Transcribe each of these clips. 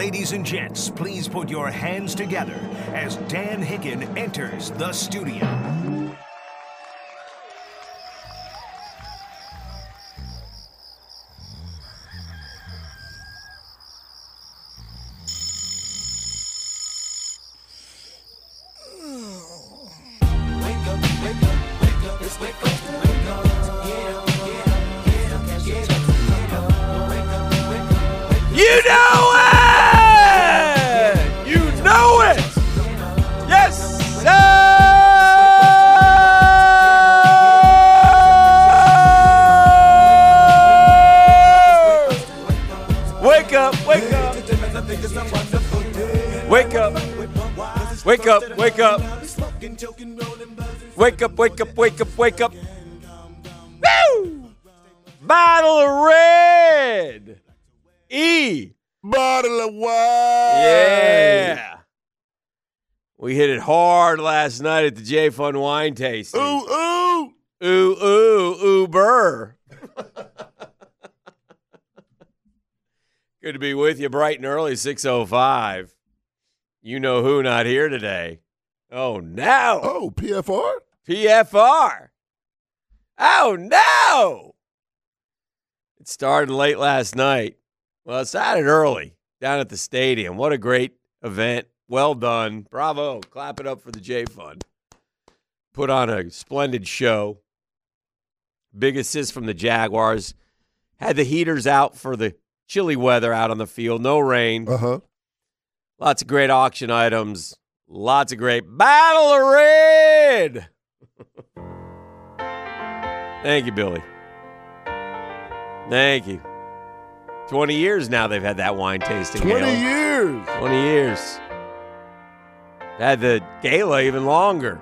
Ladies and gents, please put your hands together as Dan Hicken enters the studio. Wake up. Woo! Bottle of red. E. Bottle of wine. Yeah. We hit it hard last night at the J Fund Wine Tasting. Ooh, ooh. ooh, ooh, Uber. Good to be with you bright and early, 605. You know who not here today. Oh, no. Oh, PFR? PFR. Oh, no. It started late last night. Well, it started early down at the stadium. What a great event. Well done. Bravo. Clap it up for the J Fund. Put on a splendid show. Big assist from the Jaguars. Had the heaters out for the chilly weather out on the field. No rain. Uh huh. Lots of great auction items. Lots of great Battle of Red. Thank you, Billy. Thank you. 20 years now they've had that wine tasting. 20 gala. years. 20 years. Had the gala even longer.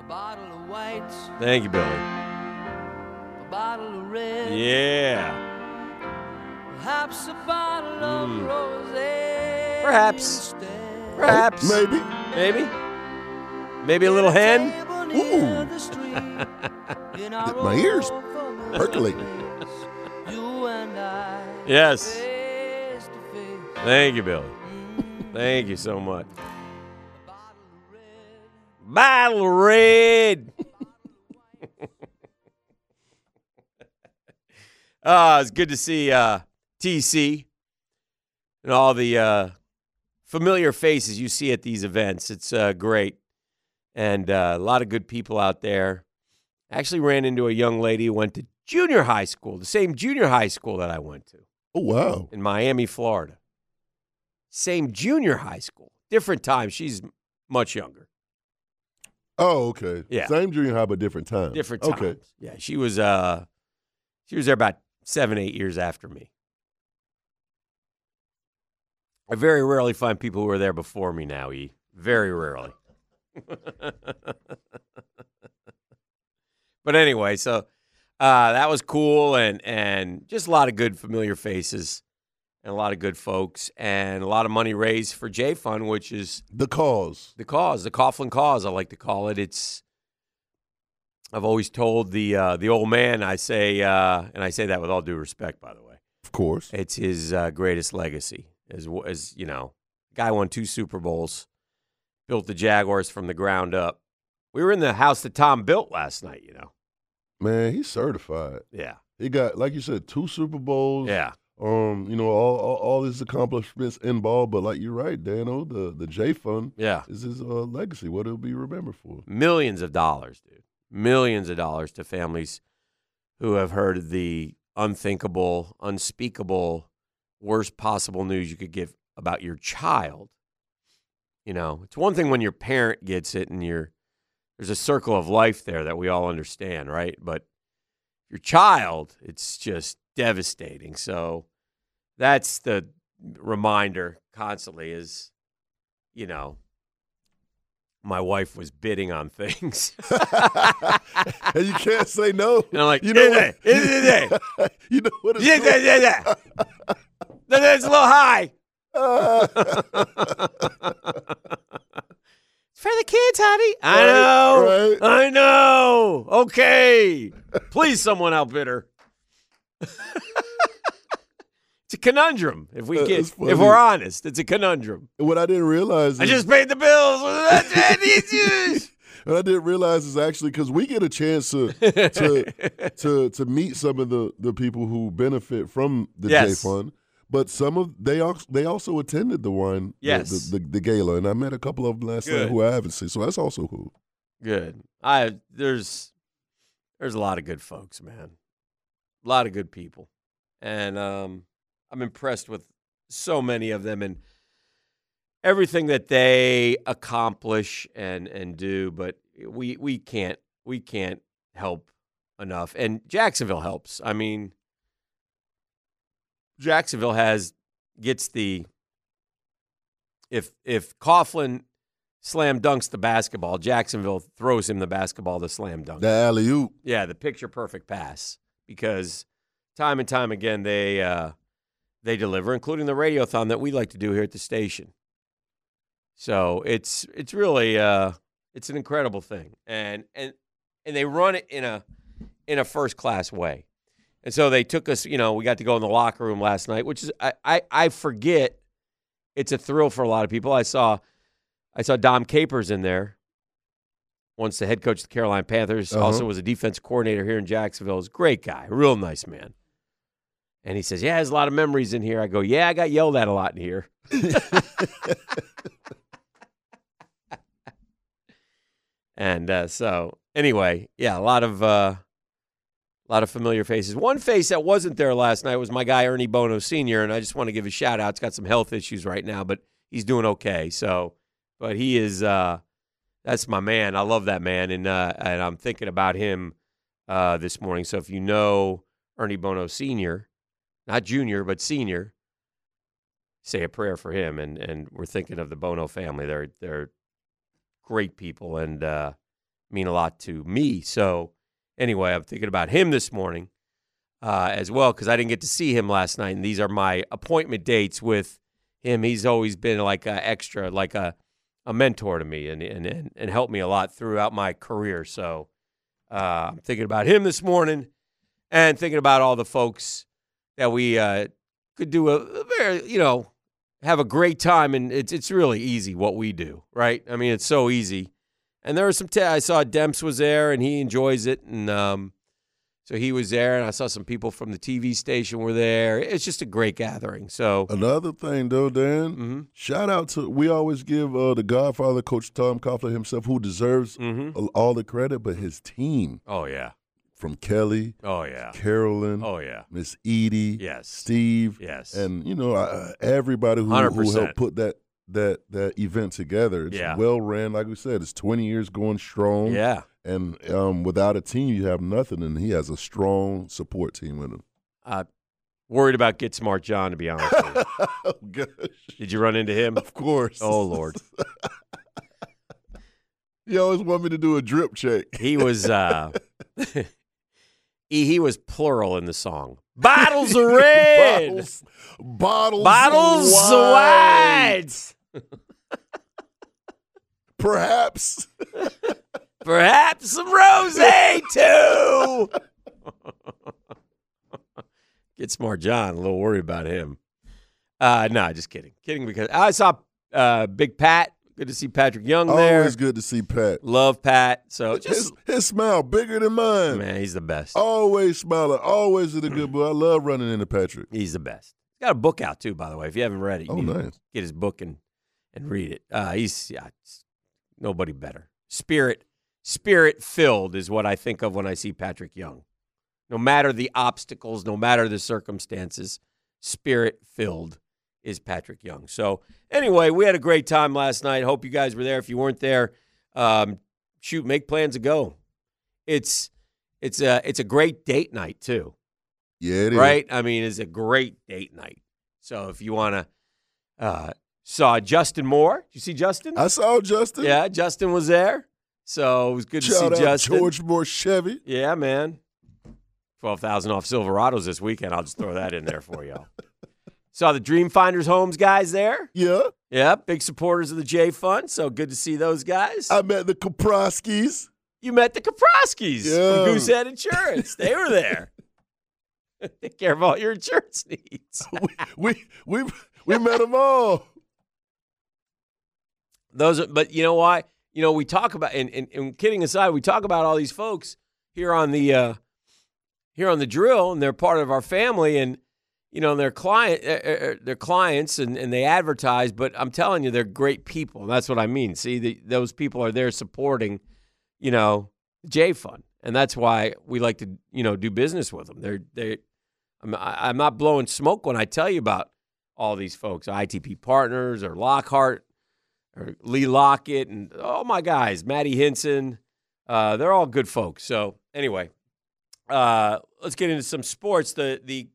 A bottle of whites, Thank you, Billy. a bottle of red, Yeah. perhaps a bottle of Mm. rosé. Perhaps. instead. Perhaps. Maybe. Maybe. Maybe a little hen. Table Ooh. the street, in our My ears old familiar percolating. You and I. Yes. Face to face. Thank you, Billy. Thank you so much. bottle red. Battle Red. uh, it's good to see uh, TC and all the uh, familiar faces you see at these events. It's uh, great. And uh, a lot of good people out there. Actually, ran into a young lady who went to junior high school, the same junior high school that I went to Oh, wow. in Miami, Florida. Same junior high school, different time. She's much younger. Oh, okay. Yeah. Same junior high, but different time. different times. Okay. Yeah, she was uh she was there about seven, eight years after me. I very rarely find people who were there before me now, E. Very rarely. but anyway, so uh that was cool and and just a lot of good familiar faces and a lot of good folks and a lot of money raised for J Fund, which is The cause. the cause, the Coughlin cause, I like to call it. It's I've always told the uh, the old man, I say, uh, and I say that with all due respect, by the way. Of course. It's his uh, greatest legacy. As as you know, guy won two Super Bowls, built the Jaguars from the ground up. We were in the house that Tom built last night. You know, Man, he's certified. yeah, He got, like you said, two Super Bowls. yeah, Um, you know, all, all all his accomplishments in ball, but like you're right, Dano, the the J Fund yeah. is his uh, legacy. What he'll be remembered for. millions of dollars, dude. Millions of dollars to families who have heard the unthinkable, unspeakable, worst possible news you could give about your child. You know, it's one thing when your parent gets it and you're there's a circle of life there that we all understand, right? But your child, it's just devastating. So that's the reminder constantly is, you know, my wife was bidding on things. and you can't say no. And I'm like, you know what? you know what? It's yeah, yeah, yeah, yeah. That- That's a little high. Called? It's for the kids, honey. I Right, know. right. I know. Okay. Please, someone outbid her. it's It's a conundrum. If we get, if we're honest, it's a conundrum. What I didn't realize, I just paid the bills. what I didn't realize is actually because we get a chance to to to to meet some of the the people who benefit from the J Fund. But some of they also they also attended the wine the- Yes. the, the, the gala, and I met a couple of them last Good. night who I haven't seen. So that's also cool. Good. I there's there's a lot of good folks, man. A lot of good people. And um I'm impressed with so many of them and everything that they accomplish and and do, but we we can't we can't help enough. And Jacksonville helps. I mean Jacksonville has gets the if if Coughlin slam dunks the basketball, Jacksonville throws him the basketball to slam dunk. The alley oop. yeah, the picture perfect pass because time and time again they uh, they deliver, including the radiothon that we like to do here at the station. So it's it's really uh, it's an incredible thing, and and and they run it in a in a first class way. And so they took us, you know, we got to go in the locker room last night, which is I, I, I forget it's a thrill for a lot of people. I saw I saw Dom Capers in there. Once the head coach of the Carolina Panthers, Uh-huh. also was a defense coordinator here in Jacksonville. He's a great guy, real nice man. And he says, Yeah, there's a lot of memories in here. I go, Yeah, I got yelled at a lot in here. and uh, so anyway, yeah, a lot of uh, a lot of familiar faces. One face that wasn't there last night was my guy Ernie Bono Sr. And I just want to give a shout out. He's got some health issues right now, but he's doing okay. So, but he is uh, that's my man. I love that man, and uh, and I'm thinking about him uh, this morning. So if you know Ernie Bono Sr., not Junior, but Senior, say a prayer for him. And and we're thinking of the Bono family. They're they're great people and uh, mean a lot to me. So anyway, I'm thinking about him this morning uh, as well because I didn't get to see him last night, and these are my appointment dates with him. He's always been like a extra, like a a mentor to me, and and and, and helped me a lot throughout my career. So uh, I'm thinking about him this morning, and thinking about all the folks that we uh, could do a, a very, you know, have a great time, and it's it's really easy what we do, right? I mean, it's so easy. And there was some. T- I saw Demps was there, and he enjoys it, and um, so he was there, and I saw some people from the TV station were there. It's just a great gathering. So, Another thing, though, Dan. mhm, Shout out to we always give uh, the Godfather, Coach Tom Coughlin himself, who deserves mhm. all the credit, but his team Oh yeah, from Kelly, oh yeah, Carolyn, oh yeah, Miss Edie, yes, Steve, yes, and you know uh, everybody who, who helped put that that that event together. It's Yeah. well ran, like we said. It's twenty years going strong. yeah. And um, without a team, you have nothing. And he has a strong support team with him. Uh, worried about Get Smart John, to be honest. with you. oh gosh! Did you run into him? Of course. Oh Lord, he always want me to do a drip check. he was. uh he, he was plural in the song. Bottles of red. bottles, bottles, Bottles of wine. Perhaps. Perhaps some rose too. Get smart, John. A little worried about him. Uh, no, just kidding. Kidding because I saw uh, Big Pat. Good to see Patrick Young there. Always good to see Pat. Love Pat. So His, just his smile bigger than mine. man, he's the best. Always smiling. Always in a good mood. I love running into Patrick. He's the best. He's got a book out too, by the way. If you haven't read it, you Oh, nice. get his book and and read it. Uh, he's yeah, nobody better. Spirit, spirit filled is what I think of when I see Patrick Young. No matter the obstacles, no matter the circumstances, spirit filled is Patrick Young. So anyway, we had a great time last night. Hope you guys were there. If you weren't there, um, shoot, make plans to go. It's it's a it's a great date night too Yeah, it is. right? I mean, it's a great date night. So if you want to, uh, saw Justin Moore. Did you see Justin? I saw Justin. yeah, Justin was there. So it was good to see Justin. George Moore Chevy. Yeah, man. Twelve thousand off Silverados this weekend. I'll just throw that in there for y'all. Saw the Dream Finders Homes guys there. Yeah. Yeah, big supporters of the J Fund. So good to see those guys. I met the Kaproskis. you met the Kaproskis Yeah. from Goosehead Insurance. They were there. Take care of all your insurance needs. we we we met them all. Those, are, but you know why? You know, we talk about and, and, and kidding aside, we talk about all these folks here on the uh, here on the drill, and they're part of our family, and you know, they're client, uh, uh, clients, and, and they advertise. But I'm telling you, they're great people. That's what I mean. See, the, those people are there supporting, you know, J Fund, and that's why we like to, you know, do business with them. They're they, I'm, I'm not blowing smoke when I tell you about all these folks, ITP Partners or Lockhart or Lee Lockett, and all my guys, Matty Hinson. Uh, they're all good folks. So anyway, uh, let's get into some sports. The the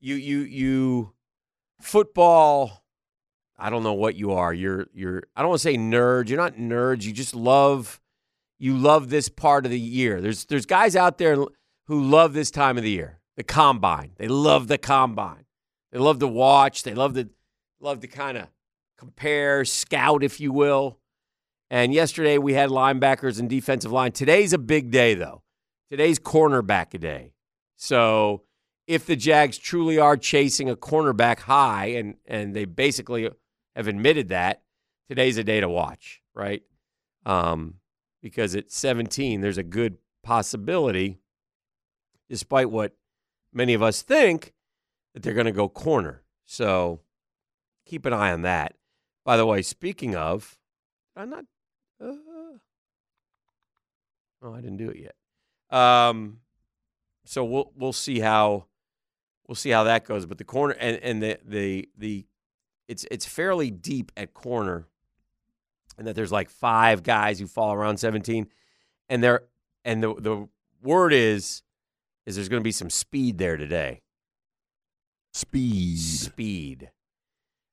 you you you football. I don't know what you are. You're you're. I don't want to say nerds. You're not nerds. You just love you love this part of the year. There's there's guys out there who love this time of the year. The combine. They love the combine. They love to watch. They love to love to kind of compare, scout, if you will. And yesterday we had linebackers and defensive line. Today's a big day, though. Today's cornerback a day. So if the Jags truly are chasing a cornerback high, and and they basically have admitted that, today's a day to watch, right? Um, because at 17, there's a good possibility, despite what many of us think, that they're going to go corner. So keep an eye on that. By the way, speaking of, I'm not. Uh, oh, I didn't do it yet. Um, so we'll we'll see how we'll see how that goes. But the corner and, and the the the it's it's fairly deep at corner, and that there's like five guys who fall around 17, and they're and the the word is is there's going to be some speed there today. Speed. Speed.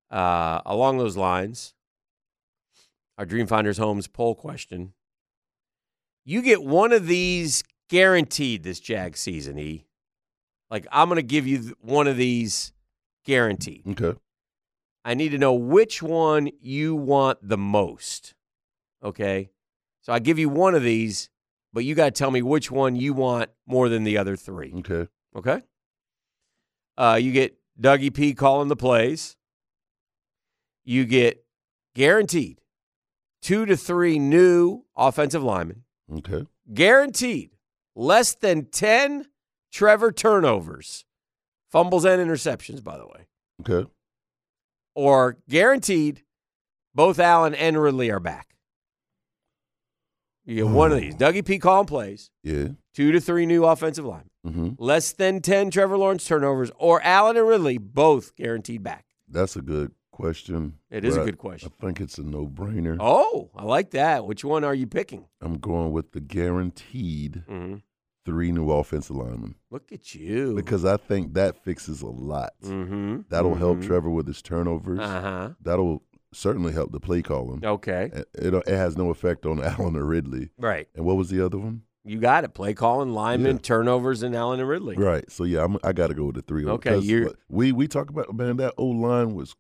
Uh, along those lines, our Dreamfinders Homes poll question. You get one of these guaranteed this Jag season, E. Like, I'm going to give you one of these guaranteed. Okay. I need to know which one you want the most. Okay. So I give you one of these, but you got to tell me which one you want more than the other three. Okay. Okay. Uh, you get Dougie P calling the plays. You get guaranteed two to three new offensive linemen. Okay. Guaranteed less than 10 Trevor turnovers, fumbles, and interceptions, by the way. Okay. Or guaranteed both Allen and Ridley are back. You get one of these. Dougie P calling plays, Yeah. two to three new offensive line. Mm-hmm. less than 10 Trevor Lawrence turnovers, or Allen and Ridley both guaranteed back? That's a good question. It is a good question. I think it's a no-brainer. Oh, I like that. Which one are you picking? I'm going with the guaranteed Mm-hmm. Three new offensive linemen Look at you. because I think that fixes a lot. mm-hmm. That'll help Trevor with his turnovers. Uh huh. That'll certainly help the play calling. Okay. It, it, it has no effect on Allen or Ridley. Right. And what was the other one? You got it. Play calling, linemen, Yeah. turnovers, and Allen and Ridley. Right. So yeah, I'm, I got to go with the three. Okay, you're- we we talk about man that old line was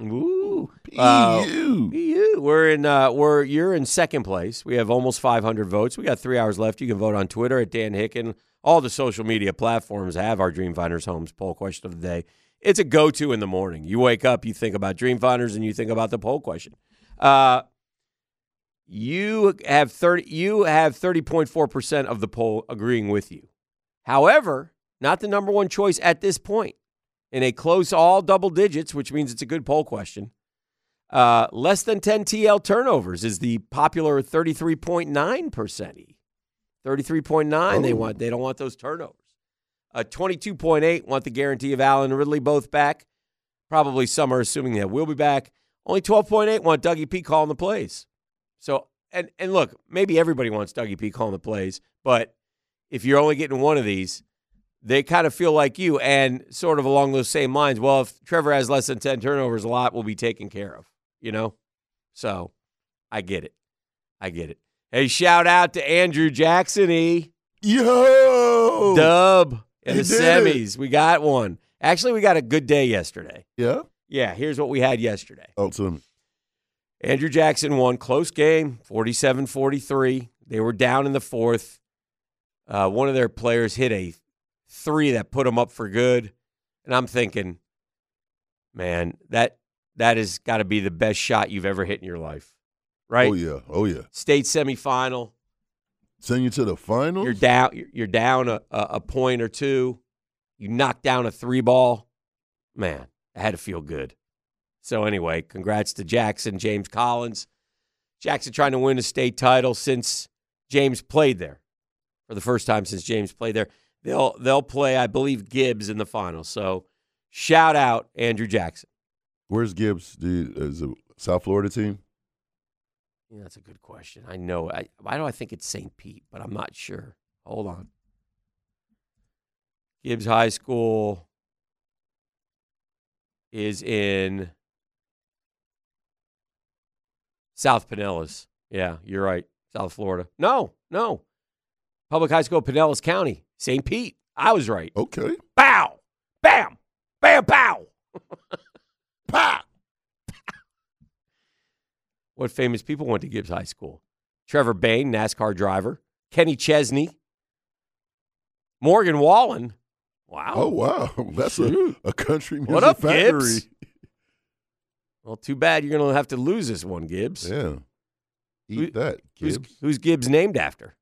Ooh. Uh, PU. We're in. Uh, we're you're in second place. We have almost 500 votes. We got three hours left. You can vote on Twitter at Dan Hicken. All the social media platforms have our Dreamfinders Homes poll question of the day. It's a go-to in the morning. You wake up, you think about Dreamfinders, and you think about the poll question. Uh, you have 30. You have 30.4 percent of the poll agreeing with you. However, not the number one choice at this point. In a close all double digits, which means it's a good poll question. Uh, less than 10 TL turnovers is the popular 33.9%. E. 33.9 they Oh. want. They don't want those turnovers. Uh, 22.8 want the guarantee of Allen and Ridley both back. Probably some are assuming that we'll be back. Only 12.8 want Dougie P calling the plays. So, and and look, maybe everybody wants Dougie P calling the plays, but if you're only getting one of these, they kind of feel like you and sort of along those same lines. Well, if Trevor has less than 10 turnovers, a lot will be taken care of, you know? So I get it. I get it. Hey, shout out to Andrew Jackson E. Yo. Dub in the semis. We got one. Actually, we got a good day yesterday. Yeah. Yeah, here's what we had yesterday. Oh, Andrew Jackson won. Close game, 47 43. They were down in the fourth. Uh, one of their players hit a three that put them up for good. And I'm thinking, man, that that has got to be the best shot you've ever hit in your life, right? Oh yeah. Oh yeah. State semifinal. Send you to the final. You're down. you're- down a, a point or two. You knock down a three ball. Man, I had to feel good. So anyway, congrats to Jackson, James Collins. Jackson trying to win a state title since James played there for the first time since James played there. They'll they'll play, I believe, Gibbs in the final. So shout out Andrew Jackson. Where's Gibbs? You, is it South Florida team? Yeah, that's a good question. I know. I, why do I think it's St. Pete, but I'm not sure. Hold on. Gibbs High School is in South Pinellas. Yeah, you're right. South Florida. No, no. Public High School, Pinellas County, St. Pete. I was right. Okay. Bow, bam, bam, pow. Pow. What famous people went to Gibbs High School? Trevor Bayne, NASCAR driver. Kenny Chesney. Morgan Wallen. Wow. Oh wow, that's a, a country music What up, factory. Gibbs? Well, too bad you're going to have to lose this one, Gibbs. Yeah. Eat Who- that, Who's, Gibbs. who's Gibbs named after?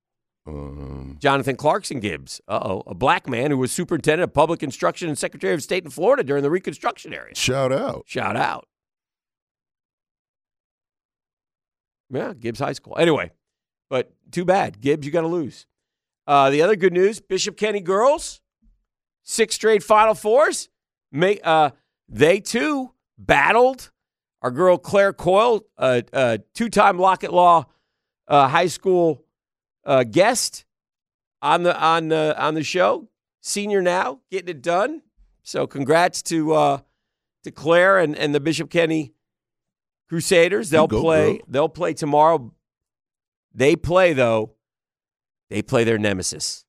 Um, Jonathan Clarkson Gibbs. Oh. A black man who was superintendent of public instruction and secretary of state in Florida during the Reconstruction era. shout out. Shout out. Yeah, Gibbs High School. Anyway, but too bad. Gibbs, you got to lose. Uh, the other good news Bishop Kenny girls, six straight Final Fours. May, uh, they too battled our girl Claire Coyle, a uh, uh, two time Lockett Law uh, high school uh, guest on the on the on the show. Senior now, getting it done. So congrats to uh, to Claire and, and the Bishop Kenny Crusaders. They'll go, play. girl. They'll play tomorrow. They play though. They play their nemesis.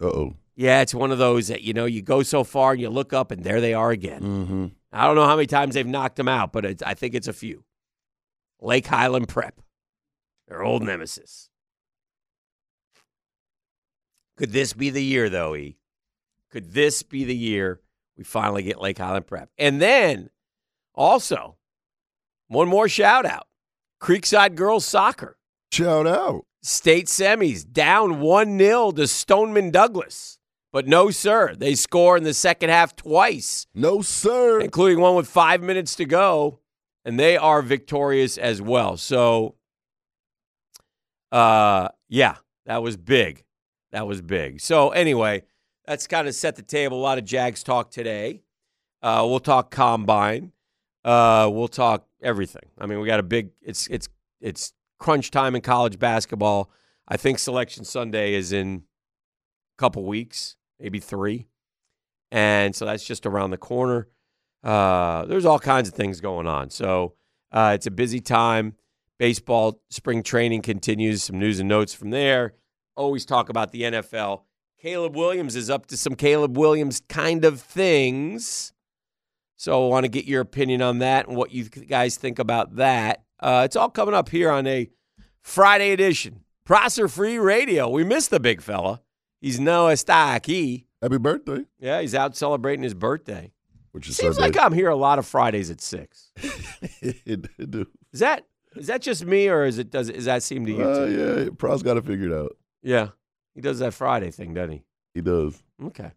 Uh oh. Yeah, it's one of those that you know you go so far and you look up and there they are again. Mm-hmm. I don't know how many times they've knocked them out, but it's, I think it's a few. Lake Highland Prep, their old nemesis. Could this be the year, though, E? Could this be the year we finally get Lake Highland Prep? And then also, one more shout out Creekside Girls Soccer. Shout out. State semis down 1 0 to Stoneman Douglas. But no, sir. They score in the second half twice No sir. including one with five minutes to go, and they are victorious as well. So, uh, yeah, that was big. That was big. So, anyway, that's kind of set the table. A lot of Jags talk today. Uh, we'll talk combine. Uh, we'll talk everything. I mean, we got a big. It's it's it's crunch time in college basketball. I think Selection Sunday is in a couple weeks, maybe three, and so that's just around the corner. Uh, there's all kinds of things going on. So uh, it's a busy time. Baseball spring training continues. Some news and notes from there. Always talk about the NFL. Caleb Williams is up to some Caleb Williams kind of things. So I want to get your opinion on that and what you guys think about that. Uh, it's all coming up here on a Friday edition. Prosser Free Radio. We missed the big fella. He's no está aquí. Happy birthday. Yeah, he's out celebrating his birthday. Which is Seems Sunday. like I'm here a lot of Fridays at six. it, it do. Is that is that just me or is it does does that seem to you? Uh, too? yeah, Pro's got it figured out. Yeah, he does that Friday thing, doesn't he? He does. Okay,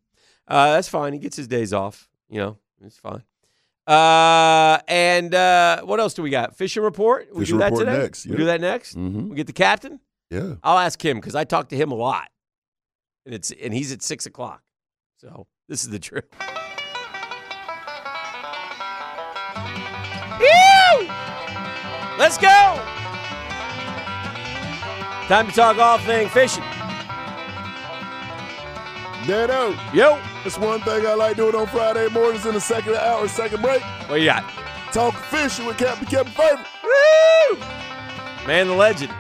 uh, that's fine. He gets his days off. You know, it's fine. Uh, and uh, what else do we got? Fishing report. We Fishing do that report today. next, We yeah. do that next. Mm-hmm. We get the captain. Yeah. I'll ask him because I talk to him a lot, and it's and he's at six o'clock. So this is the. Ew! Let's go. Time to talk all thing fishing. Dano, Yo, that's one thing I like doing on Friday mornings in the second hour, second break. what you got? Talk fishing with Captain Kevin Favorite. Woo! Man, the legend.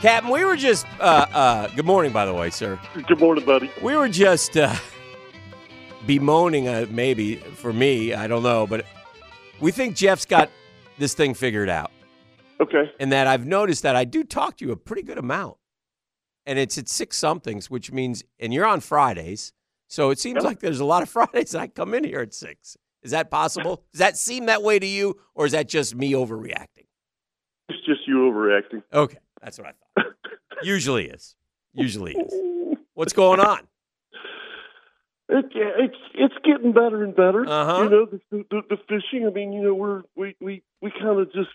Captain, we were just, uh, uh, good morning, by the way, sir. Good morning, buddy. We were just uh, bemoaning, uh, maybe for me, I don't know, but we think Jeff's got this thing figured out. Okay. And that I've noticed that I do talk to you a pretty good amount. And it's at six somethings, which means, and you're on Fridays. So it seems like there's a lot of Fridays I come in here at six. Is that possible? Does that seem that way to you, or is that just me overreacting? It's just you overreacting. Okay, that's what I thought. Usually is. Usually is. What's going on? It, it's it's getting better and better. Uh-huh. You know, the, the, the fishing. I mean, you know, we're we we we kind of just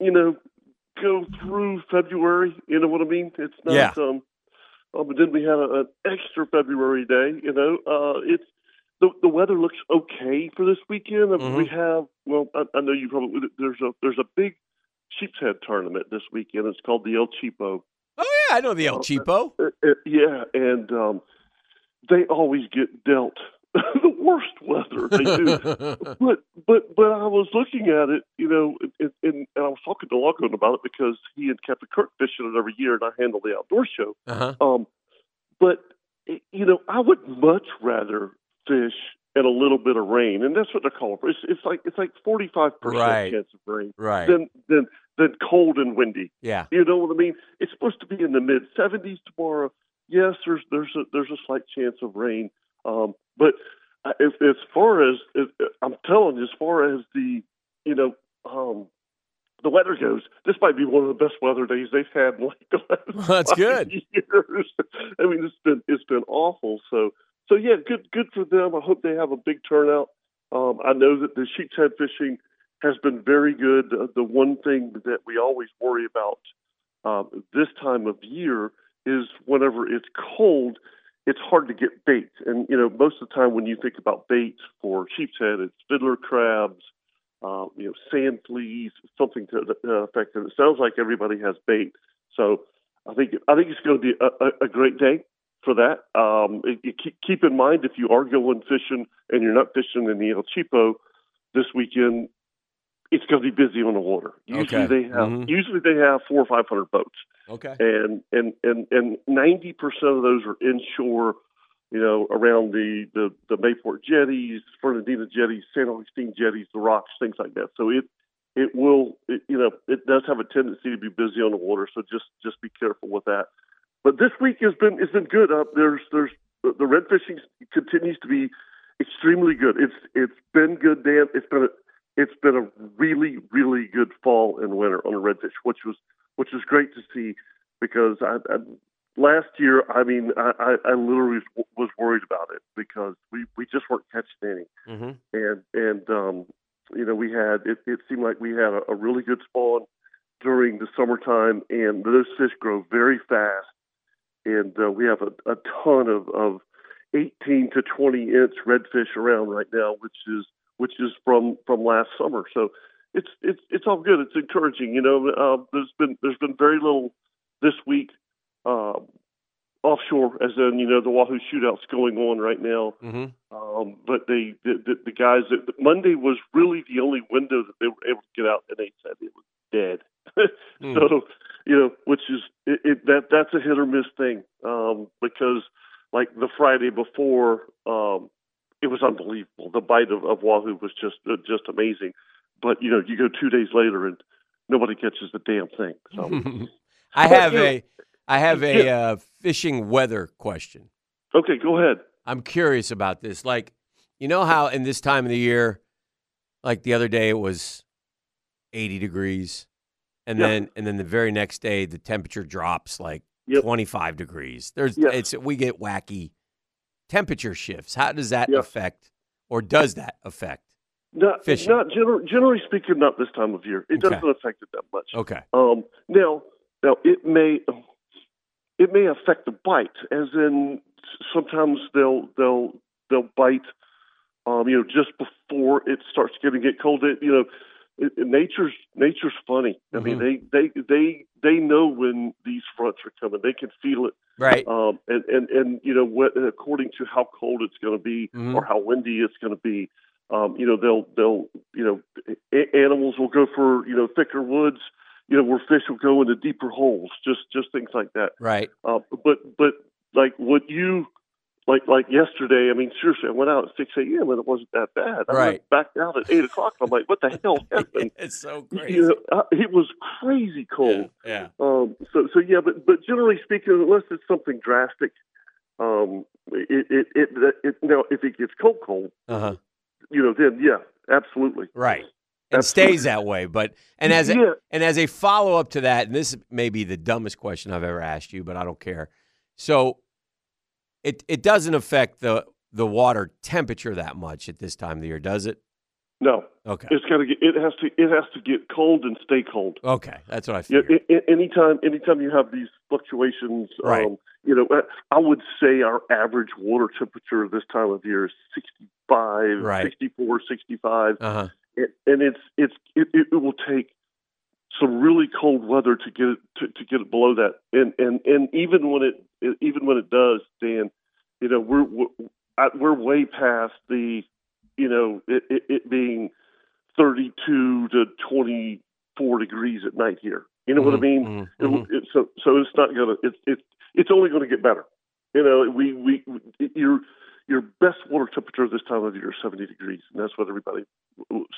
you know go through February. You know what I mean? It's not. Yeah. Um, oh, but then we had a, an extra February day. You know, uh, it's the the weather looks okay for this weekend. Mean, We have well, I, I know you probably there's a there's a big sheep's head tournament this weekend. It's called the El Cheapo. Oh yeah, I know the El Oh, Cheapo. Uh, uh, yeah, and um, they always get dealt the worst weather. They do. but but but I was looking at it, you know, and, and, and I was talking to Lachlan about it because he and Captain Kirk fishing it every year, and I handle the outdoor show. uh-huh. Um, but you know, I would much rather fish in a little bit of rain, and that's what they're calling for. It's, it's like it's like forty five percent chance of rain Right. than than than cold and windy. Yeah. You know what I mean? It's supposed to be in the mid 70s tomorrow. Yes, there's there's a there's a slight chance of rain, um, but If, as far as if, I'm telling you, as far as the you know um, the weather goes, this might be one of the best weather days they've had in like the last That's five good. years. I mean, it's been it's been awful. So so yeah, good good for them. I hope they have a big turnout. Um, I know that the sheep's head fishing has been very good. Uh, the one thing that we always worry about um, this time of year is whenever it's cold, it's hard to get bait. And you know, most of the time when you think about bait for sheep's head, it's fiddler crabs, uh, you know, sand fleas, something to that effect. And it sounds like everybody has bait. So I think I think it's going to be a, a, a great day for that. Um, it, it, keep, keep in mind if you are going fishing and you're not fishing in the El Cheapo this weekend, it's going to be busy on the water. Usually Okay. they have Mhm. usually they have four or five hundred boats Okay. and and and and ninety percent of those are inshore, you know, around the the the Mayport jetties, Fernandina jetties, San Augustine jetties, the rocks, things like that. So it it will, it, you know, it does have a tendency to be busy on the water. So just just be careful with that. But this week has been has been good. Uh, there's there's the red fishing continues to be extremely good. It's it's been good, Dan. It's been a it's been a really really good fall and winter on the redfish, which was which was great to see because I, I last year, I mean, I, I, I literally was, was worried about it because we, we just weren't catching any, Mm-hmm. and and um, you know we had it, it seemed like we had a, a really good spawn during the summertime, and those fish grow very fast, and uh, we have a, a ton of, of 18 to 20 inch redfish around right now, which is which is from from last summer. So it's it's it's all good. It's encouraging. You know, uh, there's been there's been very little this week um, offshore, as in you know the Wahoo shootouts going on right now. Mm-hmm. Um, but they the, the, the guys that Monday was really the only window that they were able to get out, and they said it was dead. Hmm. So you know, which is it, it, that that's a hit or miss thing um, because like the Friday before, um, it was unbelievable. The bite of, of Wahoo was just uh, just amazing. But you know, you go two days later and nobody catches the damn thing. So I But, have you know- a I have a uh, fishing weather question. okay, go ahead. I'm curious about this. Like, you know how in this time of the year, like the other day it was 80 degrees, and Yeah. then and then the very next day the temperature drops like Yep. 25 degrees. There's Yes. it's we get wacky temperature shifts. How does that affect, or does that affect? Not Fishing. not gener- generally speaking, not this time of year. It Okay. doesn't affect it that much. Okay. Um, now, now it may it may affect the bite, as in sometimes they'll they'll they'll bite, um, you know, just before it starts getting get cold. It, you know, it, it- nature's nature's funny. I mean, Mm-hmm. they they they they know when these fronts are coming. They can feel it. Right. Um, and, and, and, you know, what, according to how cold it's going to be Mhm. or how windy it's going to be, um, you know, they'll, they'll, you know, a- animals will go for, you know, thicker woods, you know, where fish will go into deeper holes, just, just things like that. Right. Uh, but, but like what you, like, like yesterday, I mean, seriously, I went out at 6 a.m. and it wasn't that bad. I Right. went back out at 8 o'clock. I'm like, what the hell happened? it's so crazy. You know, uh, it was crazy cold. yeah. Um, so, so yeah, but but generally speaking, unless it's something drastic, Um, it, it, it, it, now, if it gets cold, cold, Uh huh. you know, then yeah, absolutely. Right. And Absolutely. stays that way. But and as a, Yeah. and as a follow up to that, and this may be the dumbest question I've ever asked you, but I don't care. So it it doesn't affect the the water temperature that much at this time of the year, does it? No, Okay. it's to get. It has to. It has to get cold and stay cold. Okay. That's what I Yeah, figured. a- a- anytime, anytime you have these fluctuations, Right. um, you know, I- would say our average water temperature this time of year is 65, Right. 64, 65, Uh huh. and, it's it's it, it, it will take some really cold weather to get it to, to get it below that, and and and even when it, even when it does, Dan, you know, we're we're, I- we're way past the, you know, it, it, it being 32 to 24 degrees at night here. You know what I mean? Mhm, It, mhm. it, so so it's not gonna it's it's it's only going to get better. You know, we we your your best water temperature this time of year is 70 degrees, and that's what everybody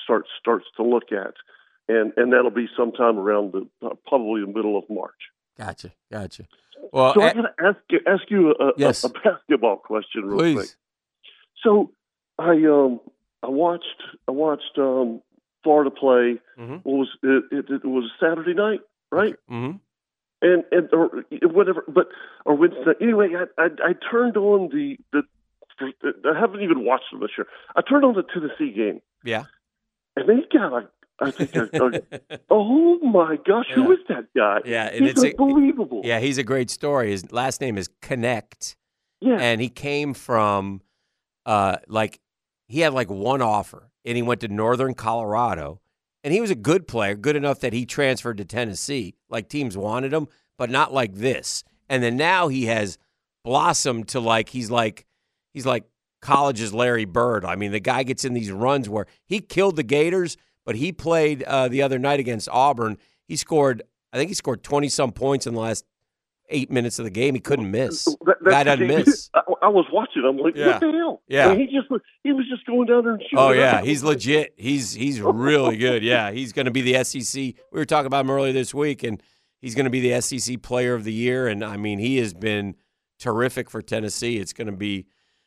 starts starts to look at, and and that'll be sometime around the uh, probably the middle of March. Gotcha. Gotcha. Well, So eh, I'm going to ask you, ask you a, a, Yes. a basketball question real quick. So I um I watched I watched um Florida play. Mhm. What was it, it? It was Saturday night, right? Mm-hmm. and and or whatever, but or Wednesday. Anyway, I I, I turned on the the. I haven't even watched them this year. I turned on the Tennessee game, Yeah. and they got a. I think a, a, oh my gosh, who Yeah. is that guy? Yeah, and He's it's a- unbelievable. Yeah, he's a great story. His last name is Knecht. yeah. and he came from uh like he had like one offer and he went to northern colorado and he was a good player good enough that he transferred to tennessee like teams wanted him but not like this and then now he has blossomed to like he's like he's like college's larry bird i mean the guy gets in these runs where he killed the gators but he played uh, the other night against auburn he scored i think he scored 20 some points in the last eight minutes of the game he couldn't miss That- Guy doesn't miss I, I was watching. I'm like, Yeah. what the hell? Yeah. He just he was just going down there and shooting. Oh yeah, up. he's legit. He's he's really good. Yeah, he's going to be the SEC. We were talking about him earlier this week, and he's going to be the SEC Player of the Year. And I mean, he has been terrific for Tennessee. It's going to be.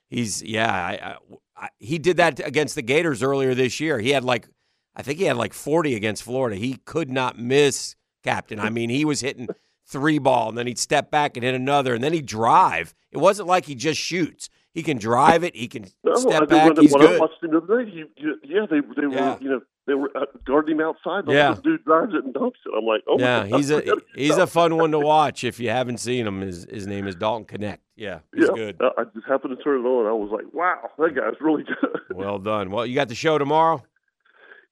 He's yeah. I, I, I, he did that against the Gators earlier this year. He had like, I think he had like forty against Florida. He could not miss, Captain. I mean, he was hitting three ball, and then he'd step back and hit another, and then he'd drive. It wasn't like he just shoots. He can drive it. He can No, step did back. when, He's when I good. watched him the other day, he, he- yeah, they they Yeah. were you know they were uh, guarding him outside. Yeah. dude drives it and dunks it. I'm like, oh Yeah, God. he's a he's a fun one to watch. If you haven't seen him, his his name is Dalton Knecht. Yeah, he's yeah. good. I I just happened to turn it on. I was like, wow, that guy's really good. Well done. Well, you got the show tomorrow.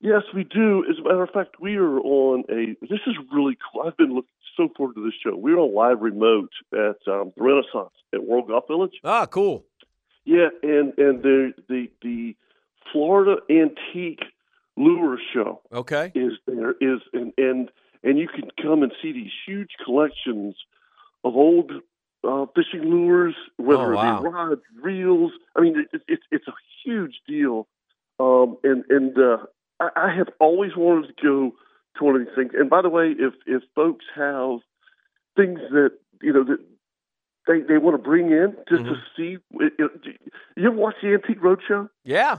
Yes, we do. As a matter of fact, we are on a. This is really cool. I've been looking so forward to this show. We're on live remote at um, the Renaissance at World Golf Village. Ah, cool. Yeah, and and the the the Florida Antique Lure Show Okay. is there is and and and you can come and see these huge collections of old uh, fishing lures, whether Oh, wow. it be rods, reels. I mean, it, it's it's a huge deal. Um, and and uh, I, I have always wanted to go to one of these things. And by the way, if if folks have things that you know that they they want to bring in just to see, it, it, you ever watch the Antique Roadshow? Yeah.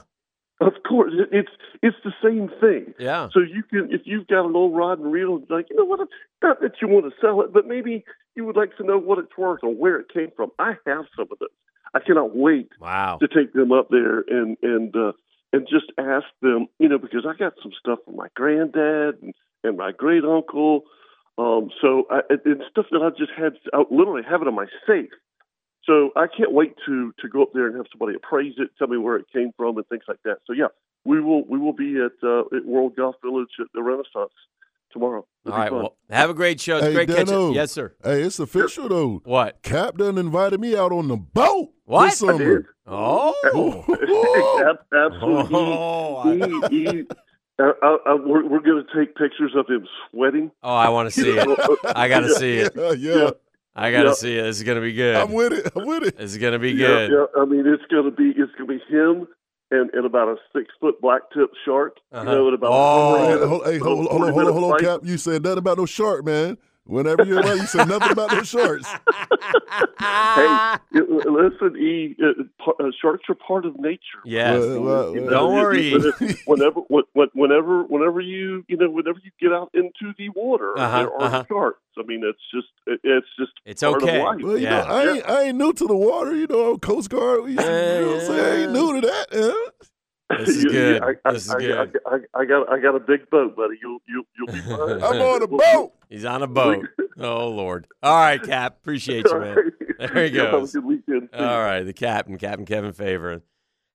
Of course, it- it's it's the same thing. Yeah. So you can, if you've got an old rod and reel, like you know what, not that you want to sell it, but maybe you would like to know what it's worth or where it came from. I have some of those. I cannot wait Wow. to take them up there and and uh, and just ask them, you know, because I got some stuff from my granddad and, and my great uncle. Um, so I, and stuff that I just had, I literally have it in my safe. So I can't wait to to go up there and have somebody appraise it, tell me where it came from, and things like that. So yeah, we will we will be at uh, at World Golf Village at the Renaissance tomorrow. All It'll be right. fun. Well, have a great show. It's Hey, great catching. Dano. Yes, sir. Hey, it's official though. What? Cap done invited me out on the boat What? this I I did. summer. Oh. Ab- Absolutely. Oh, I, He, he, uh, uh, uh, we're we're going to take pictures of him sweating. oh, I want to see it. I got to see it. Yeah, yeah. I got to Yeah. see it. This is gonna be good. I'm with it. I'm with it. This is gonna be Yeah, good. yeah. I mean, it's going to be it's going to be him and, and about a six foot black tip shark. Uh-huh. You know, at about Oh. Hey, a hold, hey, hold, hold on, hold on, hold on, Cap. You said nothing about no shark, man. Whenever you're right, you say nothing about those shorts. hey, it- listen, E. Uh, par- uh, sharks are part of nature. Yes. Well, well, well, Don't worry. Whenever, whenever, whenever you, you know, whenever you get out into the water, Uh-huh, there are uh-huh. sharks. I mean, it's just, it- it's just It's part okay. of life. Well, you Yeah. know, I ain't, I ain't new to the water. You know, I'm Coast Guard. We used to, Yeah, you know what I'm saying? I ain't new to that. Yeah. This is You- good. I, I, This is I, good. I, I, I got, I got a big boat, buddy. You'll, you'll, you'll be fine. I'm on a boat. He's on a boat. Oh Lord. All right, Cap. Appreciate you, man. There he Yeah, goes. Have a good weekend. All right, the captain, Captain Kevin Favor,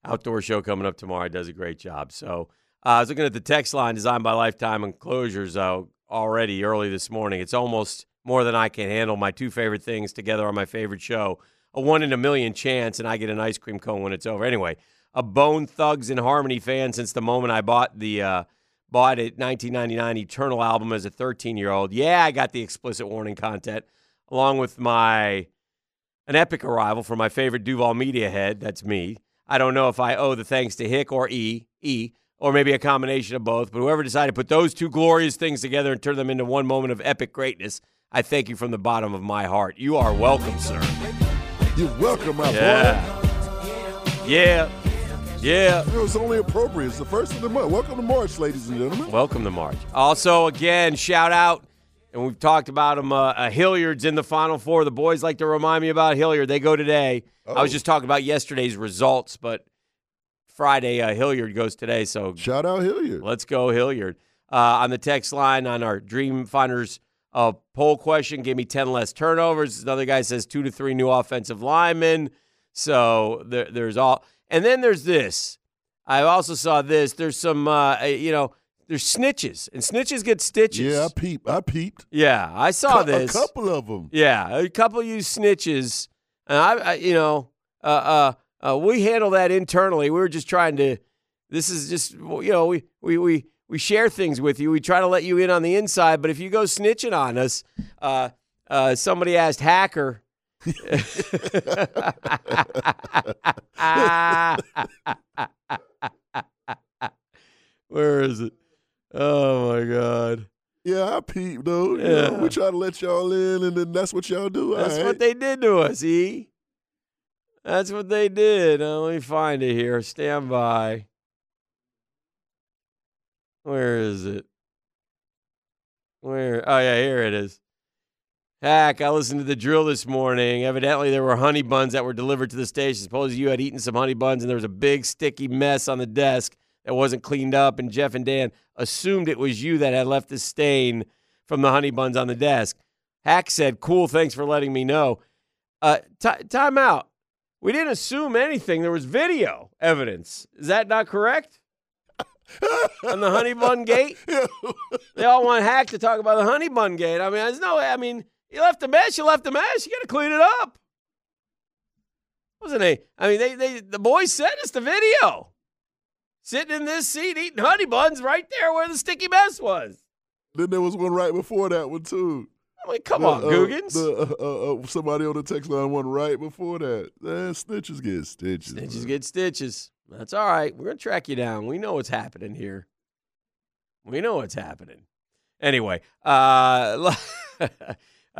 outdoor show coming up tomorrow. Does a great job. So uh, I was looking at the text line designed by Lifetime Enclosures uh, already early this morning. It's almost more than I can handle. My two favorite things together on my favorite show. A one in a million chance, and I get an ice cream cone when it's over. Anyway, a Bone Thugs-n-Harmony fan since the moment I bought the uh, bought it 1999 Eternal album as a 13 year old. Yeah, I got the explicit warning content along with my an epic arrival from my favorite Duval media head. That's me. I don't know if I owe the thanks to Hick or E, E, or maybe a combination of both, but whoever decided to put those two glorious things together and turn them into one moment of epic greatness, I thank you from the bottom of my heart. You are welcome, sir. You're welcome, my boy. Yeah. Yeah. It was only appropriate. It's the first of the month. Welcome to March, ladies and gentlemen. Welcome to March. Also, again, shout out, and we've talked about him. Uh, uh, Hilliard's in the Final Four. The boys like to remind me about Hilliard. They go today. I was Oh. just talking about yesterday's results, but Friday, uh, Hilliard goes today. So Shout out Hilliard. let's go, Hilliard. Uh, on the text line on our Dream Finders uh, poll question, give me 10 less turnovers. Another guy says two to three new offensive linemen. So there, there's all. And then there's this. I also saw this. There's some, uh, uh, you know, there's snitches, and snitches get stitches. Yeah, I peeped. I peeped. Yeah, I saw Cou- this. A couple of them. Yeah, a couple of you snitches, and I, I you know, uh, uh, uh, we handle that internally. We were just trying to. This is just, you know, we we we we share things with you. We try to let you in on the inside, but if you go snitching on us, uh, uh, somebody asked hacker. Where is it? Oh my god. Yeah, I peeped though. You Yeah. know, we try to let y'all in, and then that's what y'all do. That's all what they did to us, E. That's what they did. Uh, let me find it here. Stand by. Where is it? Where? Oh, yeah, here it is. Heck, I listened to the drill this morning. Evidently, there were honey buns that were delivered to the station. Suppose you had eaten some honey buns and there was a big sticky mess on the desk that wasn't cleaned up, and Jeff and Dan assumed it was you that had left the stain from the honey buns on the desk. Hack said, Cool, thanks for letting me know. Uh, ti- time out. We didn't assume anything. There was video evidence. Is that not correct? On the honey bun gate? They all want Hack to talk about the honey bun gate. I mean, there's no, I mean, you left a mess, you left a mess. You got to clean it up. Wasn't i mean, they, they, the boys sent us the video. Sitting in this seat eating honey buns right there where the sticky mess was. then there was one right before that one too. I mean, come The, on, uh, Googans. The, uh, uh, uh, somebody on the text line one right before that. Man, snitches get stitches. Stitches man. get stitches. That's all right. We're going to track you down. We know what's happening here. We know what's happening. Anyway, uh,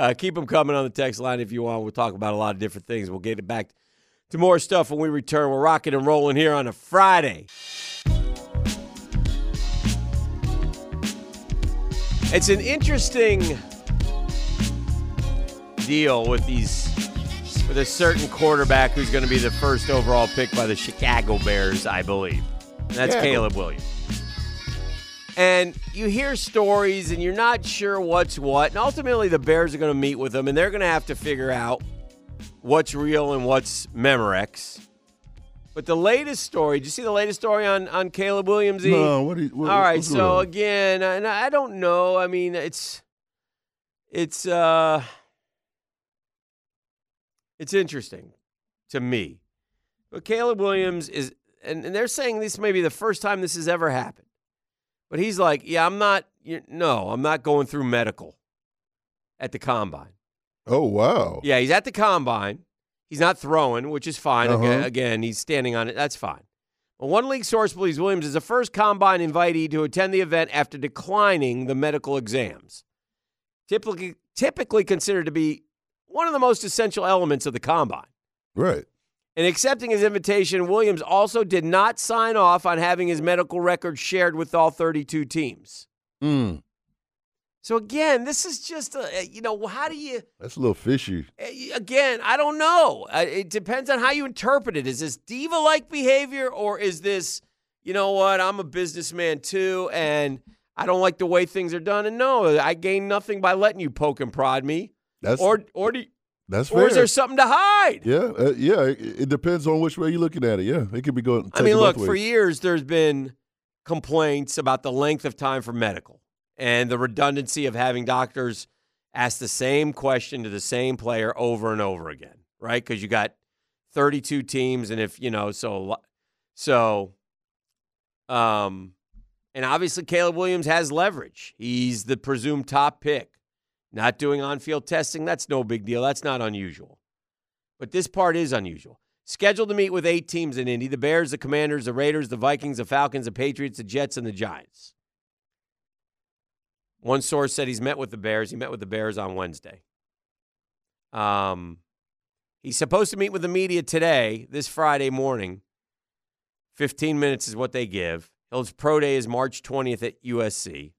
uh, keep them coming on the text line if you want. We'll talk about a lot of different things. We'll get it back to more stuff when we return. We're rocking and rolling here on a Friday. It's an interesting deal with these with a certain quarterback who's going to be the first overall pick by the Chicago Bears, I believe. And that's Chicago. Caleb Williams. And you hear stories and you're not sure what's what. And ultimately, the Bears are going to meet with them and they're going to have to figure out what's real and what's Memorex. But the latest story, did you see the latest story on, on Caleb Williams? No, what? you- what All right, so on? again, and I don't know. I mean, it's it's uh it's interesting to me. But Caleb Williams is and, and they're saying this may be the first time this has ever happened. But he's like, "Yeah, I'm not you no, I'm not going through medical at the combine." oh wow. Yeah, he's at the combine. He's not throwing, which is fine. Uh-huh. Again, again, he's standing on it. That's fine. But one league source believes Williams is the first combine invitee to attend the event after declining the medical exams. Typically, typically considered to be one of the most essential elements of the combine. Right. In accepting his invitation, Williams also did not sign off on having his medical record shared with all 32 teams. Mm, So again, this is just a, you know, how do you that's a little fishy. eh, again, I don't know. Uh, It depends on how you interpret it. Is this diva-like behavior or is this, you know what, I'm a businessman too and I don't like the way things are done and no, I gain nothing by letting you poke and prod me. That's Or or do that's or fair. is there something to hide? yeah, uh, yeah. It, it depends on which way you're looking at it. Yeah, it could be going. I mean, look, for years there's been complaints about the length of time for medical and the redundancy of having doctors ask the same question to the same player over and over again, right? Because you got 32 teams, and if you know, so so, um, and obviously Caleb Williams has leverage. He's the presumed top pick. Not doing on-field testing, that's no big deal. That's not unusual. But this part is unusual. Scheduled to meet with eight teams in Indy the Bears, the Commanders, the Raiders, the Vikings, the Falcons, the Patriots, the Jets, and the Giants. One source said he's met with the Bears. He met with the Bears on Wednesday. Um, he's supposed to meet with the media today, this Friday morning. 15 minutes is what they give. His pro day is March 20th at USC.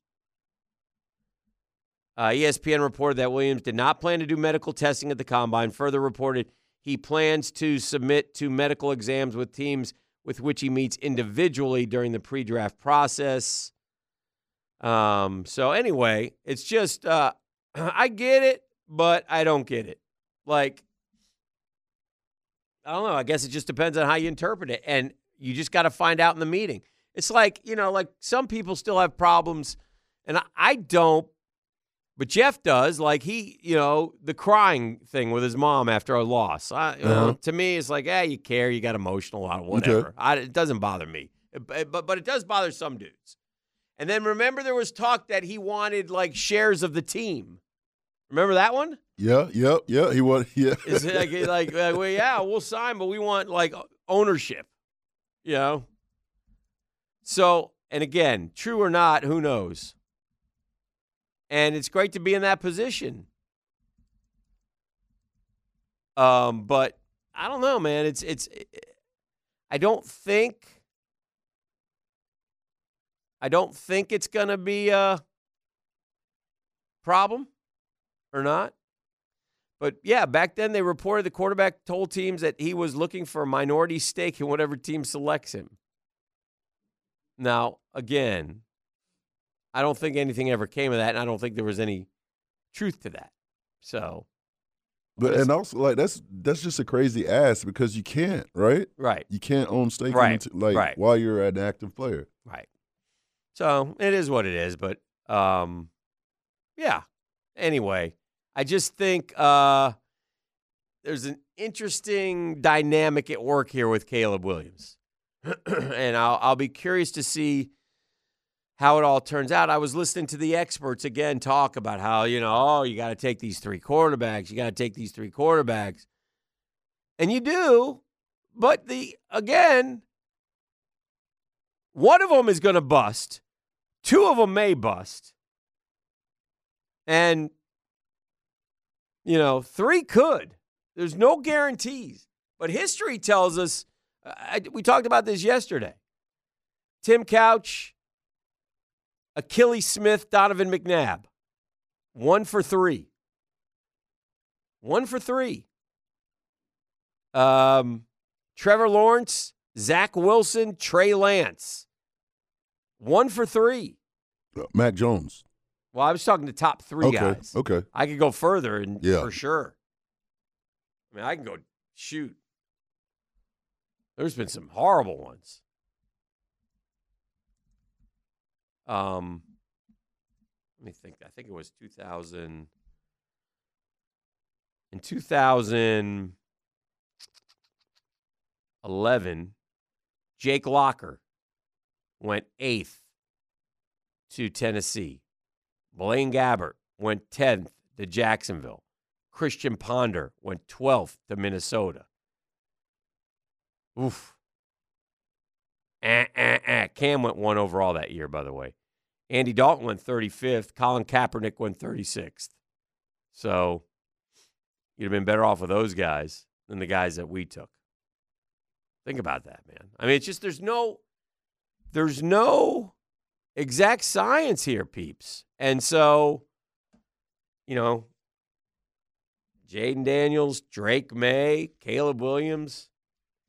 Uh, ESPN reported that Williams did not plan to do medical testing at the combine. Further reported he plans to submit to medical exams with teams with which he meets individually during the pre draft process. Um, so, anyway, it's just, uh, I get it, but I don't get it. Like, I don't know. I guess it just depends on how you interpret it. And you just got to find out in the meeting. It's like, you know, like some people still have problems, and I, I don't, but Jeff does. Like he, you know, the crying thing with his mom after a loss. I, you know, Uh-huh. to me, it's like, eh, you care, you got emotional, whatever. I, it doesn't bother me, but, but but it does bother some dudes. And then remember, there was talk that he wanted like shares of the team. Remember that one? Yeah, yeah, yeah. He was. Yeah. Is it like, like, like, well, yeah, we'll sign, but we want like ownership, you know? So, and again, true or not, who knows? And it's great to be in that position. Um, but I don't know, man. It's, it's, I don't think, I don't think it's to be a problem or not. But yeah, back then they reported the quarterback told teams that he was looking for a minority stake in whatever team selects him. Now, again, I don't think anything ever came of that, and I don't think there was any truth to that. So, But and also like that's that's just a crazy ass because you can't, right? right, You can't own stake Right, like right. while you're an active player. right. So it is what it is. But um, yeah. Anyway, I just think uh, there's an interesting dynamic at work here with Caleb Williams, and I'll, I'll be curious to see how it all turns out. I was listening to the experts again talk about how you know, oh, you got to take these three quarterbacks, you got to take these three quarterbacks, and you do, but the again, one of them is going to bust, two of them may bust, and you know, three could. There's no guarantees. But history tells us, I, we talked about this yesterday. Tim Couch, Akili Smith, Donovan McNabb, one for three. One for three. Um, Trevor Lawrence, Zach Wilson, Trey Lance, one for three. Uh, Mac Jones. Well, I was talking to top three okay. guys. Okay. I could go further and Yeah. for sure. I mean, I can go shoot. There's been some horrible ones. Um, let me think. I think it was 2000. In 2011, Jake Locker went eighth to Tennessee. Blaine Gabbert went 10th to Jacksonville. Christian Ponder went 12th to Minnesota. Oof. Eh, eh, eh. Cam went one overall that year, by the way. Andy Dalton went 35th. Colin Kaepernick went 36th. So you'd have been better off with those guys than the guys that we took. Think about that, man. I mean, it's just there's no there's no exact science here, peeps. And so, you know, Jayden Daniels, Drake Maye, Caleb Williams,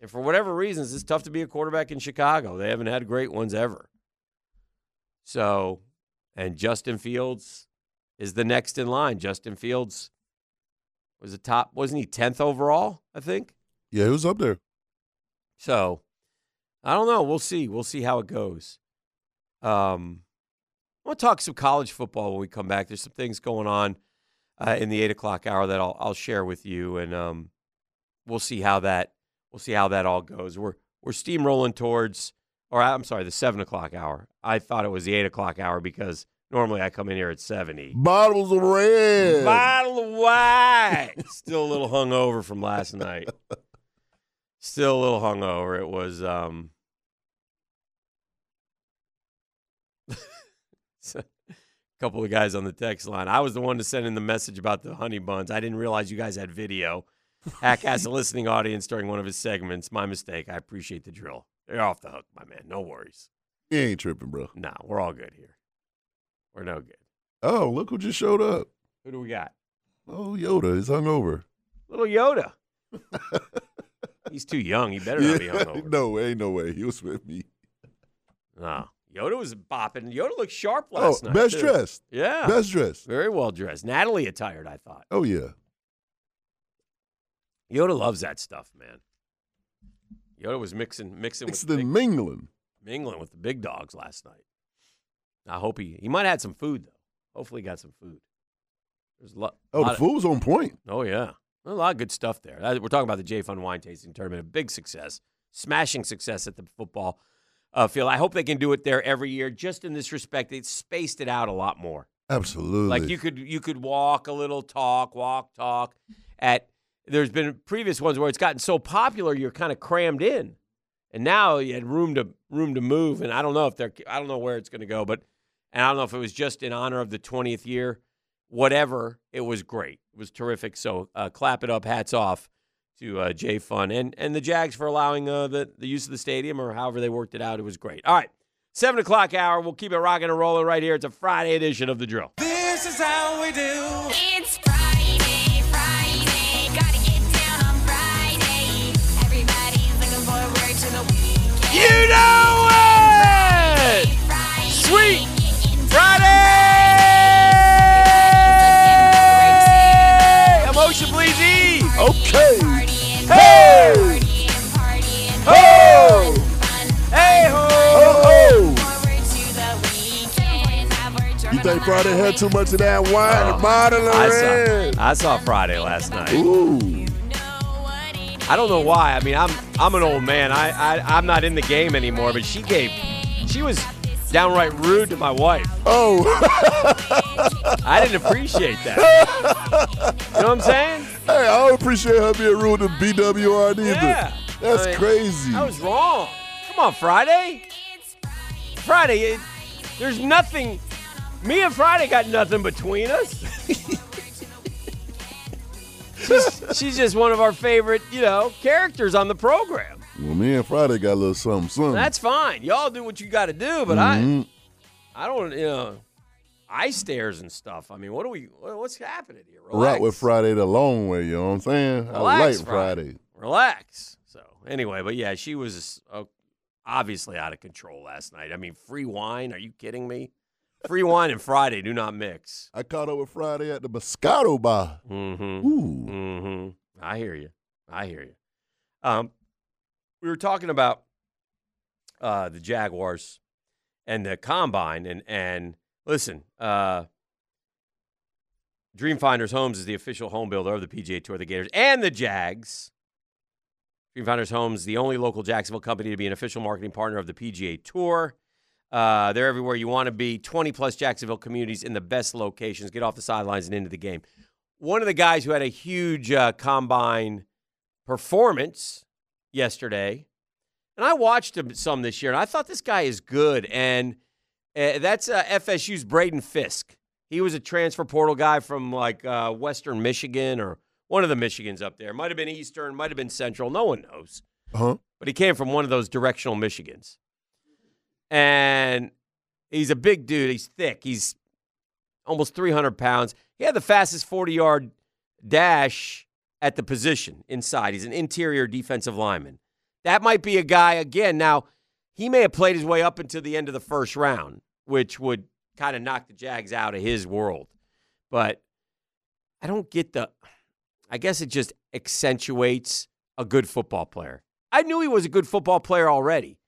and for whatever reasons, it's tough to be a quarterback in Chicago. They haven't had great ones ever. So, and Justin Fields is the next in line. Justin Fields was a top, wasn't he 10th overall, I think? Yeah, he was up there. So, I don't know. We'll see. We'll see how it goes. Um, I want to talk some college football when we come back. There's some things going on uh, in the eight o'clock hour that I'll I'll share with you, and um, we'll see how that we'll see how that all goes. We're we're steamrolling towards, or I'm sorry, the seven o'clock hour. I thought it was the eight o'clock hour because normally I come in here at seventy. Bottles of red. Bottle of white. Still a little hungover from last night. Still a little hungover. It was um a couple of guys on the text line. I was the one to send in the message about the honey buns. I didn't realize you guys had video. Hack has a listening audience during one of his segments. My mistake. I appreciate the drill. You're off the hook, my man. No worries. He ain't tripping, bro. Nah, we're all good here. We're no good. Oh, look who just showed up. Who do we got? Oh, Yoda is hungover. Little Yoda. He's too young. He better not be hungover. no, ain't no way. He was with me. No. Yoda was bopping. Yoda looked sharp Oh, last night. best too. dressed. Yeah. Best dressed. Very well dressed. Natalie attired, I thought. Oh yeah. Yoda loves that stuff, man. Yoda was mixing mixing It's the mingling. Mingling with the big dogs last night. I hope he he might have had some food though. Hopefully he got some food. There's a lot. Oh, lot the food was on point. Oh yeah, a lot of good stuff there. We're talking about the J Fund Wine Tasting Tournament, a big success, smashing success at the football uh, field. I hope they can do it there every year. Just in this respect, they spaced it out a lot more. Absolutely. Like you could you could walk a little, talk, walk, talk. At there's been previous ones where it's gotten so popular you're kind of crammed in, and now you had room to room to move. And I don't know if they're I don't know where it's going to go, but and I don't know if it was just in honor of the 20th year, whatever. It was great. It was terrific. So uh, clap it up, hats off to uh, J Fund and and the Jags for allowing uh, the the use of the stadium or however they worked it out. It was great. All right. Seven o'clock hour. We'll keep it rocking and rolling right here. It's a Friday edition of the drill. This is how we do. It's You know it! Sweet getting Friday! Emotion Please Eve! okay. partying, Hey! partying, partying. Ho! Hey ho! Oh, oh. Forward to the weekend. Now we're You think Friday had too much of that wine? Oh, the bottle of I saw, I saw Friday last night. Ooh. I don't know why. I mean, I'm I'm an old man. I, I I'm not in the game anymore. But she gave, she was downright rude to my wife. Oh, I didn't appreciate that. You know what I'm saying? hey, I don't appreciate her being rude to BWR either. Yeah. That's I mean, crazy. I was wrong. Come on, Friday. Friday, it, there's nothing. Me and Friday got nothing between us. she's, she's just one of our favorite, you know, characters on the program. well, me and Friday got a little something, something. That's fine. Y'all do what you got to do, but Mhm. I, I don't, you know, eye stares and stuff. I mean, what are we? What's happening here? Relax. with Friday the long way, you know what I'm saying? I Relax, like Friday. Friday. Relax. So anyway, but yeah, she was uh, obviously out of control last night. I mean, free wine? Are you kidding me? Free wine and Friday do not mix. I caught up with Friday at the Moscato Bar. Mm-hmm. Ooh. Mm-hmm. I hear you. I hear you. Um, we were talking about uh, the Jaguars and the combine, and and listen, uh, Dreamfinders Homes is the official home builder of the PGA Tour, the Gators, and the Jags. Dreamfinders Homes, the only local Jacksonville company to be an official marketing partner of the PGA Tour. Uh, they're everywhere you want to be. 20 plus Jacksonville communities in the best locations. Get off the sidelines and into the game. One of the guys who had a huge uh, combine performance yesterday, and I watched him some this year, and I thought this guy is good. And uh, that's uh, FSU's Braden Fiske. He was a transfer portal guy from like uh, Western Michigan or one of the Michigans up there. Might have been Eastern, might have been Central. No one knows. Uh-huh. But he came from one of those directional Michigans. And he's a big dude. He's thick. He's almost 300 pounds. He had the fastest 40 yard dash at the position inside. He's an interior defensive lineman. That might be a guy, again, now he may have played his way up until the end of the first round, which would kind of knock the Jags out of his world. But I don't get the, I guess it just accentuates a good football player. I knew he was a good football player already,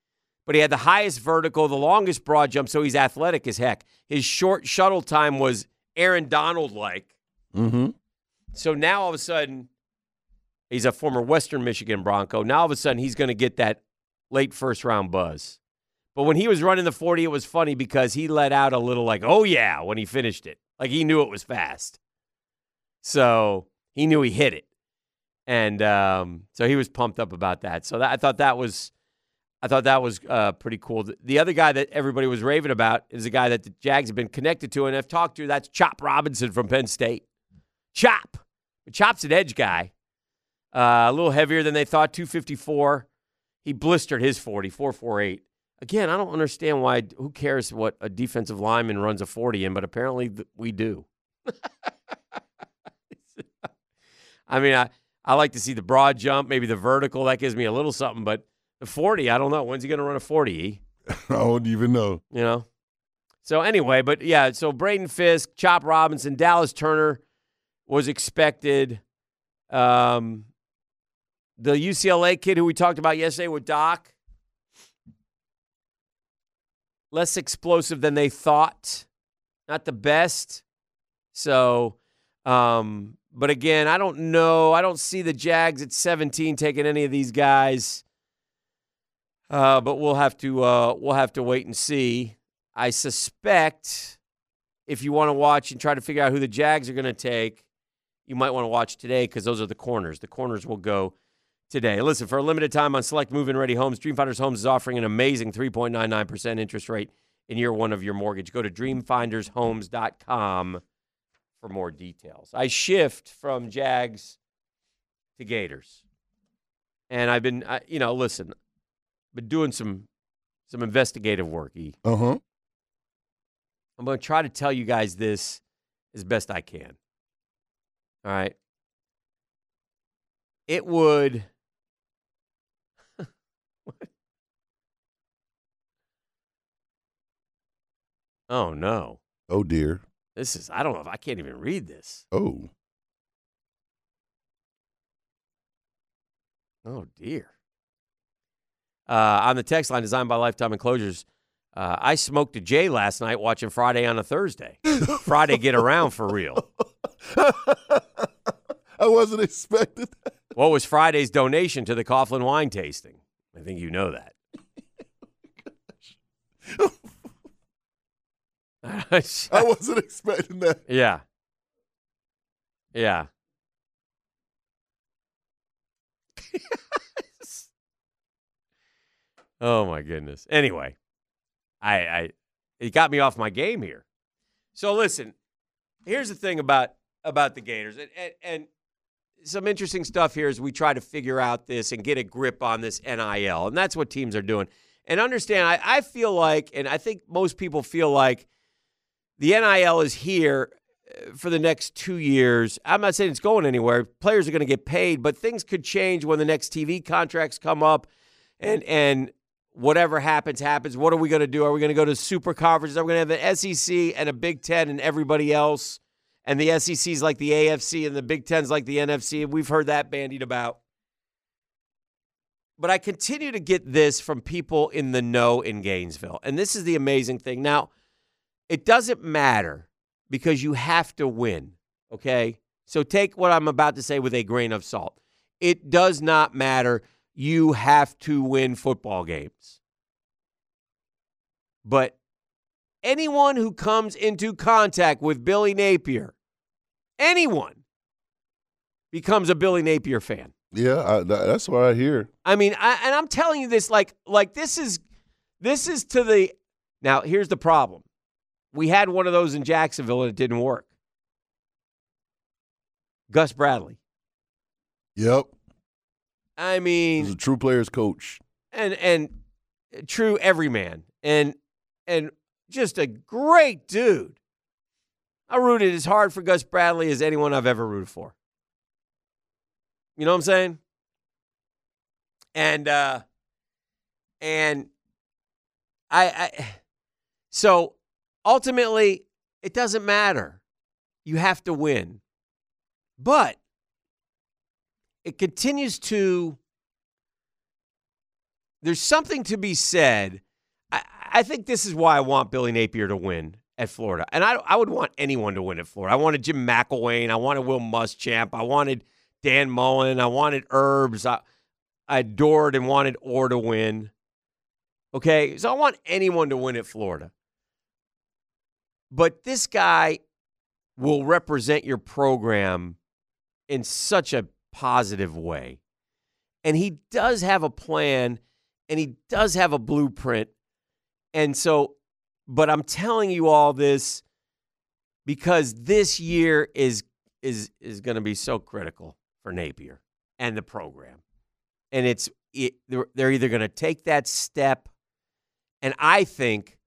but he had the highest vertical, the longest broad jump, so he's athletic as heck. His short shuttle time was Aaron Donald like. Mm-hmm. So now all of a sudden, he's a former Western Michigan Bronco. Now all of a sudden, he's going to get that late first round buzz. But when he was running the 40, it was funny because he let out a little like, oh yeah, when he finished it. Like he knew it was fast. So he knew he hit it. And um, so he was pumped up about that. So that, I thought that was. I thought that was uh, pretty cool. The- The other guy that everybody was raving about is a guy that the Jags have been connected to and I've talked to. That's Chop Robinson from Penn State. Chop. Chop's an edge guy. Uh, a little heavier than they thought, 254. He blistered his 40, 448. Again, I don't understand why. Who cares what a defensive lineman runs a 40 in, but apparently we do. I mean, I, I like to see the broad jump, maybe the vertical. That gives me a little something, but the 40, I don't know. When's he going to run a 40? E? I don't even know. you know. So anyway, but yeah, so Braden Fiske, Chop Robinson, Dallas Turner was expected. Um, the UCLA kid who we talked about yesterday with Doc, less explosive than they thought, not the best. So, um, but again, I don't know. I don't see the Jags at 17 taking any of these guys. Uh, but we'll have to uh, we'll have to wait and see. I suspect if you want to watch and try to figure out who the Jags are going to take, you might want to watch today because those are the corners. The corners will go today. Listen, for a limited time on select move-in ready homes, Dreamfinders Homes is offering an amazing 3.99% interest rate in year one of your mortgage. Go to dreamfindershomes.com for more details. I shift from Jags to Gators. And I've been, you know, listen, been doing some some investigative work. E. Uh huh. I'm going to try to tell you guys this as best I can. All right. It would. What? Oh, no. Oh dear. This is, I don't know if I can't even read this. Oh. Oh, dear. Uh, on the text line designed by Lifetime Enclosures, uh, I smoked a J last night watching Friday on a Thursday. Friday get around for real. I wasn't expecting that. What was Friday's donation to the Coughlin wine tasting? I think you know that. I wasn't expecting that. yeah. Yeah. oh my goodness. Anyway, I I it got me off my game here. So listen, here's the thing about about the Gators, and, and, and some interesting stuff here as we try to figure out this and get a grip on this NIL, and that's what teams are doing. And understand, I, I feel like, and I think most people feel like the NIL is here uh, for the next two years. I'm not saying it's going anywhere. Players are going to get paid, but things could change when the next TV contracts come up, and and whatever happens, happens. What are we going to do? Are we going to go to super conferences? Are we going to have the SEC and a Big Ten and everybody else? And the SEC's like the AFC and the Big Ten's like the NFC. We've heard that bandied about. But I continue to get this from people in the know in Gainesville. And this is the amazing thing. Now, it doesn't matter because you have to win, okay? So take what I'm about to say with a grain of salt. It does not matter. You have to win football games. But anyone who comes into contact with Billy Napier, anyone, becomes a Billy Napier fan. Yeah, I, that's what I hear. I mean, I, and I'm telling you this like like this is this is to the now here's the problem. we had one of those in Jacksonville and it didn't work. Gus Bradley. Yep. I mean, He's a true players coach. and and true everyman, and and just a great dude. I rooted as hard for Gus Bradley as anyone I've ever rooted for. You know what I'm saying? And uh and I I so ultimately it doesn't matter. You have to win. But it continues to there's something to be said. I, I think this is why I want Billy Napier to win at Florida. And I, I would want anyone to win at Florida. I wanted Jim McElwain. I wanted Will Muschamp. I wanted Dan Mullen. I wanted Herbs. I, I adored and wanted Orr to win. Okay. So I want anyone to win at Florida. But this guy will represent your program in such a positive way. And he does have a plan and he does have a blueprint. And so, but I'm telling you all this because this year is is is going to be so critical for Napier and the program. And it's it, they're, either going to take that step and I think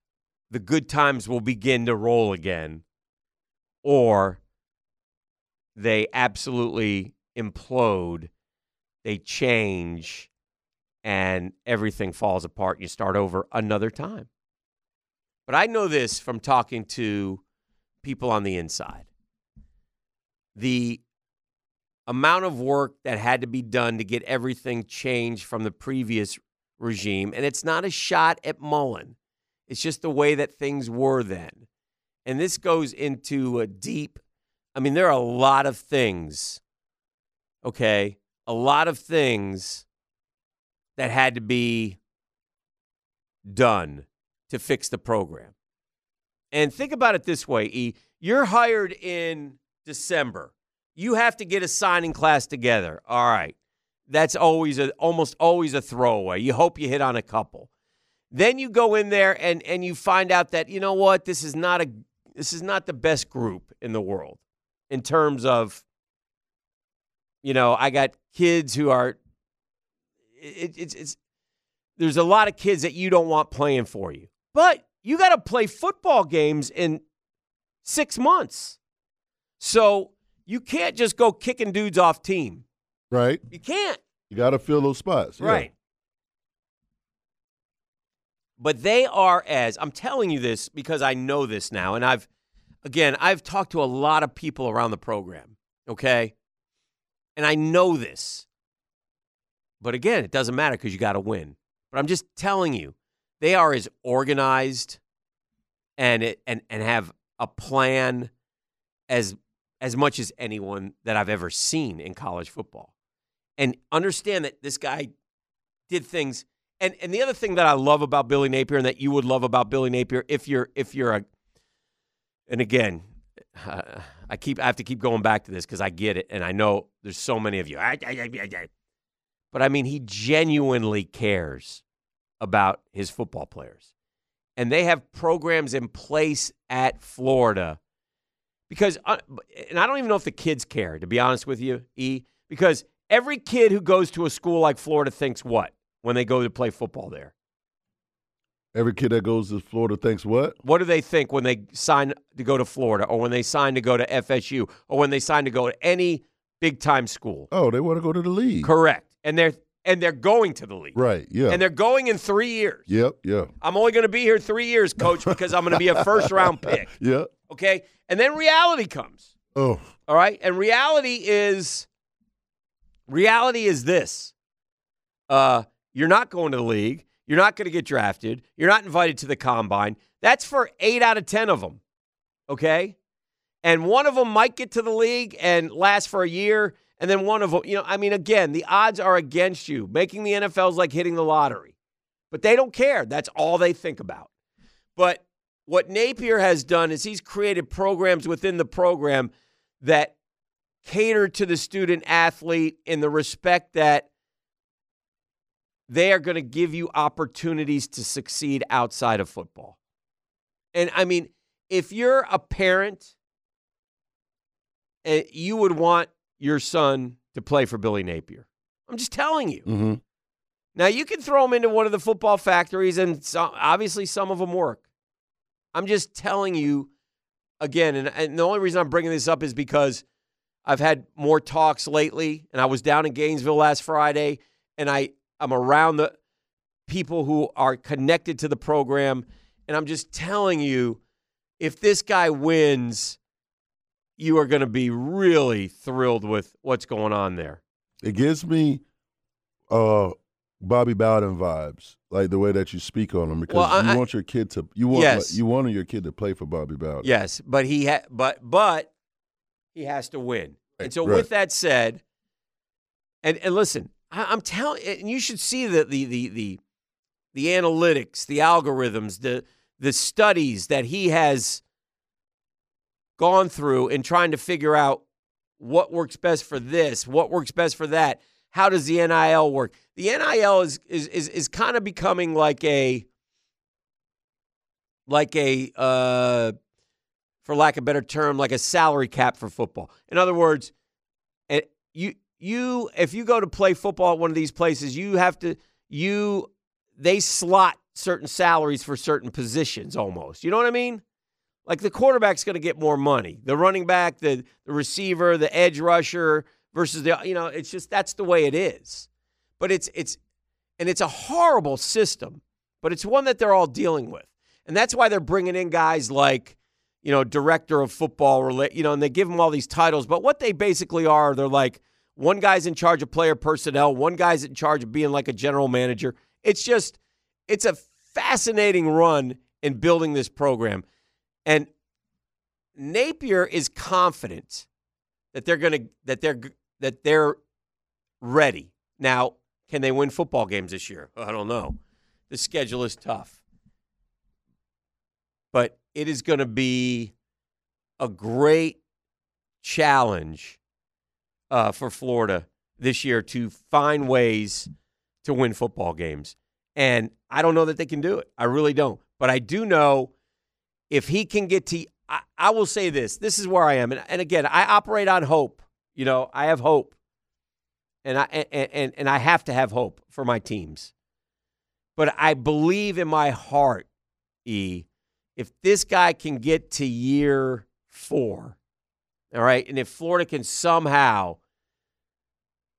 the good times will begin to roll again or they absolutely implode, they change, and everything falls apart. You start over another time. But I know this from talking to people on the inside. The amount of work that had to be done to get everything changed from the previous regime, and it's not a shot at Mullen, it's just the way that things were then. And this goes into a deep, I mean, there are a lot of things, okay? A lot of things that had to be done to fix the program. And think about it this way, E. You're hired in December. You have to get a signing class together. All right. That's always a almost always a throwaway. You hope you hit on a couple. Then you go in there and and you find out that you know what this is not a this is not the best group in the world in terms of you know I got kids who are it, it's it's there's a lot of kids that you don't want playing for you, but you got to play football games in six months, so you can't just go kicking dudes off team. Right. You can't. You got to fill those spots. yeah. Right. But they are as I'm telling you this because I know this now, and I've again I've talked to a lot of people around the program. Okay, and I know this. But again, it doesn't matter because you got to win. But I'm just telling you, they are as organized and and and have a plan as as much as anyone that I've ever seen in college football. And understand that this guy did things and and the other thing that I love about Billy Napier and that you would love about Billy Napier if you're if you're a and again uh, I keep I have to keep going back to this because I get it and I know there's so many of you. But I mean he genuinely cares about his football players. And they have programs in place at Florida because uh, and I don't even know if the kids care to be honest with you E because every kid who goes to a school like Florida thinks what when they go to play football there Every kid that goes to Florida thinks what? what do they think when they sign to go to Florida or when they sign to go to FSU or when they sign to go to any big time school Oh, they want to go to the league. correct and they're and they're going to the league Right. Yeah. and they're going in 3 years yep. Yeah. I'm only going to be here 3 years coach because I'm going to be a first round pick Yeah. okay and then reality comes Oh. All right. And reality is reality is this. Uh, you're not going to the league. You're not going to get drafted. You're not invited to the combine. That's for eight out of 10 of them. Okay. And one of them might get to the league and last for a year. And then one of them, you know, I mean, again, the odds are against you. Making the NFL is like hitting the lottery, but they don't care. That's all they think about. But what Napier has done is he's created programs within the program that cater to the student athlete in the respect that they are going to give you opportunities to succeed outside of football. And I mean, if you're a parent, and you would want your son to play for Billy Napier. I'm just telling you. Mm-hmm. Now you can throw him into one of the football factories, and some, obviously some of them work. I'm just telling you again, and, and the only reason I'm bringing this up is because I've had more talks lately, and I was down in Gainesville last Friday, and I I'm around the people who are connected to the program, and I'm just telling you, if this guy wins, you are going to be really thrilled with what's going on there. It gives me uh Bobby Bowden vibes, like the way that you speak on him, because Well, you I- want your kid to you want Yes. you wanted your kid to play for Bobby Bowden. Yes, but he ha- but but he has to win. And so, Right. with that said, and and listen, I, I'm telling, and you should see the the the the the analytics, the algorithms, the the studies that he has gone through in trying to figure out what works best for this, what works best for that. How does the NIL work? The NIL is is is, is kind of becoming like a like a uh, for lack of a better term, like a salary cap for football. In other words, it, you you if you go to play football at one of these places, you have to you they slot certain salaries for certain positions almost. You know what I mean? Like the quarterback's going to get more money. The running back, the the receiver, the edge rusher versus the you know, it's just that's the way it is. But it's it's and it's a horrible system, but it's one that they're all dealing with. And that's why they're bringing in guys like, you know, director of football, you know, and they give them all these titles. But what they basically are, they're like, one guy's in charge of player personnel, one guy's in charge of being like a general manager. It's just, it's a fascinating run in building this program. And Napier is confident that they're going to, that they're, that they're ready. Now, can they win football games this year? I don't know. The schedule is tough but it is going to be a great challenge uh, for Florida this year to find ways to win football games. And I don't know that they can do it. I really don't. But I do know if he can get to, I, I will say this this is where I am. And, and again, I operate on hope. You know, I have hope. And I, and, and, and I have to have hope for my teams. But I believe in my heart, E, if this guy can get to year four, all right, and if Florida can somehow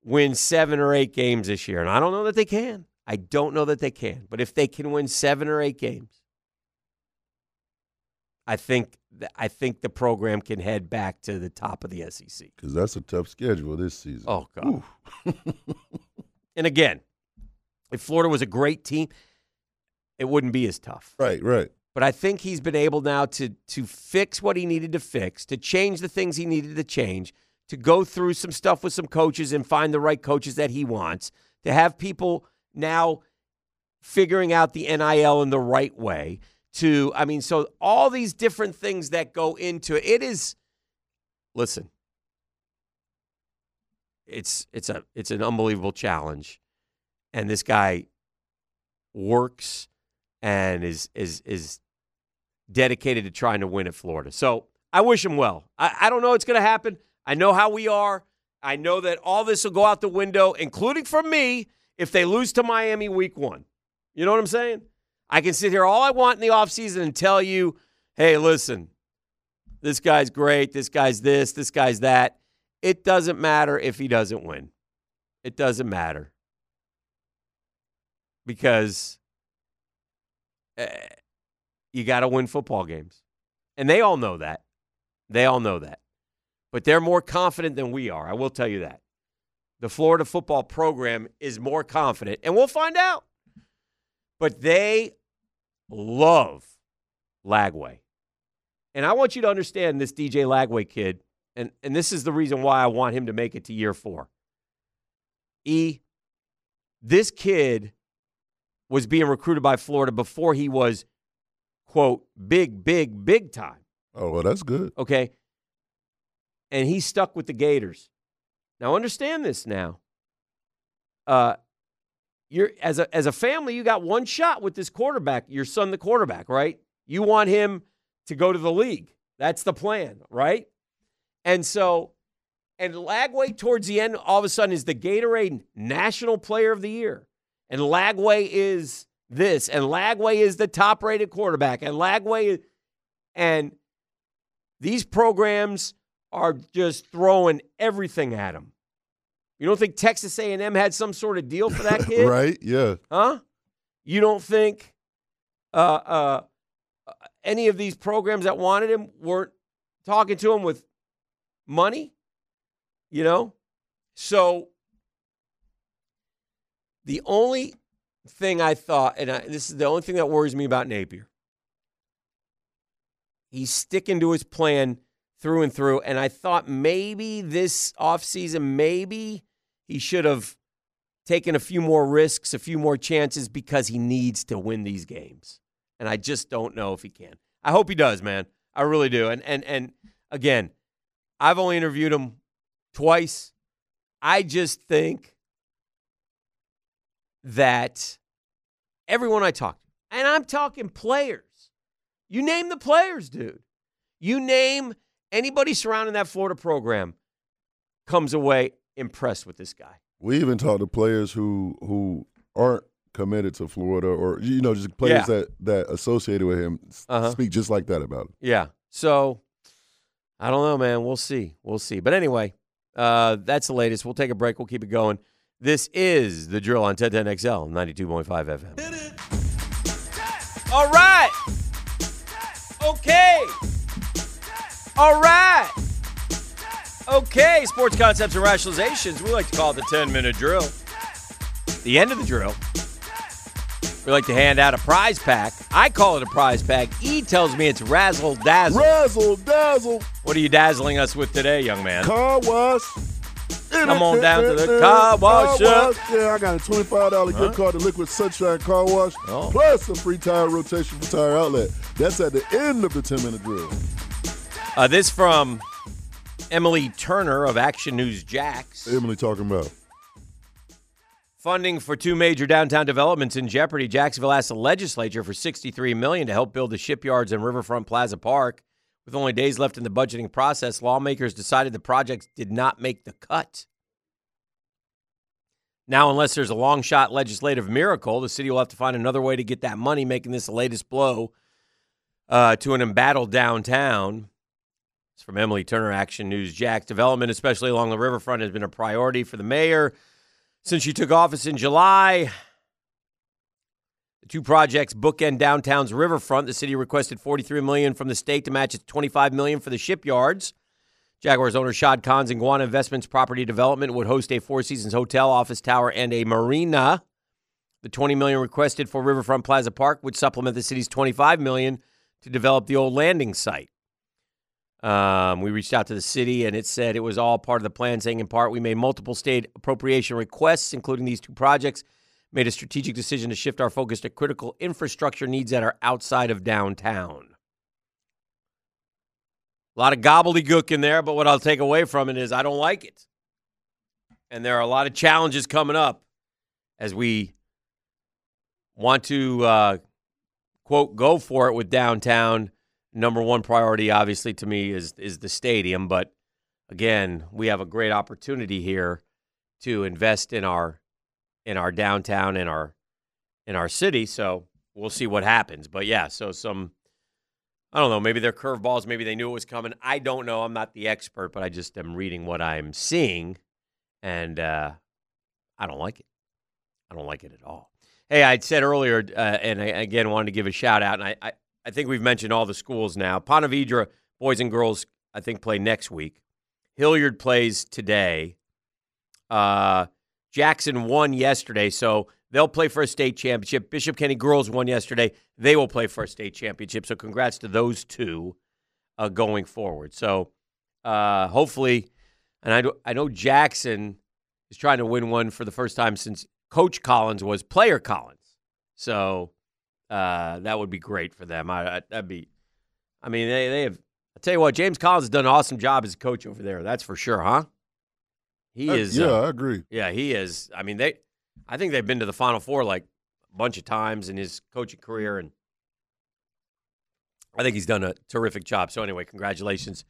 win seven or eight games this year, and I don't know that they can, I don't know that they can, but if they can win seven or eight games, I think th- I think the program can head back to the top of the SEC. because that's a tough schedule this season. Oh God! and again, if Florida was a great team, it wouldn't be as tough. Right, right. But I think he's been able now to to fix what he needed to fix, to change the things he needed to change, to go through some stuff with some coaches and find the right coaches that he wants, to have people now figuring out the NIL in the right way. To I mean, so all these different things that go into it, it is listen. It's it's a it's an unbelievable challenge. And this guy works and is is is dedicated to trying to win at Florida. So I wish him well. I, I don't know what's going to happen. I know how we are. I know that all this will go out the window, including from me, if they lose to Miami week one. You know what I'm saying? I can sit here all I want in the offseason and tell you, hey, listen, this guy's great. This guy's this. This guy's that. It doesn't matter if he doesn't win. It doesn't matter. Because uh, you got to win football games. And they all know that. They all know that. But they're more confident than we are. I will tell you that. The Florida football program is more confident, and we'll find out. But they love Lagway. And I want you to understand this DJ Lagway kid, and, and this is the reason why I want him to make it to year four. E, this kid was being recruited by Florida before he was, quote, big, big, big time. Oh, well, that's good. Okay. And he stuck with the Gators. Now understand this now. Uh you're as a as a family, you got one shot with this quarterback, your son the quarterback, right? You want him to go to the league. That's the plan, right? And so, and Lagway towards the end, all of a sudden, is the Gatorade National Player of the Year. And Lagway is this, and Lagway is the top rated quarterback, and Lagway and these programs are just throwing everything at him. You don't think Texas A&M had some sort of deal for that kid? right? Yeah. Huh? You don't think uh, uh, any of these programs that wanted him weren't talking to him with money? You know? So the only thing I thought, and I, this is the only thing that worries me about Napier, he's sticking to his plan through and through. And I thought maybe this offseason, maybe he should have taken a few more risks, a few more chances because he needs to win these games. And I just don't know if he can. I hope he does, man. I really do. And and and again, I've only interviewed him twice. I just think that everyone I talk to, and I'm talking players, you name the players, dude. You name anybody surrounding that Florida program comes away impressed with this guy. We even talked to players who who aren't committed to Florida, or you know, just players Yeah. that that associated with him Uh-huh. speak just like that about him. Yeah. So I don't know, man. We'll see. We'll see. But anyway, uh, that's the latest. We'll take a break. We'll keep it going. This is the drill on 1010XL 92.5 FM. All right. Okay. All right. Okay. Sports concepts and rationalizations. We like to call it the 10 minute drill. The end of the drill. We like to hand out a prize pack. I call it a prize pack. E tells me it's razzle dazzle. Razzle dazzle, What are you dazzling us with today, young man? car wash. Come on down to the car wash, yeah. Yeah, I got a twenty-five dollar gift card to Liquid Sunshine Car Wash, Oh. plus a free tire rotation for Tire Outlet. That's at the end of the ten-minute drill. Uh, this from Emily Turner of Action News Jax. Emily talking about. Funding for two major downtown developments in jeopardy. Jacksonville asked the legislature for 63 million to help build the shipyards and Riverfront Plaza Park. With only days left in the budgeting process, lawmakers decided the projects did not make the cut. Now, unless there's a long shot legislative miracle, the city will have to find another way to get that money, making this the latest blow uh, to an embattled downtown. It's from Emily Turner, Action News Jax. Development, especially along the riverfront, has been a priority for the mayor since she took office in July. Two projects bookend downtown's riverfront. The city requested 43 million from the state to match its 25 million for the shipyards. Jaguars owner Shad Khan's Iguana Investments Property Development would host a Four Seasons hotel, office tower, and a marina. The 20 million requested for Riverfront Plaza Park would supplement the city's 25 million to develop the old landing site. Um, we reached out to the city and it said it was all part of the plan, saying in part, we made multiple state appropriation requests, including these two projects, made a strategic decision to shift our focus to critical infrastructure needs that are outside of downtown. A lot of gobbledygook in there, but what I'll take away from it is I don't like it. And there are a lot of challenges coming up as we want to, uh, quote, go for it with downtown number one priority obviously to me is is the stadium but again we have a great opportunity here to invest in our in our downtown in our in our city so we'll see what happens but yeah so some i don't know maybe they're curveballs maybe they knew it was coming i don't know i'm not the expert but i just am reading what i'm seeing and uh i don't like it i don't like it at all hey i said earlier uh, and i again wanted to give a shout out and i, I I think we've mentioned all the schools now. Ponte Vedra boys and girls, I think, play next week. Hilliard plays today. Uh, Jackson won yesterday, so they'll play for a state championship. Bishop Kenny girls won yesterday. They will play for a state championship. So congrats to those two uh, going forward. So uh, hopefully, and I, do- I know Jackson is trying to win one for the first time since Coach Collins was player Collins. So uh, that would be great for them. I, I that'd be. I mean, they they have. I tell you what, James Collins has done an awesome job as a coach over there. That's for sure, huh? He Uh, is. yeah, uh, I agree. yeah, he is. I mean, they. I think they've been to the Final Four like a bunch of times in his coaching career, and I think he's done a terrific job. So anyway, congratulations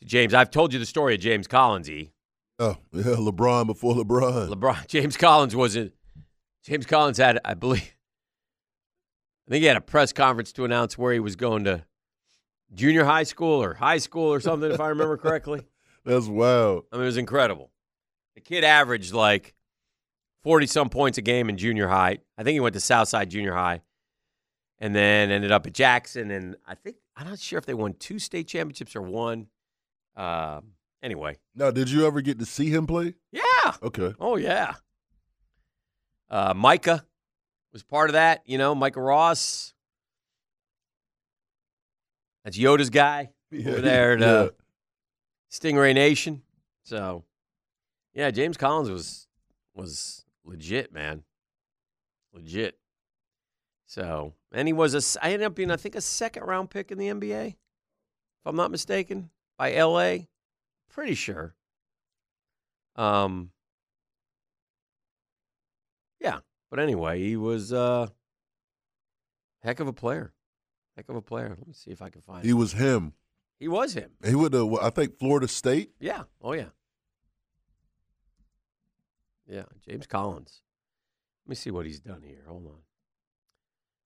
to James. I've told you the story of James Collins. E. Oh, yeah, LeBron before LeBron. LeBron James Collins wasn't. James Collins had, I believe, I think he had a press conference to announce where he was going to junior high school or high school or something, if I remember correctly. That's wild. I mean, it was incredible. The kid averaged like 40 some points a game in junior high. I think he went to Southside Junior High and then ended up at Jackson. And I think, I'm not sure if they won two state championships or one. Um, anyway, Now, did you ever get to see him play? yeah. Okay. Oh, yeah. Uh, Micah was part of that, you know, Micah Ross. That's Yoda's guy over there at uh, Stingray Nation. So, yeah, James Collins was was legit, man, legit. So, and he was a. I ended up being, I think, a second round pick in the NBA, if I'm not mistaken, by LA. Pretty sure. Um. Yeah, but anyway, he was uh, heck of a player. Heck of a player. Let me see if I can find. He him. was him. He was him. He would have, I think, Florida State. Yeah. Oh yeah. Yeah, James Collins. Let me see what he's done here. Hold on.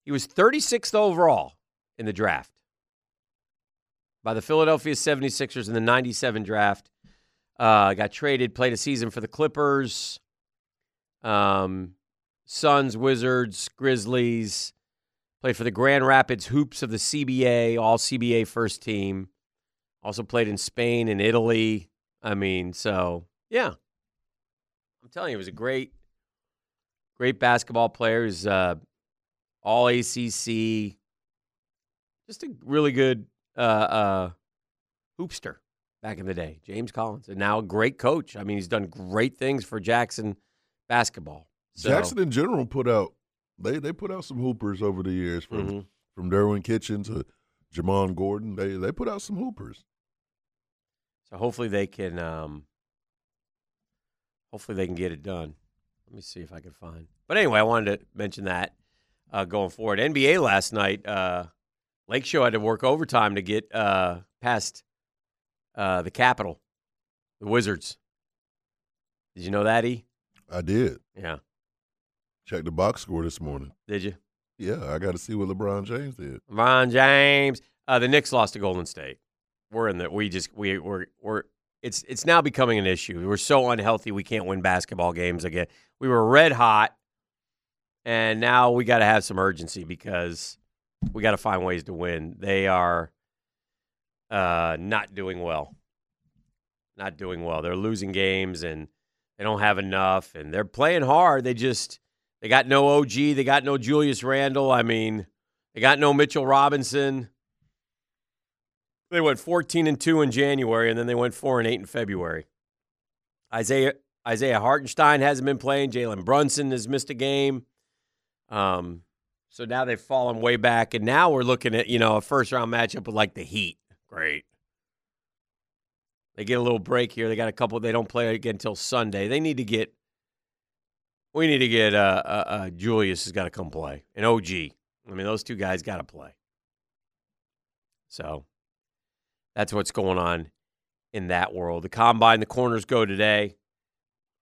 He was 36th overall in the draft by the Philadelphia 76ers in the 97 draft. Uh, got traded, played a season for the Clippers, um, Suns, Wizards, Grizzlies. Played for the Grand Rapids Hoops of the CBA, all CBA first team. Also played in Spain and Italy. I mean, so yeah. I'm telling you, he was a great, great basketball player. He's uh, all ACC. Just a really good uh, uh, hoopster back in the day, James Collins, and now a great coach. I mean, he's done great things for Jackson basketball. So, Jackson in general put out they they put out some hoopers over the years from Mhm. from Derwin Kitchen to Jamon Gordon. They they put out some hoopers. So hopefully they can um hopefully they can get it done. Let me see if I can find. But anyway, I wanted to mention that uh, going forward. NBA last night, uh Lake Show had to work overtime to get uh past uh the Capital, the Wizards. Did you know that, E? I did Yeah. check the box score this morning. Did you? Yeah, I got to see what LeBron James did. LeBron James. Uh, the Knicks lost to Golden State. We're in the we just we we're we're it's it's now becoming an issue. We're so unhealthy we can't win basketball games again. We were red hot, and now we got to have some urgency because we got to find ways to win. They are uh, not doing well. Not doing well. They're losing games and they don't have enough, and they're playing hard. They just they got no OG. They got no Julius Randle. I mean. They got no Mitchell Robinson. They went 14 and 2 in January and then they went 4 and 8 in February. Isaiah Isaiah Hartenstein hasn't been playing. Jalen Brunson has missed a game. Um, so now they've fallen way back, and now we're looking at you know a first round matchup with like the Heat. Great. They get a little break here. They got a couple. They don't play again until Sunday. They need to get. We need to get. Uh, uh, uh Julius has got to come play, and OG. I mean, those two guys got to play. So that's what's going on in that world. The combine, the corners go today.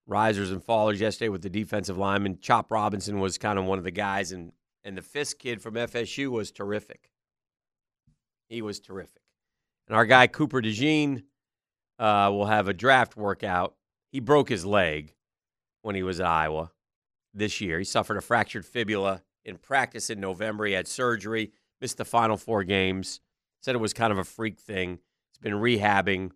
Risers and fallers yesterday with the defensive lineman. Chop Robinson was kind of one of the guys, and and the Fiske kid from FSU was terrific. He was terrific. And our guy Cooper DeJean uh, will have a draft workout. He broke his leg when he was at Iowa this year. He suffered a fractured fibula in practice in November. He had surgery, missed the final four games. Said it was kind of a freak thing. He's been rehabbing.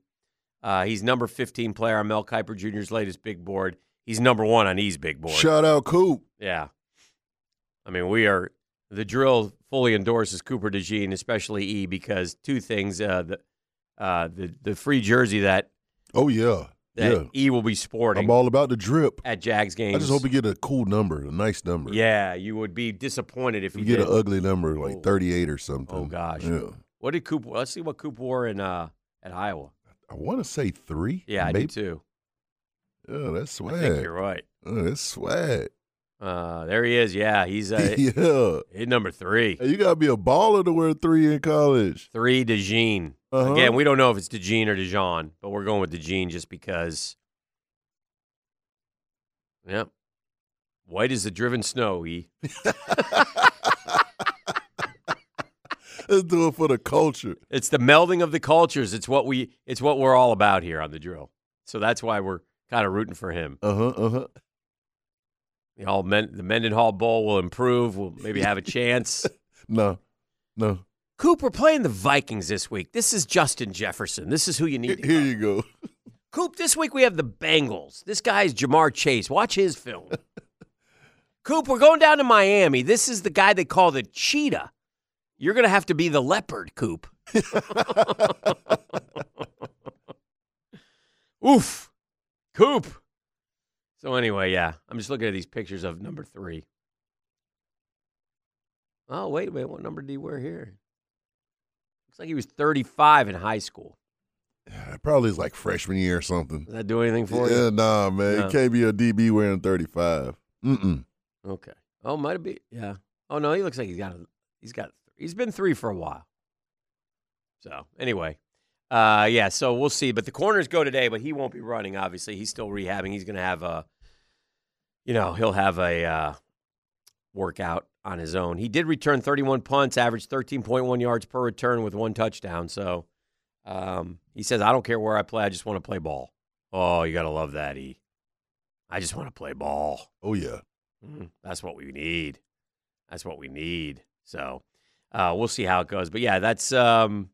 Uh, he's number 15 player on Mel Kiper Jr.'s latest big board. He's number one on E's big board. Shout out Coop. Yeah. I mean, we are the drill fully endorses Cooper DeJean, especially E, because two things: uh, the uh, the the free jersey that Oh yeah, that yeah. E will be sporting I'm all about the drip. at Jags games. I just hope you get a cool number, a nice number. Yeah, you would be disappointed if you get did. an ugly number like Oh. 38 or something. Oh, gosh. Yeah. What did Coop? Let's see what Coop wore in uh, at Iowa. I want to say three. Yeah, I maybe. do too. Yeah, that's I think swag. you're right. Oh, that's swag. Uh, there he is. Yeah, he's uh, yeah. he's number three. Hey, you gotta be a baller to wear three in college. Three DeJean. Uh-huh. Again, we don't know if it's DeJean or DeJean, but we're going with DeJean just because. Yep. White as the driven snow, E. Let's do it for the culture. It's the melding of the cultures. It's what we it's what we're all about here on the drill. So that's why we're kind of rooting for him. Uh huh. Uh huh. The all men, the Mendenhall Bowl will improve. We'll maybe have a chance. No, no. Coop, we're playing the Vikings this week. This is Justin Jefferson. This is who you Here, need. To here you go. Coop, this week we have the Bengals. This guy's Ja'Marr Chase. Watch his film. Coop, we're going down to Miami. This is the guy they call the cheetah. You're going to have to be the leopard, Coop. Oof. Coop. So, anyway, yeah, I'm just looking at these pictures of number three. Oh, wait a minute. What number did he wear here? Looks like he was 35 in high school. It probably is like freshman year or something. Does that do anything for you? Yeah, nah, man. No. You can't be a DB wearing 35. Mm-mm. Okay. Oh, might have been. Yeah. Oh no, he looks like he's got. A, he's got. He's been three for a while. So anyway, uh, yeah. So we'll see. But the corners go today, but he won't be running. Obviously, he's still rehabbing. He's going to have a. You know, he'll have a uh, workout on his own. He did return 31 punts, averaged 13.1 yards per return with one touchdown. So um, he says, "I don't care where I play. I just want to play ball." Oh, you got to love that, E. I just want to play ball. Oh, yeah. Mm, that's what we need. That's what we need. So uh, we'll see how it goes. But yeah, that's um,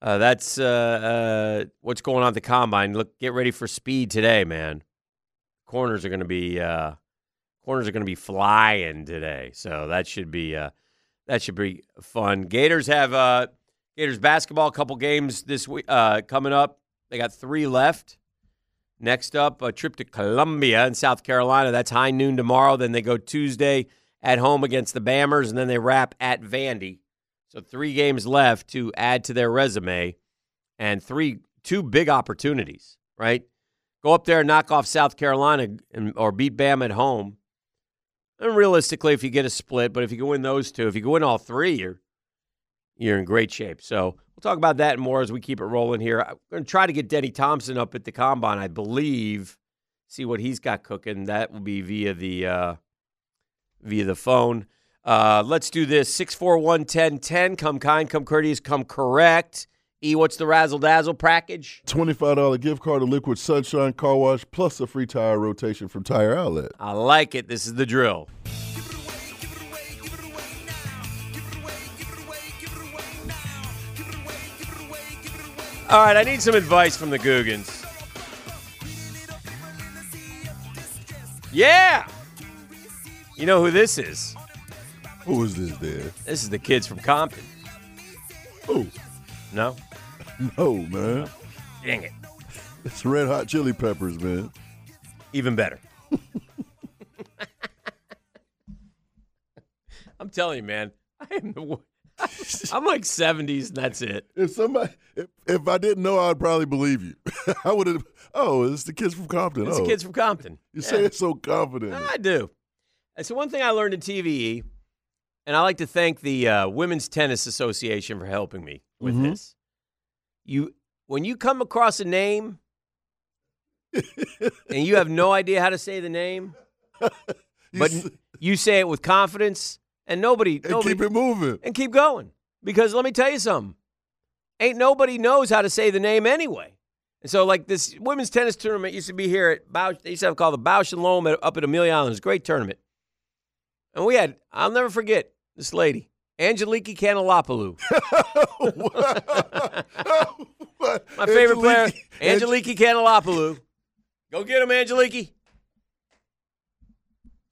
uh, that's uh, uh, what's going on at the combine. Look, get ready for speed today, man. Corners are going to be uh, corners are going to be flying today. So that should be uh, that should be fun. Gators have Gators basketball. A couple games this week coming up. They got three left. Next up, a trip to Columbia in South Carolina. That's high noon tomorrow. Then they go Tuesday at home against the Bammers, and then they wrap at Vandy. So three games left to add to their resume, and three two big opportunities. Right, go up there and knock off South Carolina and, or beat Bam at home. And realistically, if you get a split, but if you can win those two, if you can win all three, you're you're in great shape. So we'll talk about that more as we keep it rolling here. I'm going to try to get Denny Thompson up at the combine, I believe. See what he's got cooking. That will be via the uh, via the phone. Uh, let's do this. 641 1010. Come kind, come courteous, come correct. E, what's the razzle dazzle package? $25 gift card to Liquid Sunshine Car Wash plus a free tire rotation from Tire Outlet. I like it. This is the drill. All right, I need some advice from the Googans. Yeah. You know who this is? Who is this there? This is the kids from Compton. Oh, No? no, man. Dang it. It's Red Hot Chili Peppers, man. Even better. I'm telling you, man. I am the I'm like 70s and that's it. If somebody, if, if I didn't know, I'd probably believe you. I would have. Oh, it's the kids from Compton. It's oh, the kids from Compton. You Yeah. say it so confident. I do. And so one thing I learned in TVE, and I like to thank the uh, Women's Tennis Association for helping me with Mhm. this. You, when you come across a name and you have no idea how to say the name, You but s- you say it with confidence, and nobody, and nobody keep it moving. and keep going. Because let me tell you something. Ain't nobody knows how to say the name anyway. And so, like this women's tennis tournament used to be here at Bausch, they used to have it called the Bausch and Lomb up at Amelia Island. It was a great tournament. And we had, I'll never forget this lady, Angeliki Canelopoulos. What? Oh, My favorite player, Angeliki- Canelopoulos. Go get him, Angeliki.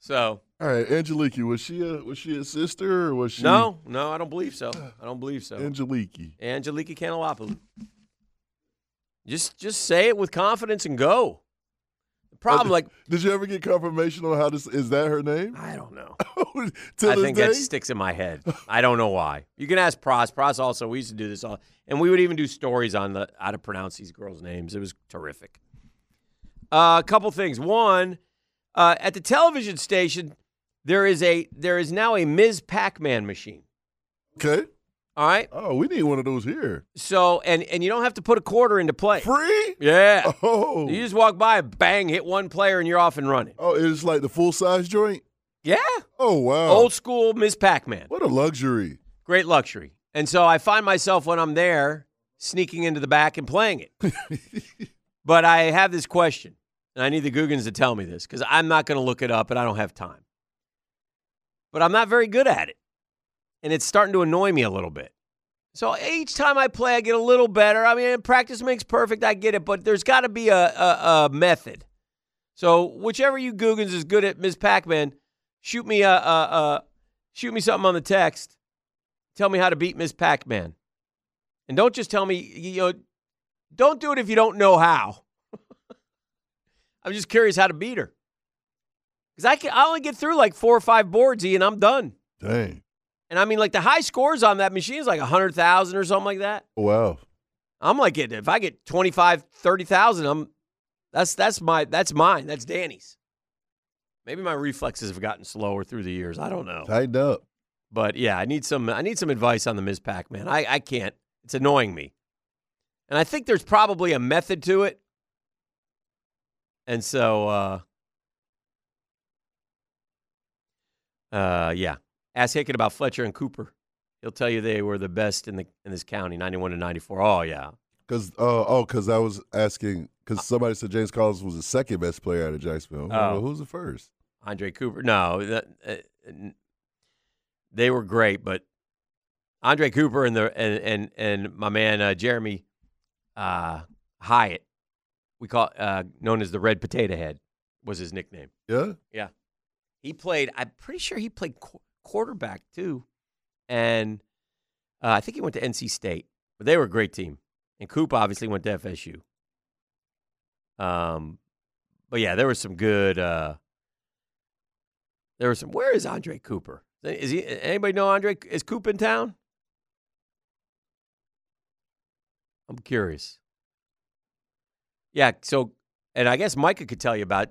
So, All right, Angeliki, was she a was she a sister or was she no, no, I don't believe so. I don't believe so. Angeliki? Angeliki Canelopoulos. Just just say it with confidence and go. Problem, like Did you ever get confirmation on how this is that her name? I don't know. I think day? that sticks in my head. I don't know why. You can ask Pros. Pros also. We used to do this all, and we would even do stories on the how to pronounce these girls' names. It was terrific. Uh, a couple things. One, uh, at the television station, There is a there is now a Ms. Pac-Man machine. Okay. All right. Oh, we need one of those here. So and and you don't have to put a quarter into play. Free? Yeah. Oh. You just walk by, bang, hit one player, and you're off and running. Oh, it's like the full size joint? Yeah. Oh, wow. Old school Ms. Pac-Man. What a luxury. Great luxury. And so I find myself when I'm there sneaking into the back and playing it. but I have this question, and I need the Googans to tell me this because I'm not going to look it up and I don't have time. But I'm not very good at it. And it's starting to annoy me a little bit. So each time I play, I get a little better. I mean, practice makes perfect. I get it, but there's got to be a, a, a method. So whichever you Googans is good at Ms. Pac-Man, shoot me a, a, a shoot me something on the text. Tell me how to beat Ms. Pac-Man, and don't just tell me you know. Don't do it if you don't know how. I'm just curious how to beat her. Because I can I only get through like four or five boards, and I'm done. Dang. And I mean, like the high scores on that machine is like 100,000 or something like that. Wow. I'm like, if I get 25, 30,000, I'm that's that's my that's mine. That's Danny's. Maybe my reflexes have gotten slower through the years. I don't know. Tightened up. But yeah, I need some I need some advice on the Ms. Pac-Man. I, I can't. It's annoying me. And I think there's probably a method to it. And so uh uh yeah. Ask Hicken about Fletcher and Cooper. He'll tell you they were the best in the in this county, 91 to 94. Oh yeah. Cause uh, oh, cause I was asking because somebody said James Collins was the second best player out of Jacksonville. Oh. Well, who's the first? Andre Cooper. No, that, uh, they were great, but Andre Cooper and the and and, and my man uh, Jeremy uh, Hyatt, we call uh, known as the Red Potato Head, was his nickname. Yeah, yeah. He played. I'm pretty sure he played qu- quarterback too, and uh, I think he went to NC State. But they were a great team, and Coop obviously went to FSU. Um, but yeah, there was some good. Uh, there was some. Where is Andre Cooper? Is he? Anybody know Andre? Is Coop in town? I'm curious. Yeah. So, and I guess Micah could tell you about.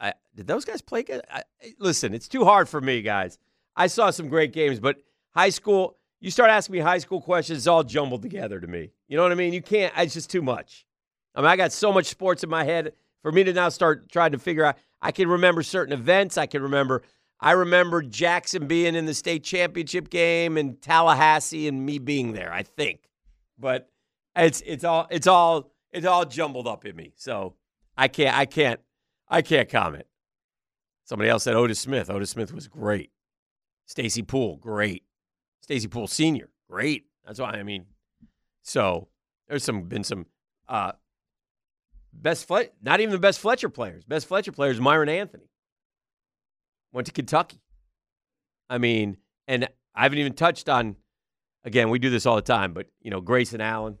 I, did those guys play? I, listen, it's too hard for me, guys. I saw some great games, but high school. You start asking me high school questions, it's all jumbled together to me. You know what I mean? You can't. It's just too much. I mean, I got so much sports in my head for me to now start trying to figure out. I can remember certain events. I can remember. I remember Jackson being in the state championship game and Tallahassee and me being there. I think, but it's it's all it's all it's all jumbled up in me. So I can't I can't I can't comment. Somebody else said Otis Smith. Otis Smith was great. Stacy Poole, great. Stacy Poole Senior, great. That's why I mean. So there's some been some uh, best Flet- not even the best Fletcher players. Best Fletcher players Myron Anthony went to Kentucky. I mean, and I haven't even touched on. Again, we do this all the time, but you know, Grayson Allen.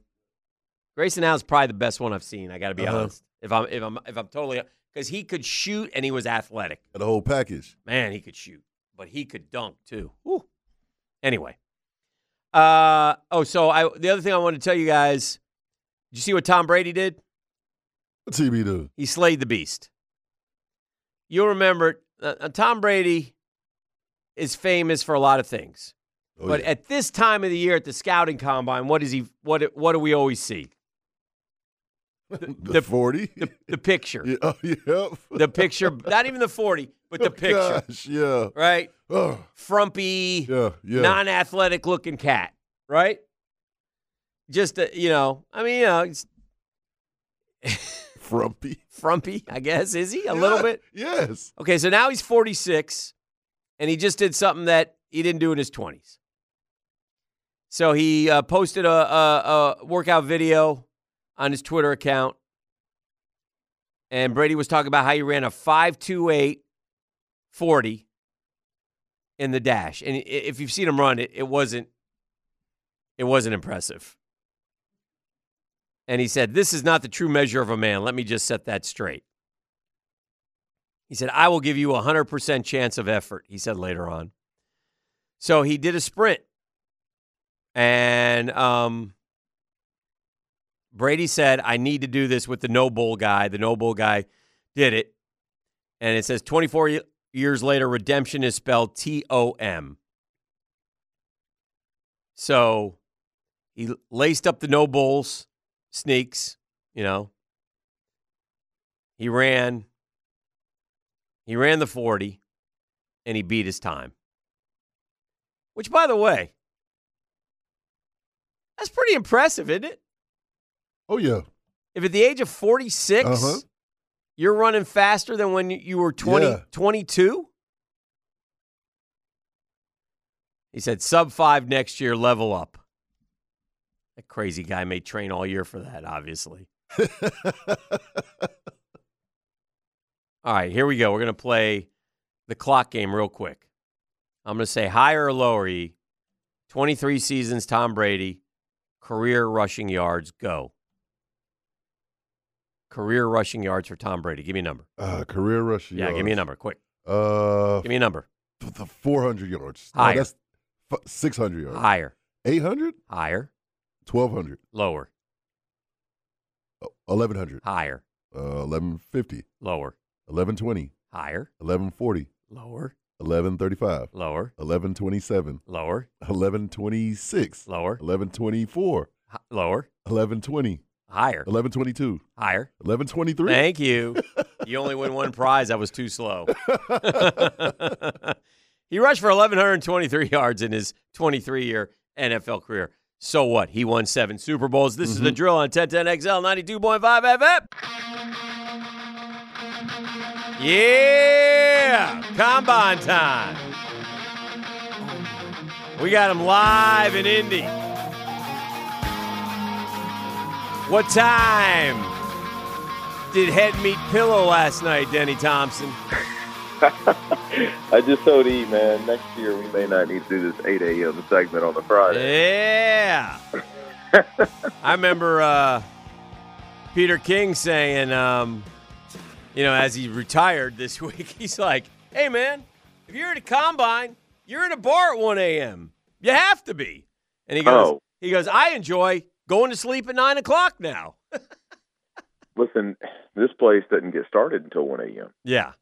Grayson Allen's probably the best one I've seen. I got to be Uh-huh. honest. If I'm if I'm if I'm totally because he could shoot and he was athletic. The whole package. Man, he could shoot, but he could dunk too. Whew. Anyway, uh oh, so I the other thing I wanted to tell you guys. Did you see what Tom Brady did? What TB do? He slayed the beast. You'll remember uh, uh, Tom Brady is famous for a lot of things, Oh, but yeah. at this time of the year at the scouting combine, what is he? What what do we always see? the, the- forty. The, the picture, yeah, oh, yep. the picture, not even the forty, but the Oh, picture, Gosh, yeah. right? Oh, Frumpy, yeah, yeah. non-athletic looking cat, right? Just uh, you know, I mean, you know, it's Frumpy. frumpy, I guess. Is he a little bit? Yes. Okay, so now he's 46, and he just did something that he didn't do in his 20s. So he uh, posted a, a, a workout video on his Twitter account, and Brady was talking about how he ran a 5.28 40 in the dash. And if you've seen him run, it, it wasn't it wasn't impressive. And he said, This is not the true measure of a man. Let me just set that straight. He said, I will give you a 100% chance of effort, he said later on. So he did a sprint. And um, Brady said, I need to do this with the NOBULL guy. The NOBULL guy did it. And it says 24, years later, redemption is spelled T O M. So he laced up the NOBULLs, sneaks, you know. He ran, he ran the 40, and he beat his time. Which, by the way, that's pretty impressive, isn't it? Oh yeah. If at the age of 46, Uh-huh. you're running faster than when you- were 20, Yeah. 22? He said sub five next year, level up. That crazy guy may train all year for that, obviously. All right, here we go. We're going to play the clock game real quick. I'm going to say higher or lower, E. 23 seasons, Tom Brady, career rushing yards, go. Career rushing yards for Tom Brady. Give me a number. uh, career rush. Yeah, give me a number, quick. Uh, Give me a number. the 400 yards. No, Higher. that's f- 600 yards. Higher, 800, higher, 1200, lower, uh, 1100, higher, uh, 1150, lower, 1120, higher, 1140, lower, 1135, lower, 1127, lower, 1126, lower, 1124, hi- lower, 1120, higher, 1122, higher. 1123. Thank you. You only win one prize. That was too slow. he rushed for 1,123 yards in his 23 year NFL career. So what? He won seven Super Bowls. This is the mm-hmm. drill on 1010XL 92.5 FM. Yeah! Combine time. We got him live in Indy. What time did head meet pillow last night, Denny Thompson? I just told E, man, next year we may not need to do this 8 a.m. segment on the Friday. Yeah. I remember uh, Peter King saying, um, you know, as he retired this week, he's like, hey, man, if you're at a combine, you're in a bar at 1 a.m. You have to be. And he goes, Oh. he goes, I enjoy going to sleep at 9 o'clock now. Listen, this place doesn't get started until 1 a.m. Yeah.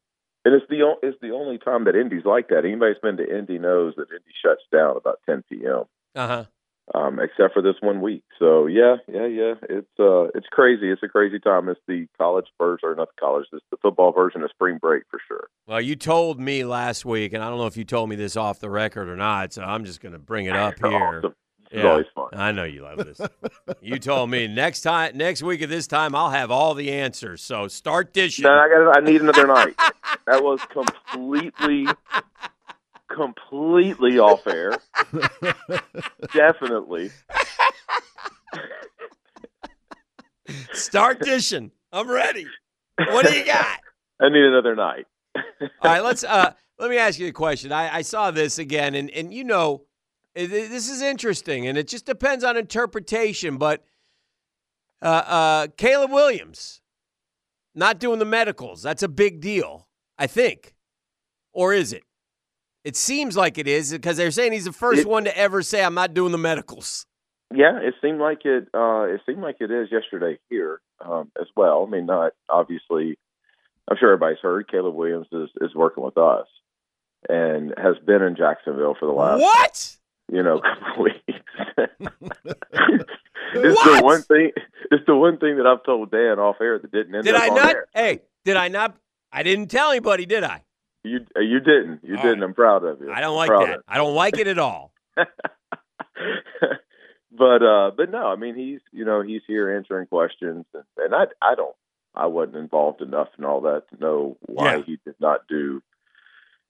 And it's the it's the only time that Indy's like that. Anybody who's been to Indy knows that Indy shuts down about 10 p.m. Uh huh. Um, except for this one week. So yeah, yeah, yeah. It's uh, it's crazy. It's a crazy time. It's the college version, or not the college. It's the football version of spring break for sure. Well, you told me last week, and I don't know if you told me this off the record or not, so I'm just going to bring it up here. Awesome. Yeah. always fun. I know you love this. you told me next time, next week at this time, I'll have all the answers. So start dishing. No, I got. I need another night. That was completely, completely off air. Definitely. Start dishing. I'm ready. What do you got? I need another night. All right, let's. Uh, let me ask you a question. I, I saw this again, and and you know, it- this is interesting, and it just depends on interpretation. But uh, uh, Caleb Williams not doing the medicals. That's a big deal, I think, or is it? It seems like it is because they're saying he's the first It- one to ever say, "I'm not doing the medicals." Yeah, it seemed like it. Uh, it seemed like it is yesterday here um, as well. I mean, not obviously. I'm sure everybody's heard Caleb Williams is is working with us and has been in Jacksonville for the last What? You know couple weeks. it's What? the one thing. It's the one thing that I've told Dan off air that didn't end Did up I on not? air. Hey, did I not? I didn't tell anybody, did I? You you didn't. You All didn't. right. I'm proud of you. I don't like that. I don't like it at all. but uh, but no, I mean he's you know he's here answering questions, and, and I I don't I wasn't involved enough in all that to know why Yeah. he did not do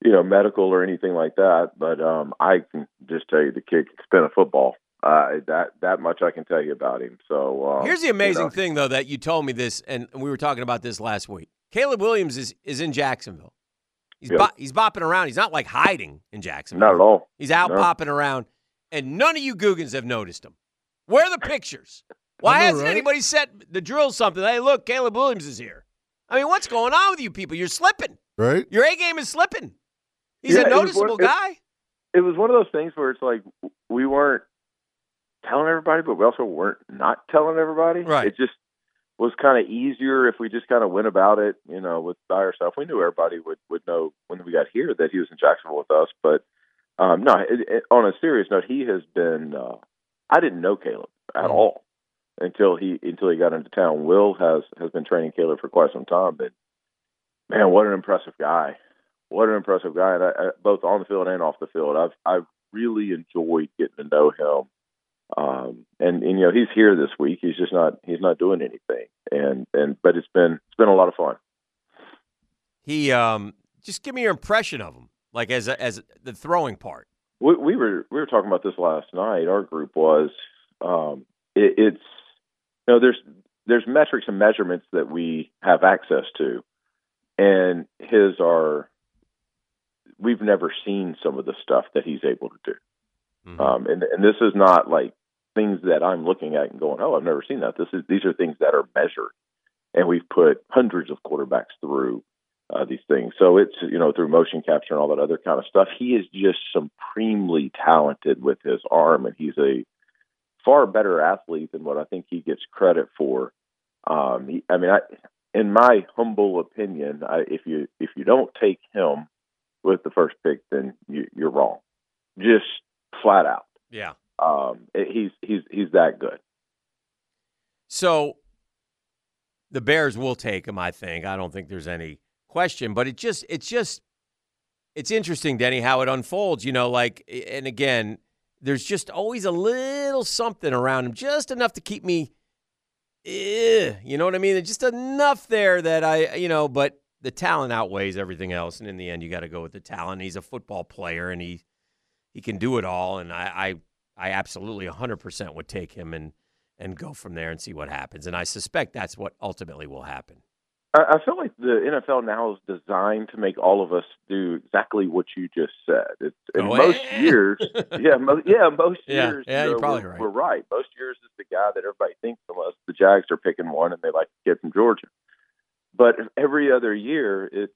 you know medical or anything like that. But um, I can just tell you the kid can spin a football. Uh, that that much I can tell you about him. So um, Here's the amazing you know, thing, though, that you told me this, and we were talking about this last week. Caleb Williams is, is in Jacksonville. He's Yeah. bo- he's bopping around. He's not like hiding in Jacksonville. Not at all. He's out No. popping around, and none of you Googans have noticed him. Where are the pictures? Why know, hasn't right? anybody set the drill something? Hey, look, Caleb Williams is here. I mean, what's going on with you people? You're slipping. right? Your A game is slipping. He's Yeah, a it noticeable one- it- guy. it was one of those things where it's like we weren't telling everybody, but we also weren't not telling everybody. Right. It just was kind of easier if we just kind of went about it, you know, with by ourselves. We knew everybody would would know when we got here that he was in Jacksonville with us, but um, no. It, it, on a serious note, he has been. Uh, I didn't know Caleb at Mhm. all until he until he got into town. Will has has been training Caleb for quite some time, but man, what an impressive guy! What an impressive guy, and I, I, both on the field and off the field. I've I've really enjoyed getting to know him. Um, and, and you know he's here this week. He's just not he's not doing anything. And and but it's been it's been a lot of fun. He um, just give me your impression of him, like as a, as the throwing part. We, we were we were talking about this last night. Our group was um, it, it's you know there's there's metrics and measurements that we have access to, and his are we've never seen some of the stuff that he's able to do. Mhm. Um, and and this is not like things that I'm looking at and going, oh, I've never seen that. This is these are things that are measured, and we've put hundreds of quarterbacks through uh, these things. So it's you know through motion capture and all that other kind of stuff. He is just supremely talented with his arm, and he's a far better athlete than what I think he gets credit for. Um, he, I mean, I, in my humble opinion, I, if you if you don't take him with the first pick, then you, you're wrong. Just flat out. Yeah. Um, he's he's he's that good. So the Bears will take him, I think. I don't think there's any question, but it just it's just it's interesting, Denny, how it unfolds, you know, like and again, there's just always a little something around him, just enough to keep me eh, you know what I mean? There's just enough there that I, you know, but the talent outweighs everything else, and in the end, you got to go with the talent. He's a football player, and he he can do it all, and I I, I absolutely 100% would take him and and go from there and see what happens. And I suspect that's what ultimately will happen. I, feel like the NFL now is designed to make all of us do exactly what you just said. It's, oh, in Go most years, yeah, mo- yeah, most Yeah, years, yeah, you you're know, probably we're, right. we're right. Most years is the guy that everybody thinks, unless the Jags are picking one and they like the kid from Georgia. But every other year, it's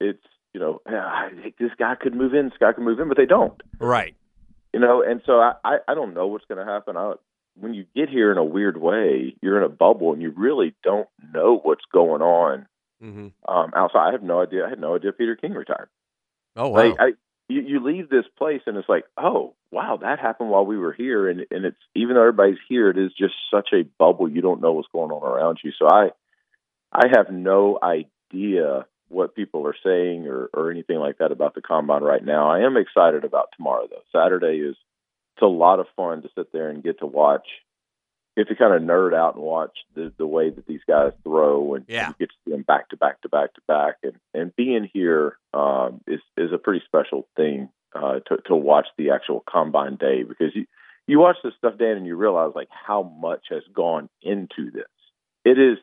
it's you know, "Yeah, I think this guy could move in, this guy could move in, but they don't. Right. You know, and so I I, I don't know what's going to happen. I, when you get here in a weird way, you're in a bubble and you really don't know what's going on Mm-hmm. um, outside. I have no idea. I had no idea Peter King retired. Oh wow. Like I, you, you leave this place and it's like, oh wow, that happened while we were here, and and it's even though everybody's here, it is just such a bubble. You don't know what's going on around you. So I, I have no idea what people are saying or or anything like that about the combine right now. I am excited about tomorrow though. Saturday is it's a lot of fun to sit there and get to watch. Get to kind of nerd out and watch the the way that these guys throw, and Yeah. you get to see them back to back to back to back, and and being here um, is is a pretty special thing uh, to to watch the actual combine day because you you watch this stuff, Dan, and you realize like how much has gone into this. It is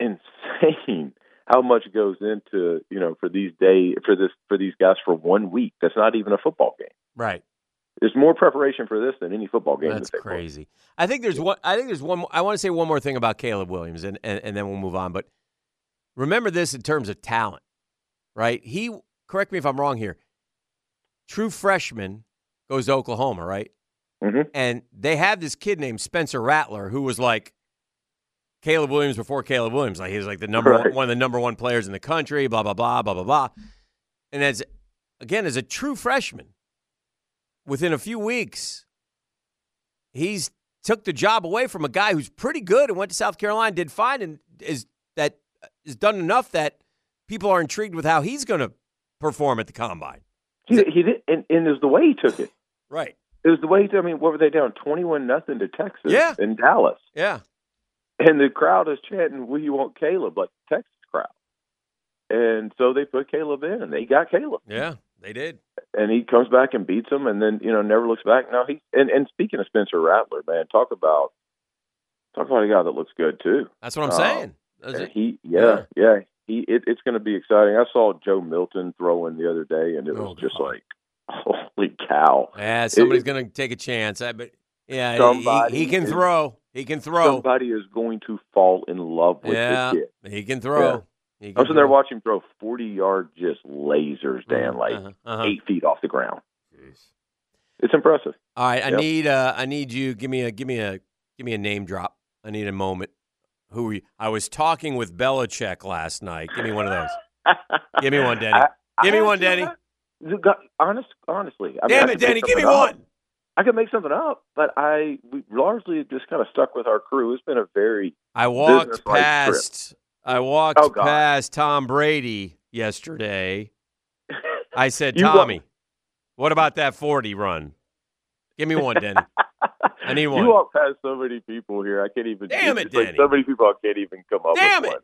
insane how much goes into you know for these day for this for these guys for one week. That's not even a football game. right. There's more preparation for this than any football game. That's that they play. crazy. I think there's one. I think there's one. I want to say one more thing about Caleb Williams, and, and and then we'll move on. But remember this in terms of talent, right? He correct me if I'm wrong here. True freshman goes to Oklahoma, right? Mhm. And they have this kid named Spencer Rattler who was like Caleb Williams before Caleb Williams. Like he's like the number one, Right. one of the number one players in the country. Blah blah blah blah blah blah. And as again as a true freshman, within a few weeks, he's took the job away from a guy who's pretty good and went to South Carolina, did fine, and is that is done enough that people are intrigued with how he's going to perform at the combine. He, he did, and, and is the way he took it. Right. It was the way. He, I mean, what were they down? Twenty-one nothing to Texas. Yeah. in Dallas, Yeah. And the crowd is chanting, "We want Caleb!" Like the Texas crowd. And so they put Caleb in, and they got Caleb. Yeah. They did. and he comes back and beats him, and then you know never looks back. Now he and and speaking of Spencer Rattler, man, talk about talk about a guy that looks good too. That's what I'm Um, saying. It. he, yeah, yeah, he. It, it's going to be exciting. I saw Joe Milton throwing the other day, and it was Oh, just God. like, holy cow! Yeah, somebody's going to take a chance. I but yeah, he- Somebody he, he can is- throw. He can throw. Somebody is going to fall in love with Yeah. this kid. He can throw. Yeah. He I can was in there watching him throw forty-yard just lasers, Dan, like Uh-huh, uh-huh. eight feet off the ground. Jeez. It's impressive. All right, I Yep. need uh I need you give me a give me a give me a name drop. I need a moment Who were you? I was talking with Belichick last night. Give me one of those. Give me one, Denny. Give me one, Denny. You Honest, honestly. I mean, Damn I it, could make Denny. Give me up. one. I could make something up, but I we largely just kind of stuck with our crew. It's been a very I walked Business-like trip. past. I walked Oh, past Tom Brady yesterday. I said, Tommy, what about that forty run? Give me one, Denny. I need one. You walk past so many people here. I can't even. Damn it, it's like Denny. so many people. I can't even come up Damn with it. one.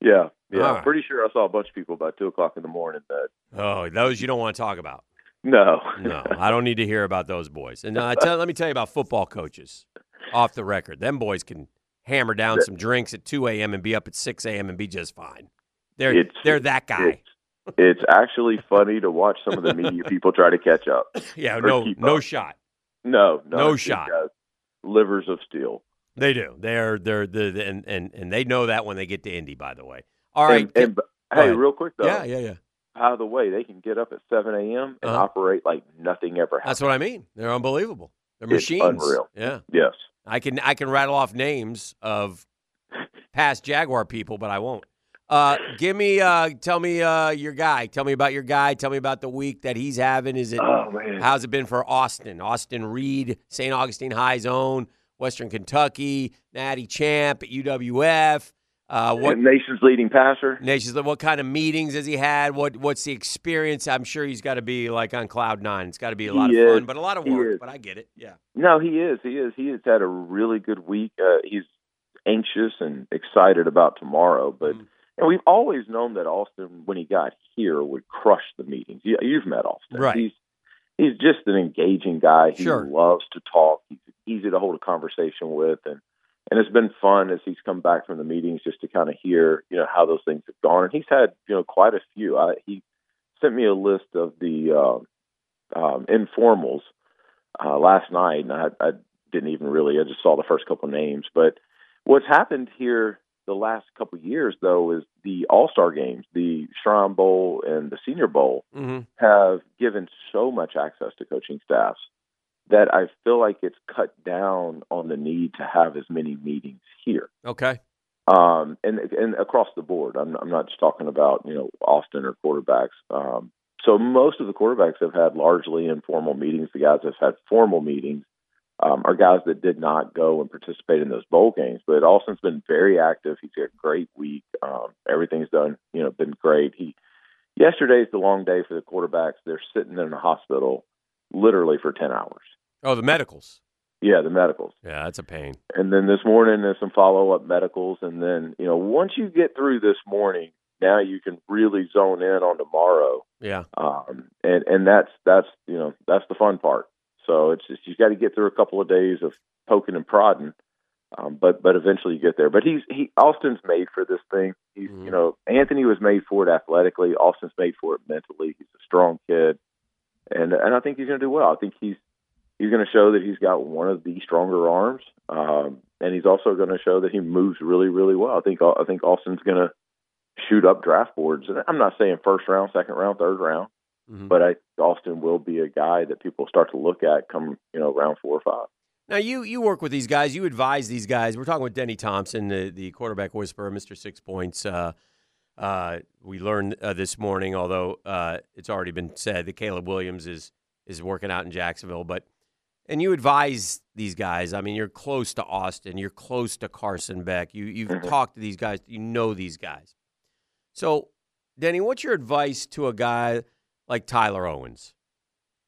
Yeah, yeah. I'm pretty sure I saw a bunch of people about two o'clock in the morning. That Oh, those you don't want to talk about. No, No, I don't need to hear about those boys. And uh, I tell, let me tell you about football coaches off the record. Them boys can hammer down some drinks at 2 a.m. and be up at 6 a.m. and be just fine. They're It's- they're that guy. It's, it's actually funny to watch some of the media people try to catch up. Yeah, no no up. shot. No, no, No shot. livers of steel. They do. They're they're the the- and, and and they know that when they get to Indy. By the way. All right. And, and, hey, real quick though. yeah, yeah, yeah. By the way, they can get up at seven a.m. and Uh-huh. operate like nothing ever happened. That's what I mean. They're unbelievable. They're It's machines. unreal. Yeah. Yes. I can I can rattle off names of past Jaguar people, but I won't. Uh, give me uh, tell me uh, your guy. Tell me about your guy. Tell me about the week that he's having. Is it Oh man. how's it been for Austin? Austin Reed, St. Augustine High Zone, Western Kentucky, Natty Champ at UWF. Uh, what nation's leading passer? nations? What kind of meetings has he had? What what's the experience? I'm sure he's got to be like on cloud nine. It's got to be a lot He of is. fun, but a lot of work. But I get it. Yeah. No, he is. He is. He has had a really good week. Uh, he's anxious and excited about tomorrow. But Mhm. and we've always known that Austin, when he got here, would crush the meetings. You, you've met Austin, Right. He's he's just an engaging guy. He Sure. loves to talk. He's easy to hold a conversation with, and and it's been fun as he's come back from the meetings just to kind of hear you know how those things have gone. And he's had you know quite a few. I, he sent me a list of the um, um, informals uh, last night, and I, I didn't even really. I just saw the first couple names. But what's happened here the last couple of years, though, is the All Star games, the Shrine Bowl and the Senior Bowl, Mm-hmm. have given so much access to coaching staffs that I feel like it's cut down on the need to have as many meetings here. Okay. Um, and and across the board, I'm I'm not just talking about you know Austin or quarterbacks. Um, so most of the quarterbacks have had largely informal meetings. The guys that have had formal meetings um, are guys that did not go and participate in those bowl games. But Austin's been very active. He's had a great week. Um, everything's done, you know, been great. He yesterday's the long day for the quarterbacks. They're sitting in a hospital literally for ten hours. Oh, the medicals. Yeah, the medicals. Yeah, that's a pain. And then this morning there's some follow up medicals and then, you know, once you get through this morning, now you can really zone in on tomorrow. Yeah. Um and, and that's that's you know, that's the fun part. So it's just you gotta get through a couple of days of poking and prodding. Um, but but eventually you get there. But he's he Austin's made for this thing. He's Mhm. you know, Anthony was made for it athletically, Austin's made for it mentally. He's a strong kid. And and I think he's gonna do well. I think he's he's going to show that he's got one of the stronger arms, um, and he's also going to show that he moves really, really well. I think I think Austin's going to shoot up draft boards. And I'm not saying first round, second round, third round, Mhm. but I Austin will be a guy that people start to look at come you know round four or five. Now you you work with these guys. You advise these guys. We're talking with Denny Thompson, the, the quarterback whisperer, Mister Six Points. Uh, uh, we learned uh, this morning, although uh, it's already been said, that Caleb Williams is is working out in Jacksonville. But and you advise these guys. I mean, you're close to Austin. You're close to Carson Beck. You you've Mhm. talked to these guys. You know these guys. So, Denny, what's your advice to a guy like Tyler Owens?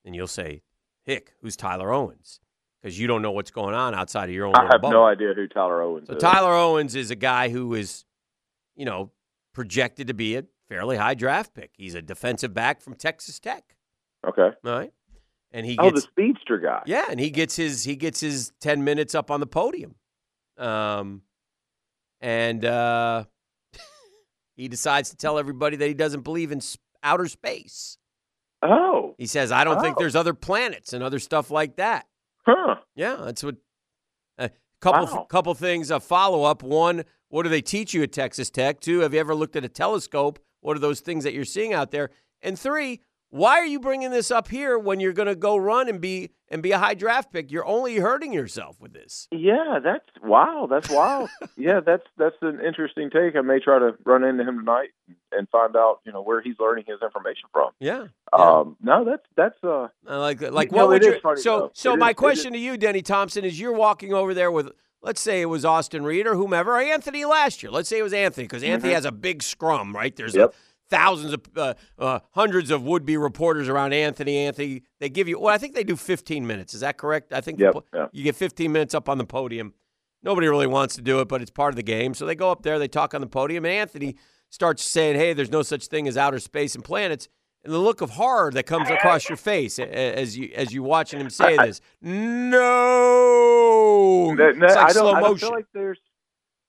And you'll say, "Hick, who's Tyler Owens?" Because you don't know what's going on outside of your own. I have bubble. no idea who Tyler Owens So is. Tyler Owens is a guy who is, you know, projected to be a fairly high draft pick. He's a defensive back from Texas Tech. okay. All right. And he Oh, the speedster guy. yeah, and he gets his he gets his ten minutes up on the podium, um, and uh, he decides to tell everybody that he doesn't believe in outer space. Oh, He says, "I don't think Oh. there's other planets and other stuff like that." huh. Yeah, that's what. A couple Wow. couple things. A follow up. One, what do they teach you at Texas Tech? Two, have you ever looked at a telescope? What are those things that you're seeing out there? And three, Why are you bringing this up here when you're going to go run and be and be a high draft pick? You're only hurting yourself with this. Yeah, that's wow. That's wild. yeah, that's that's an interesting take. I may try to run into him tonight and find out, you know, where he's learning his information from. Yeah. yeah. Um, no, that's that's uh, like like what know, would you so though. so It my is- question to you, Denny Thompson, is you're walking over there with let's say it was Austin Reed or whomever, or Anthony last year. Let's say it was Anthony because Anthony has a big scrum, right? There's Mm-hmm. Yep. thousands of uh, uh, hundreds of would be reporters around Anthony. Anthony, they give you well, I think they do 15 minutes. Is that correct? I think Yep, po- yeah. you get 15 minutes up on the podium. Nobody really wants to do it, but it's part of the game. So they go up there, they talk on the podium, and Anthony starts saying, "Hey, there's no such thing as outer space and planets." And the look of horror that comes across your face as you as you watching him say this, no, that- it's like I don't, slow I motion. feel like there's.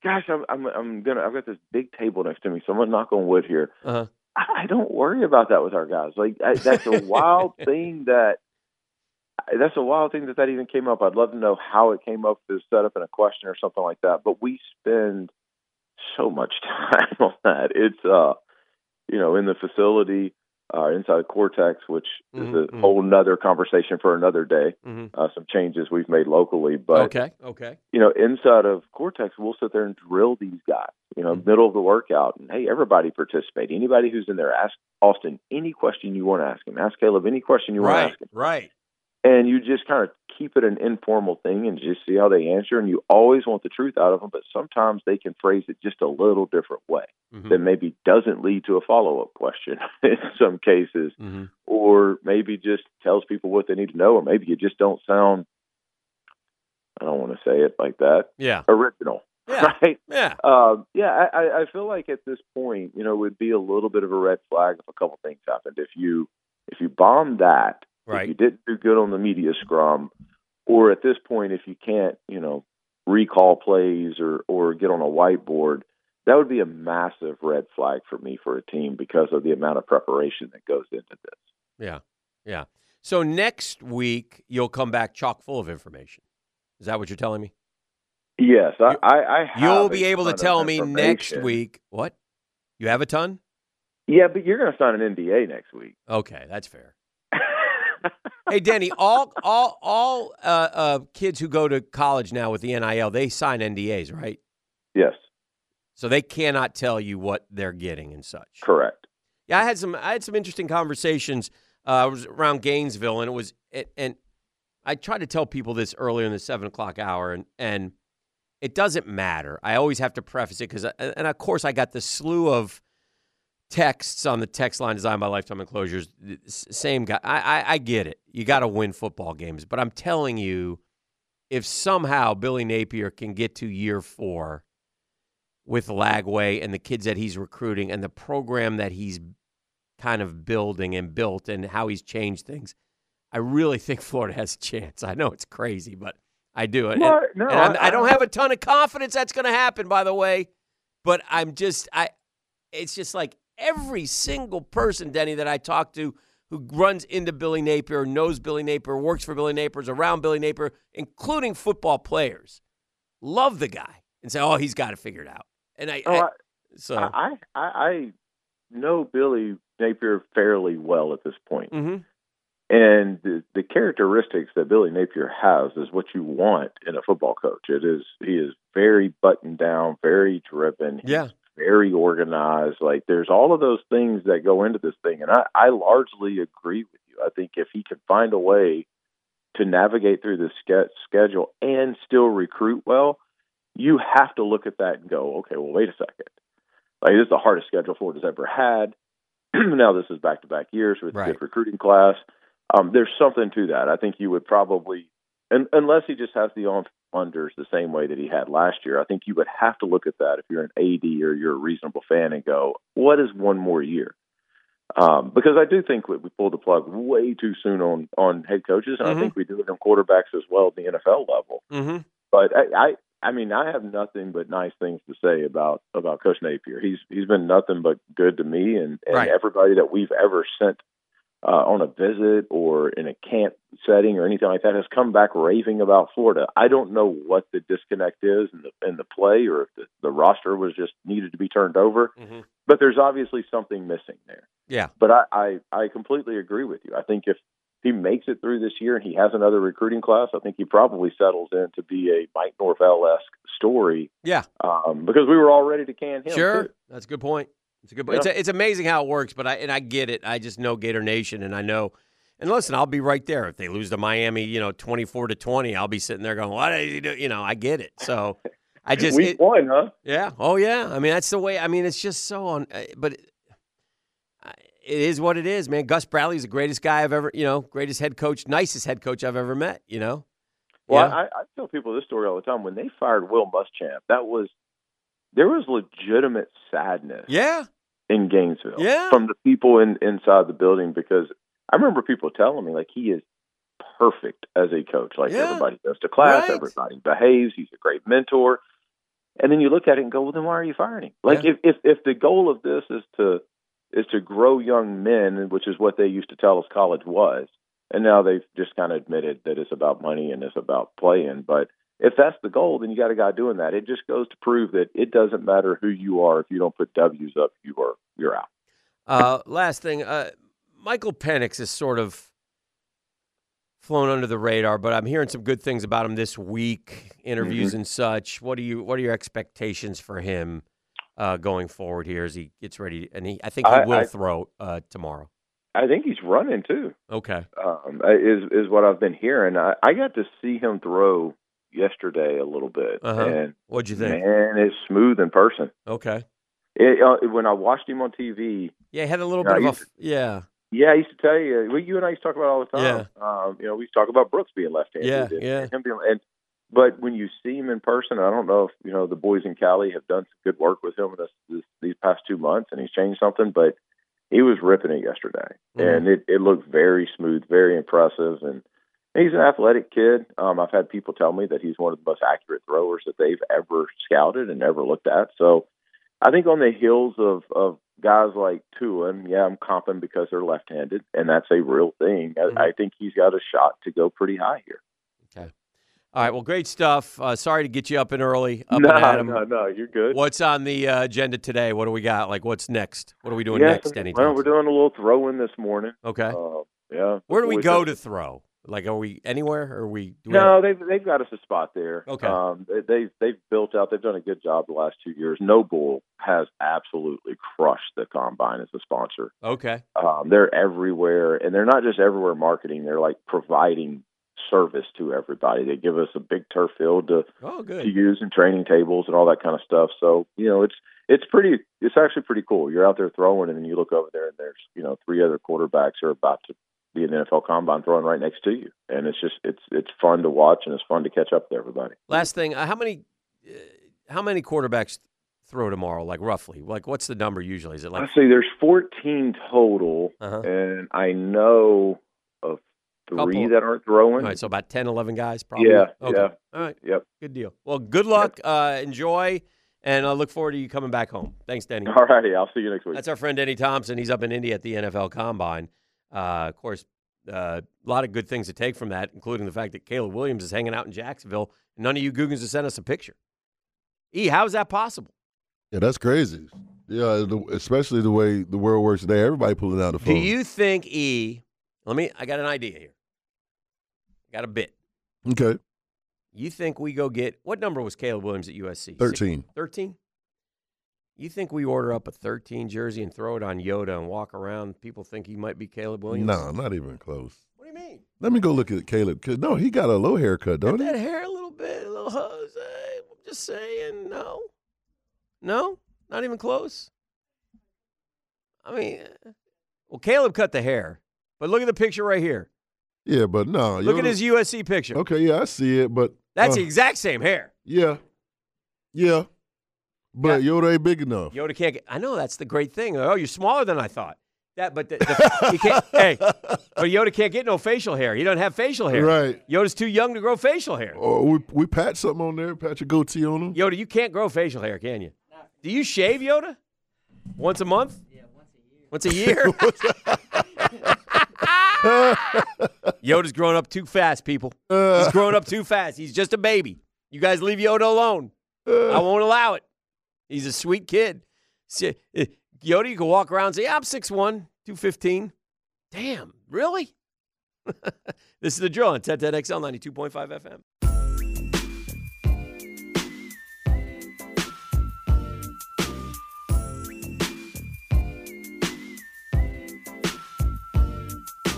Gosh, I'm, I'm I'm gonna. I've got this big table next to me, so I'm gonna knock on wood here. uh-huh. I I don't worry about that with our guys. Like I, that's a wild thing that that's a wild thing that that even came up. I'd love to know how it came up as set up in a question or something like that. But we spend so much time on that. It's uh, you know, in the facility, uh, inside of Cortex, which Mhm, is a mhm. whole nother conversation for another day. Mhm. Uh, some changes we've made locally, but okay, okay, you know, inside of Cortex, we'll sit there and drill these guys, you know, Mhm. middle of the workout. And hey, everybody participate. Anybody who's in there, ask Austin any question you want to ask him. Ask Caleb any question you want to right, ask him. right. And you just kind of keep it an informal thing and just see how they answer. And you always want the truth out of them, but sometimes they can phrase it just a little different way Mhm. that maybe doesn't lead to a follow up question in some cases, Mhm. or maybe just tells people what they need to know, or maybe you just don't sound, I don't want to say it like that, Yeah, original. Yeah. Right. yeah, Um, yeah, I, I- I feel like at this point, you know, it would be a little bit of a red flag if a couple things happened. If you if you bomb that, if right. you didn't do good on the media scrum, or at this point, if you can't, you know, recall plays or or get on a whiteboard, that would be a massive red flag for me for a team because of the amount of preparation that goes into this. Yeah, yeah. So next week you'll come back chock full of information. Is that what you're telling me? Yes, I, You- I, I You'll be able to tell me next week what you have a ton. Yeah, but you're going to sign an NDA next week. Okay, that's fair. Hey, Danny, all all all uh, uh, kids who go to college now with the NIL, they sign NDAs, right? yes, So they cannot tell you what they're getting and such. correct. Yeah, I had some I had some interesting conversations. Uh, I was around Gainesville, and it was it, and I tried to tell people this earlier in the seven o'clock hour, and and it doesn't matter. I always have to preface it because, and of course, I got the slew of texts on the text line designed by Lifetime Enclosures. Same guy. I I, I get it. You got to win football games, but I'm telling you, if somehow Billy Napier can get to year four with Lagway and the kids that he's recruiting and the program that he's kind of building and built and how he's changed things, I really think Florida has a chance. I know it's crazy, but I do. it. Well, no, I- I don't have a ton of confidence that's going to happen, by the way. But I'm just, I. It's just like every single person, Denny, that I talk to who runs into Billy Napier, knows Billy Napier, works for Billy Napier, is around Billy Napier, including football players, love the guy and say, "Oh, he's got to figure it figured out." And I, Oh, I- I, so I, I I know Billy Napier fairly well at this point. mhm. and the, the characteristics that Billy Napier has is what you want in a football coach. It is he is very buttoned down, very driven, he's yeah, very organized. Like there's all of those things that go into this thing, and I, I largely agree with you. I think if he can find a way to navigate through the ske- schedule and still recruit well, you have to look at that and go, okay, well, wait a second. Like this is the hardest schedule Ford has ever had. now this is back to back years with Right. good recruiting class. Um, there's something to that. I think you would probably, un unless he just has the on unders the same way that he had last year. I think you would have to look at that if you're an AD or you're a reasonable fan and go, what is one more year? Um, because I do think we, we pulled the plug way too soon on on head coaches, and Mhm. I think we do it on quarterbacks as well at the NFL level. hmm But I, I, I mean, I have nothing but nice things to say about about Coach Napier. He's he's been nothing but good to me and, and Right. everybody that we've ever sent uh, on a visit or in a camp setting or anything like that has come back raving about Florida. I don't know what the disconnect is in the in the play or if the, the roster was just needed to be turned over, Mhm. but there's obviously something missing there. Yeah. But I, I I completely agree with you. I think if he makes it through this year and he has another recruiting class, I think he probably settles in to be a Mike Norvell esque story Yeah. um, because we were all ready to can him. Sure. too. That's a good point. It's a good point. It's, it's amazing how it works, but I and I get it. I just know Gator Nation, and I know. And listen, I'll be right there if they lose to Miami. You know, twenty-four to twenty. I'll be sitting there going, "What did he do?" You know, I get it. So, I just Week it- one, huh? Yeah. Oh, yeah. I mean, that's the way. I mean, it's just so on. uh, But it, it is what it is, man. Gus Bradley's the greatest guy I've ever, you know, greatest head coach, nicest head coach I've ever met. You know. Well, Yeah. I, I tell people this story all the time. When they fired Will Muschamp, that was there was legitimate sadness Yeah. In Gainesville Yeah. from the people in, inside the building because I remember people telling me like he is perfect as a coach. Like Yeah. everybody goes to class, Right. everybody behaves. He's a great mentor. And then you look at it and go, well, then why are you firing him? Like Yeah. if, if if the goal of this is to is to grow young men, which is what they used to tell us college was, and now they've just kind of admitted that it's about money and it's about playing. But if that's the goal, then you got a guy doing that. It just goes to prove that it doesn't matter who you are if you don't put W's up, you are you're out. Uh, last thing, uh, Michael Penix is sort of flown under the radar, but I'm hearing some good things about him this week, interviews Mm-hmm. and such. What do you What are your expectations for him uh, going forward here as he gets ready? And he, I think he I- will I- throw uh, tomorrow. I think he's running too. Okay. Um, is is what I've been hearing. I, I got to see him throw yesterday a little bit, Uh-huh. and What'd you think? man, it's smooth in person. Okay. It, uh, when I watched him on TV, Yeah, he had a little bit of a f- yeah. yeah, I used to tell you. Well, you and I used to talk about it all the time. Yeah. Um, you know, we used to talk about Brooks being left-handed. Yeah, and, yeah. and him being, and but when you see him in person, I don't know if you know the boys in Cali have done some good work with him this, this, these past two months, and he's changed something. But he was ripping it yesterday, Mhm. and it, it looked very smooth, very impressive, and he's an athletic kid. Um, I've had people tell me that he's one of the most accurate throwers that they've ever scouted and ever looked at. So I think on the heels of of guys like Tua, and yeah, I'm comping because they're left-handed, and that's a real thing. Mhm. I, I think he's got a shot to go pretty high here. Okay. All right. Well, great stuff. Uh, sorry to get you up and early. Up no, and no, no, you're good. What's on the uh, agenda today? What do we got? Like, what's next? What are we doing Yeah, next? Anytime? well, we're doing a little throw-in this morning. Okay. Uh, yeah. Where do we go to throw? Like, are we anywhere? Or are we? No, they've they've got us a spot there. Okay. Um, they, they've they've built out. They've done a good job the last two years. NOBULL has absolutely crushed the combine as a sponsor. okay. Um, they're everywhere, and they're not just everywhere marketing. They're like providing service to everybody. They give us a big turf field to Oh, to use and training tables and all that kind of stuff. So you know, it's it's pretty. It's actually pretty cool. You're out there throwing, and then you look over there, and there's you know three other quarterbacks are about to be the NFL Combine throwing right next to you, and it's just it's it's fun to watch and it's fun to catch up to everybody. Last thing. Uh, how many? Uh, how many quarterbacks throw tomorrow? Like roughly? Like, what's the number usually? Is it like? Let's see. There's 14 total, Uh-huh. and I know of three Couple. that aren't throwing. All right. So about 10, 11 guys, probably. Yeah, Okay. yeah. All right. Yep. Good deal. Well, good luck. Uh, enjoy, and I look forward to you coming back home. Thanks, Denny. All righty. I'll see you next week. That's our friend Denny Thompson. He's up in Indy at the NFL Combine. Uh, of course, uh, a lot of good things to take from that, including the fact that Caleb Williams is hanging out in Jacksonville. And none of you Googans have sent us a picture. E, how is that possible? Yeah, that's crazy. Yeah, the, especially the way the world works today. Everybody pulling out the phone. Do you think E? Let me. I got an idea here. Got a bit. okay, You think we go get what number was Caleb Williams at USC? thirteen. Thirteen. You think we order up a thirteen jersey and throw it on Yoda and walk around? People think he might be Caleb Williams. No, not even close. What do you mean? Let me go look at Caleb. 'cause no, he got a low haircut, don't he? that hair a little bit, a little Jose. I'm just saying, no, no, not even close. I mean, uh, well, Caleb cut the hair, but look at the picture right here. Yeah, but no. Look at his USC picture. Okay, yeah, I see it, but That's uh, the exact same hair. yeah, yeah, but Yoda ain't big enough. Yoda can't get. I know that's the great thing. Oh, you're smaller than I thought. That, but the, the, he can't. Hey, but Yoda can't get no facial hair. He doesn't have facial hair. Right. Yoda's too young to grow facial hair. Or we we patch something on there, patch a goatee on him. Yoda, you can't grow facial hair, can you? Do you shave Yoda? Once a month? Yeah, once a year. Once a year? Yoda's growing up too fast, people. He's growing up too fast. He's just a baby. You guys leave Yoda alone. I won't allow it. He's a sweet kid. See, eh, you can walk around and say, I'm 6'1, 215. Damn, really? this is the drill on 1010XL 92.5 FM.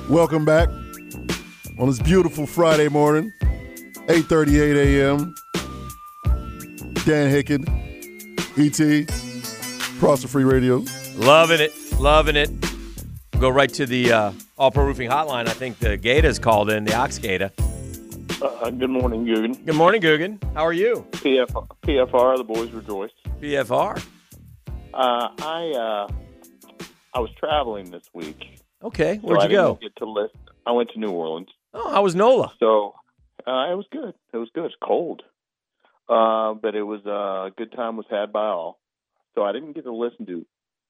Welcome back on this beautiful Friday morning, 8:38 a.m. Dan Hicken, ET, Prosper Free Radio. Loving it. Loving it. Go right to the uh, All Pro Roofing Hotline. I think the Gata's called in, the Ox Gata. Uh, good morning, Guggen. Good morning, Guggen. How are you? PF, PFR, the boys rejoice. PFR. Uh, I uh, I was traveling this week. Okay. Where'd I you go? didn't Get to list. I went to New Orleans. Oh, how was NOLA? So uh, it was good. It was good. It's cold, uh, but it was uh, a good time was had by all. So I didn't get to listen to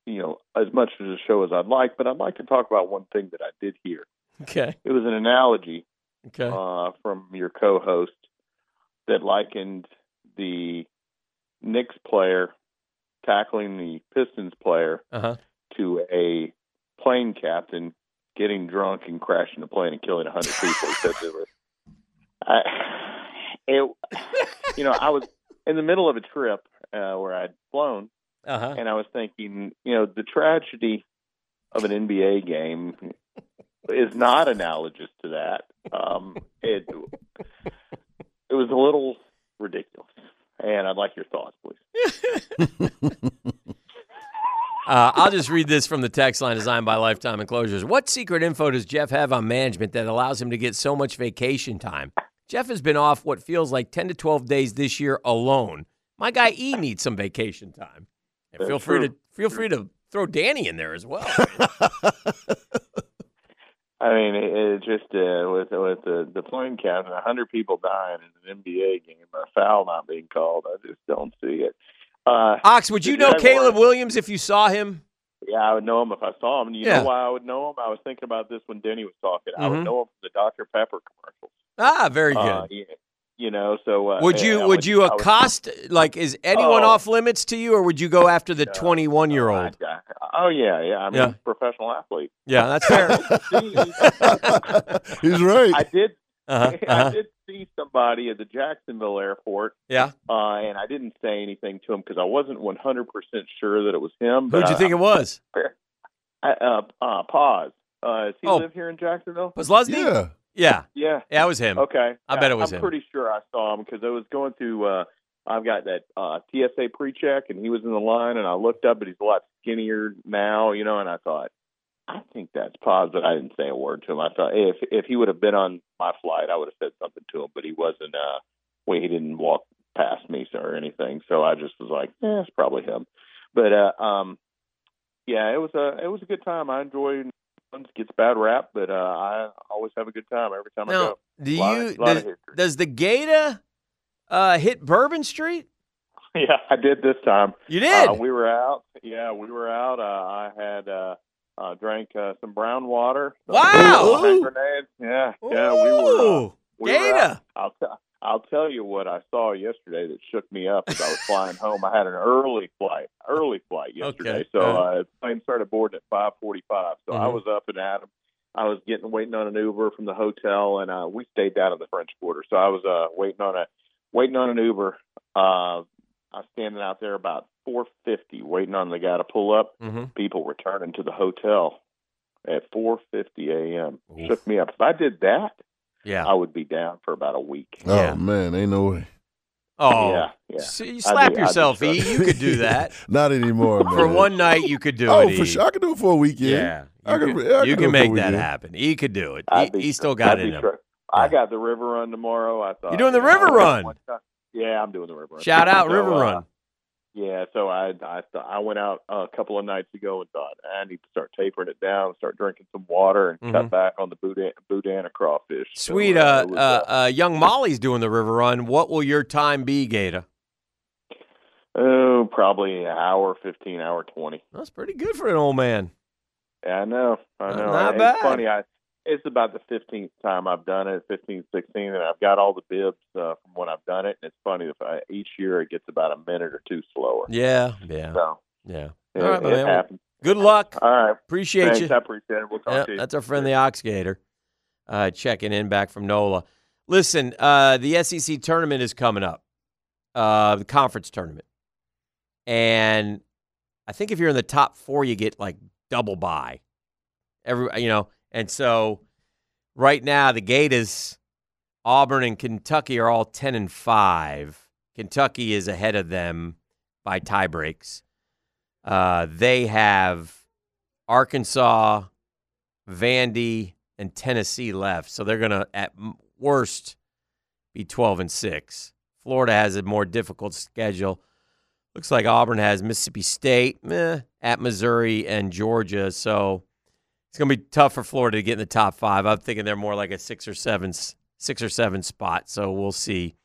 you know as much of the show as I'd like, but I'd like to talk about one thing that I did hear. Okay. It was an analogy Okay. uh, from your co-host that likened the Knicks player tackling the Pistons player Uh huh. to a plane captain getting drunk and crashing a plane and killing a hundred people. He said they were. I, it, you know, I was in the middle of a trip uh, where I'd flown, Uh huh. and I was thinking, you know, the tragedy of an NBA game is not analogous to that. Um, it it was a little ridiculous, and I'd like your thoughts, please. Uh, I'll just read this from the text line designed by Lifetime Enclosures. What secret info does Jeff have on management that allows him to get so much vacation time? Jeff has been off what feels like 10 to 12 days this year alone. My guy E needs some vacation time. And That's feel free true. to feel free to throw Danny in there as well. I mean, it, it just uh, with with the the plane and a hundred people dying in an NBA game, a foul not being called. I just don't see it. Uh, Ox, would you know Jaguars- Caleb Williams if you saw him? Yeah, I would know him if I saw him. And you Yeah. know why I would know him? I was thinking about this when Denny was talking. I Mhm. would know him from the Dr Pepper commercials. Ah, very good. Uh, yeah, you know, so uh, would you I would you I would- accost like is anyone Oh. off limits to you or would you go after the No. 21 year Oh, old? I- Oh yeah, yeah. I mean, Yeah. professional athlete. Yeah, that's fair. He's right. I did. Uh-huh, I uh-huh. did see somebody at the Jacksonville airport, Yeah. uh, and I didn't say anything to him because I wasn't 100 percent sure that it was him. Who'd you I- think it was? I, uh, uh, pause. Uh, does he Oh. live here in Jacksonville? Was Lusney? yeah. Yeah. Yeah. Yeah, it was him. Okay. I bet it was him. I'm him. pretty sure I saw him because I was going through. Uh, I've got that uh, TSA pre-check, and he was in the line, and I looked up, but he's a lot skinnier now, you know. And I thought, I think that's positive. I didn't say a word to him. I thought if if he would have been on my flight, I would have said something to him, but he wasn't. Uh, well, he didn't walk past me or anything, so I just was like, yeah, it's probably him. But uh, um, yeah, it was a it was a good time. I enjoyed. Gets bad rap, but uh, I always have a good time every time I Now, go. do you of- does, does the Gator uh, hit Bourbon Street? Yeah, I did this time. You did. Uh, we were out. Yeah, we were out. Uh, I had uh, uh, drank uh, some brown water. Wow. grenades. Yeah, yeah. We were. Uh, Ooh, we were out. I'll. I'll tell you what I saw yesterday that shook me up as I was flying home. I had an early flight, early flight yesterday. Okay. So uh, plane started boarding at five forty-five. So I Mhm. was up and at 'em. I was getting waiting on an Uber from the hotel, and uh, we stayed down at the French Quarter. So I was uh, waiting on a waiting on an Uber. Uh, I was standing out there about four fifty, waiting on the guy to pull up. Mm-hmm. People returning to the hotel at four fifty a.m. Shook me up. If I did that, Yeah. I would be down for about a week. Oh Yeah. man, ain't no way. Oh, Yeah, yeah. So you slap be- yourself, E. You could do that Not anymore, man. for one night. You could do Oh, it. Oh, for E. sure. I could do it for a weekend. Yeah, I you can- can, yeah, I you can do can it for make that weekend. happen. He could do it. I'd He, be he still got it in him. struck. I got the river run tomorrow. I thought you're doing the river run? Yeah, I'm doing the river run. Shout out So, River uh, Run. Yeah, so I I I went out a couple of nights ago and thought I need to start tapering it down, start drinking some water, and Mhm. cut back on the boudin, boudin crawfish. So, Sweet, uh, uh, was, uh, uh, young Molly's doing the river run. What will your time be, Gata? oh, probably an hour, fifteen, hour twenty. That's pretty good for an old man. Yeah, I know, I Uh, know. not it's bad. funny. I it's about the 15th time I've done it, 15, 16, and I've got all the bibs uh, from when I've done it. And it's funny, if I, each year it gets about a minute or two slower. Yeah, yeah, So yeah. it, All right, it man. happens. Good luck. All right. Appreciate Thanks. you. I appreciate it. We'll talk Yeah, to you. that's our friend the Oxgator uh, checking in back from NOLA. Listen, uh, the SEC tournament is coming up, uh, the conference tournament. And I think if you're in the top four, you get like double bye. Every, you know, and so right now the gate is Auburn and Kentucky are all 10 and 5. Kentucky is ahead of them by tie breaks. Uh, they have Arkansas, Vandy, and Tennessee left. So they're going to, at worst, be 12 and 6. Florida has a more difficult schedule. Looks like Auburn has Mississippi State, meh, at Missouri, and Georgia. So it's going to be tough for Florida to get in the top five. I'm thinking they're more like a six or seven, six or seven spot. So we'll see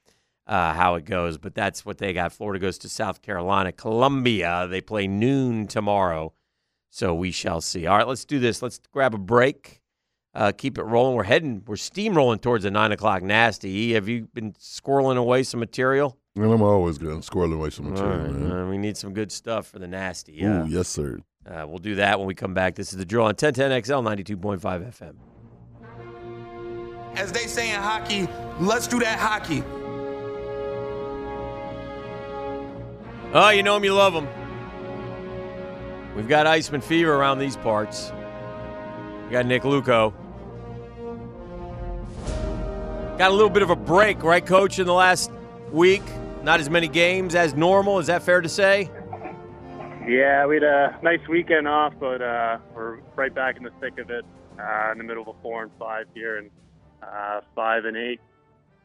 uh, how it goes. But that's what they got. Florida goes to South Carolina. Columbia, they play noon tomorrow. So we shall see. All right, let's do this. Let's grab a break. Uh, keep it rolling. We're heading, we're steamrolling towards the nine o'clock nasty. E, have you been squirreling away some material? And I'm always going to squirrel away some material, right, man. uh, we need some good stuff for the nasty. Yeah. Ooh, yes, sir. Uh, we'll do that when we come back. This is the drill on 1010XL 92.5 FM. As they say in hockey, let's do that hockey. Oh, you know him, you love him. We've got Icemen fever around these parts. We got Nick Luukko. Got a little bit of a break, right, Coach, in the last week? Not as many games as normal. Is that fair to say? Yeah, we had a nice weekend off, but uh, we're right back in the thick of it uh, in the middle of a four and five here, and uh, five and eight.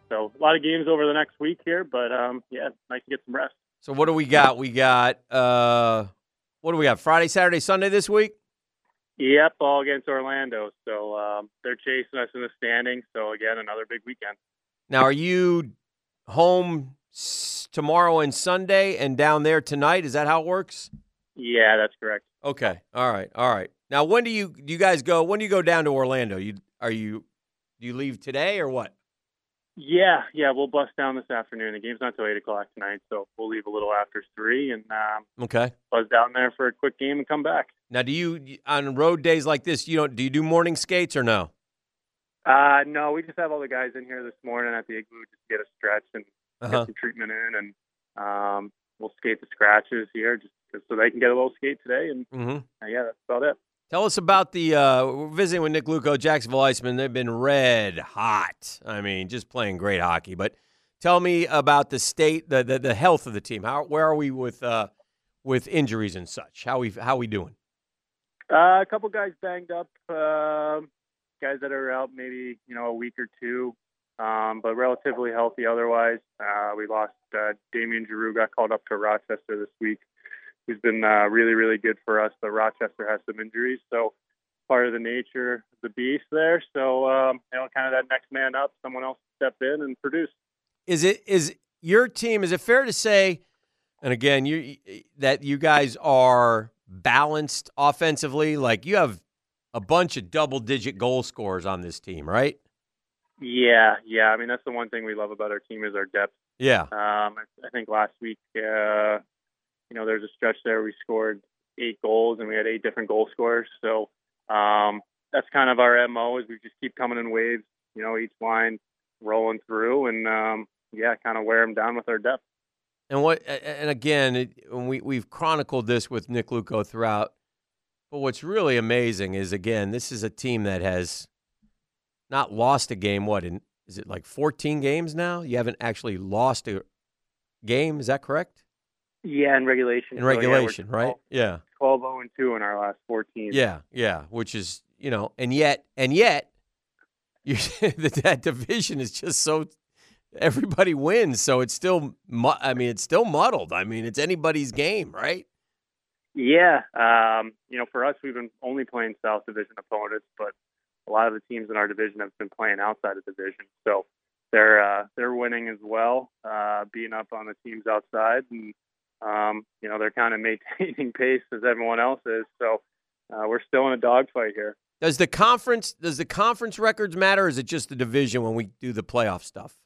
So a lot of games over the next week here, but um, yeah, nice to get some rest. So what do we got? We got uh what do we got? Friday, Saturday, Sunday this week? Yep, all against Orlando. So um, they're chasing us in the standings. So again, another big weekend. Now, are you home s- tomorrow and Sunday and down there tonight? Is that how it works? Yeah, that's correct. Okay. All right. All right. Now, when do you do you guys go? When do you go down to Orlando? You are you do you leave today or what? Yeah, yeah, we'll bust down this afternoon. The game's not till eight o'clock tonight, so we'll leave a little after three and um, Okay. buzz down there for a quick game and come back. Now, do you on road days like this? You don't do you do morning skates or no? Uh, no, we just have all the guys in here this morning at the igloo just to get a stretch and Uh-huh. get some treatment in, and um, we'll skate the scratches here just, so they can get a little skate today. And Mm-hmm. uh, yeah, that's about it. Tell us about the. Uh, we're visiting with Nick Luukko, Jacksonville Icemen. They've been red hot. I mean, just playing great hockey. But tell me about the state, the the, the health of the team. How where are we with uh, with injuries and such? How we how we doing? Uh, a couple guys banged up, um, guys that are out maybe you know a week or two, um, but relatively healthy otherwise. Uh, we lost uh, Damien Giroux got called up to Rochester this week, who's been uh, really really good for us. But Rochester has some injuries, so part of the nature of the beast there. So um, you know, kind of that next man up, someone else step in and produce. Is it is your team? Is it fair to say? And again, you that you guys are balanced offensively. Like you have a bunch of double digit goal scorers on this team, right? Yeah, yeah. I mean, that's the one thing we love about our team is our depth. Yeah. Um, I, I think last week, uh, you know, there's a stretch there we scored eight goals and we had eight different goal scorers. So um, that's kind of our mo is we just keep coming in waves. You know, each line rolling through and um, yeah, kind of wear them down with our depth. And what? And again, we we've chronicled this with Nick Luukko throughout. But what's really amazing is again, this is a team that has not lost a game. What in is it like 14 games now? You haven't actually lost a game. Is that correct? Yeah, in regulation. In So, yeah, we're regulation, right? Yeah. 12 0 and 2 in our last 14. Yeah, yeah, which is you know, and yet, and yet, you that that division is just so everybody wins, so it's still, I mean, it's still muddled. I mean, it's anybody's game, right? Yeah, um, you know, for us, we've been only playing South Division opponents, but a lot of the teams in our division have been playing outside of division, so they're uh, they're winning as well, uh, beating up on the teams outside, and um, you know they're kind of maintaining pace as everyone else is. So uh, we're still in a dogfight here. Does the conference does the conference records matter, or is it just the division when we do the playoff stuff?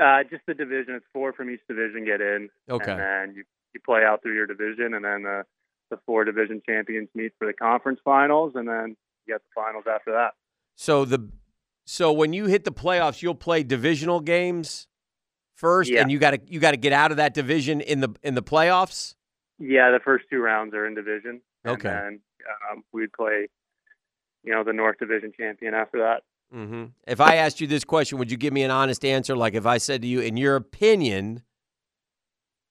Uh, just the division. It's four from each division get in. Okay. And then you, you play out through your division, and then the, the four division champions meet for the conference finals, and then you get the finals after that. So the so when you hit the playoffs, you'll play divisional games first, Yeah. and you got to you got to get out of that division in the in the playoffs. Yeah, the first two rounds are in division. Okay. And then um, we'd play, you know, the North Division champion after that. hmm If I asked you this question, would you give me an honest answer? Like if I said to you, in your opinion,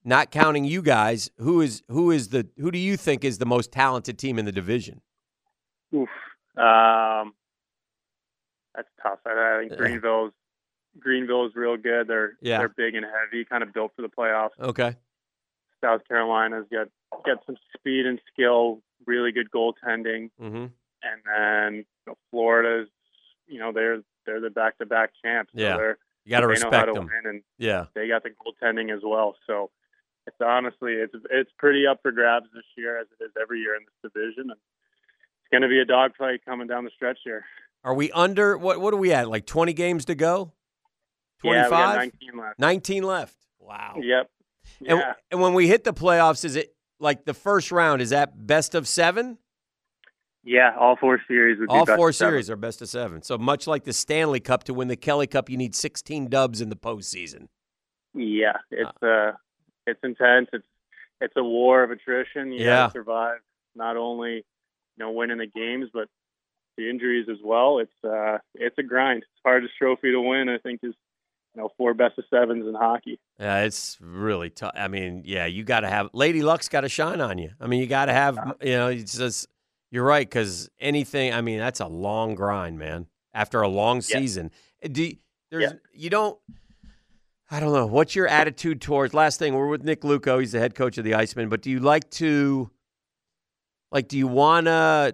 not counting you guys, who is who is the who do you think is the most talented team in the division? Oof. Um, that's tough. I, I think Yeah. Greenville's is real good. They're Yeah. they're big and heavy, kind of built for the playoffs. Okay. South Carolina's got got some speed and skill, really good goaltending, Mm-hmm. and then you know, Florida's, you know, they're they're the back to back champs. So Yeah. they're, You got to they know how respect them. and Yeah. they got the goaltending as well. So it's honestly it's it's pretty up for grabs this year as it is every year in this division, and it's going to be a dogfight coming down the stretch here. Are we under what what are we at? Like 20 games to go? Yeah, 25? we got 19 left. 19 left. Wow. Yep. And, Yeah. and when we hit the playoffs, is it like the first round? Is that best of seven? Yeah, all four series would be All best four of seven. series are best of seven. So much like the Stanley Cup, to win the Kelly Cup, you need 16 dubs in the postseason. Yeah, it's uh, it's intense. It's it's a war of attrition. You Yeah. survive not only you know winning the games, but the injuries as well. It's uh, it's a grind. It's hardest trophy to win. I think is you know four best of sevens in hockey. Yeah, it's really tough. I mean, yeah, you got to have Lady Luck's got to shine on you. I mean, you got to have, you know, it's just you're right because anything. I mean, that's a long grind, man. After a long Yeah. season, Uh, do you, there's you don't. I don't know. What's your attitude towards? Last thing, we're with Nick Luukko. He's the head coach of the Icemen. But do you like to, like, do you want to?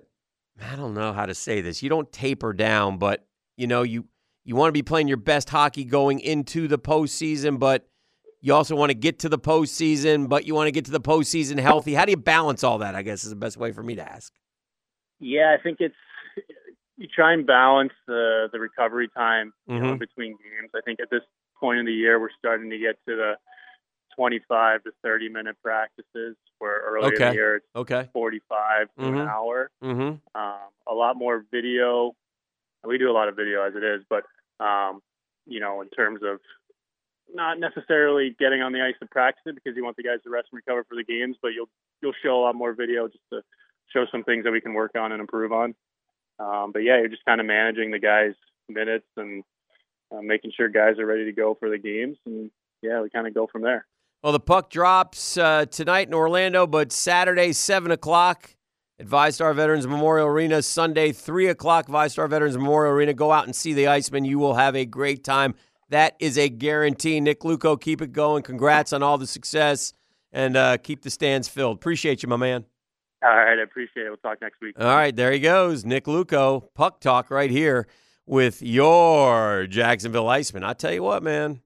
I don't know how to say this. You don't taper down, but you know you you want to be playing your best hockey going into the postseason, but you also want to get to the postseason, but you want to get to the postseason healthy. How do you balance all that? I guess is the best way for me to ask. Yeah, I think it's you try and balance the the recovery time you know, between games. I think at this point in the year we're starting to get to the 25 to 30 minute practices where earlier in Okay. the year it's Okay. 45 to Mhm. an hour. Mm-hmm. Um, a lot more video. We do a lot of video as it is, but um, you know, in terms of not necessarily getting on the ice to practice it because you want the guys to rest and recover for the games, but you'll you'll show a lot more video just to show some things that we can work on and improve on. Um, but yeah, you're just kind of managing the guys' minutes and uh, making sure guys are ready to go for the games, and yeah, we kind of go from there. Well, the puck drops uh, tonight in Orlando, but Saturday, 7 o'clock at VyStar Veterans Memorial Arena. Sunday, 3 o'clock, VyStar Veterans Memorial Arena. Go out and see the Icemen. You will have a great time. That is a guarantee. Nick Luukko, keep it going. Congrats on all the success and uh, keep the stands filled. Appreciate you, my man. All right, I appreciate it. We'll talk next week. All right, there he goes. Nick Luukko, puck talk right here with your Jacksonville Icemen. I tell you what, man.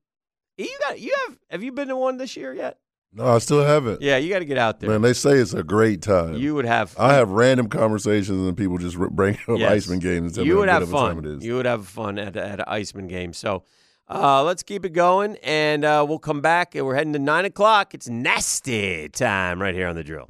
You got you have have you been to one this year yet? No, I still haven't. Yeah, you got to get out there. Man, they say it's a great time. You would have Fun. I have random conversations and people just bring up Yes. Icemen games and tell you me would have of a time fun. it is. You would have fun at at an Icemen game. So uh, let's keep it going, and uh, we'll come back. And we're heading to nine o'clock. It's nasty time right here on the drill.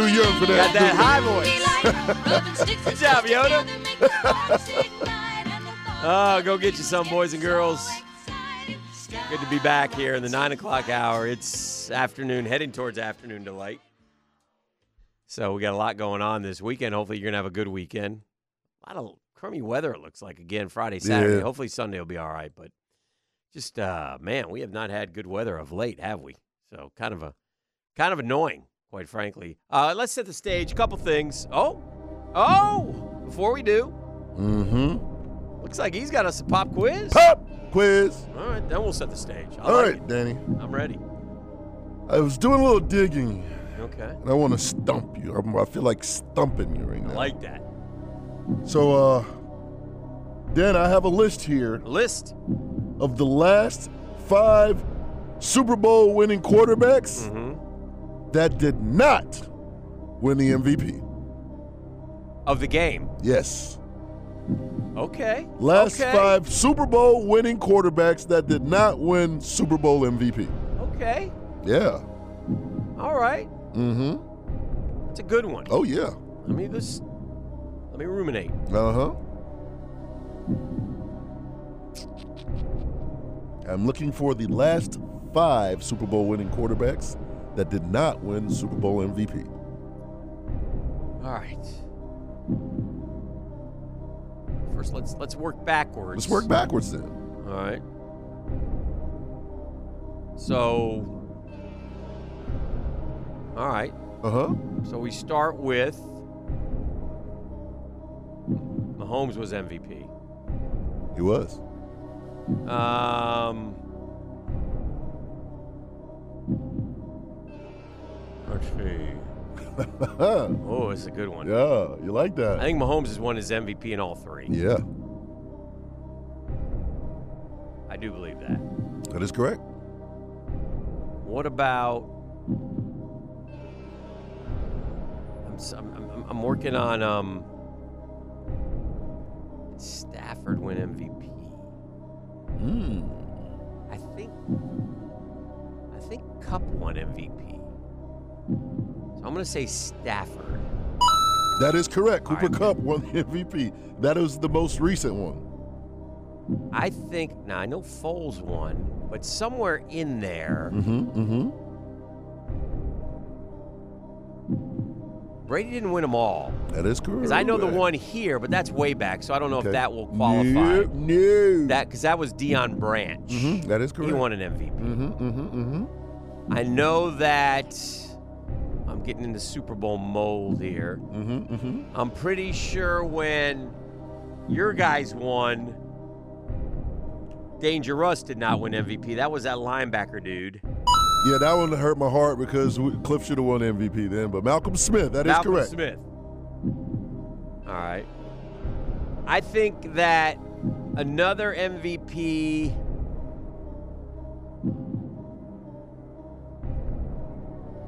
Too young for that. Got that high voice. voice. Good job, Yoda. Oh, go get you some, boys and girls. Good to be back here in the nine o'clock hour. It's afternoon, heading towards afternoon delight. So we got a lot going on this weekend. Hopefully, you're gonna have a good weekend. A lot of crummy weather. It looks like again Friday, Saturday. Yeah. Hopefully Sunday will be all right. But just uh, man, we have not had good weather of late, have we? So kind of a kind of annoying, quite frankly. Uh, let's set the stage. A couple things. Oh, oh! Before we do, Mm-hmm. looks like he's got us a pop quiz. Pop quiz. All right, then we'll set the stage. I All like right, it. Danny. I'm ready. I was doing a little digging, Okay, and I want to stump you. I'm, I feel like stumping you right I now. like that. So, uh, Dan, I have a list here A list. of the last five Super Bowl winning quarterbacks Mm-hmm. That did not win the MVP. Of the game. Yes. Okay. Last okay. five Super Bowl winning quarterbacks that did not win Super Bowl MVP. Okay. Yeah. All right. Mm-hmm. It's a good one. Oh yeah. Let me just let me ruminate. Uh-huh. I'm looking for the last five Super Bowl winning quarterbacks that did not win Super Bowl MVP. All right. First, let's let's work backwards. Let's work backwards then. All right. So. All right. Uh-huh. So we start with. Mahomes was MVP. He was. Um. Let's. Oh, it's a good one. yeah, you like that. I think Mahomes has won his MVP in all three. Yeah, I do believe that. that is correct. What about? I'm, I'm, I'm working on um. Stafford win MVP. Hmm. I think. I think Kupp won MVP. So I'm gonna say Stafford. That is correct. Cooper right. Kupp won the MVP. That is the most recent one. I think now I know Foles won, but somewhere in there, Mm-hmm. Mm-hmm. Brady didn't win them all. That is correct. Because I know the one here, but that's way back, so I don't know Okay. if that will qualify. Nope, no. That because that was Deion Branch. Mhm, That is correct. He won an MVP. Mm-hmm. Mm-hmm. Mm-hmm. I know that getting into Super Bowl mold here. Mm-hmm. Mm-hmm. I'm pretty sure when your guys won, Danger Russ did not win MVP. That was that linebacker dude. Yeah, that one hurt my heart because Cliff should have won MVP then. But Malcolm Smith, that is correct. Malcolm correct. Smith. All right. I think that another MVP.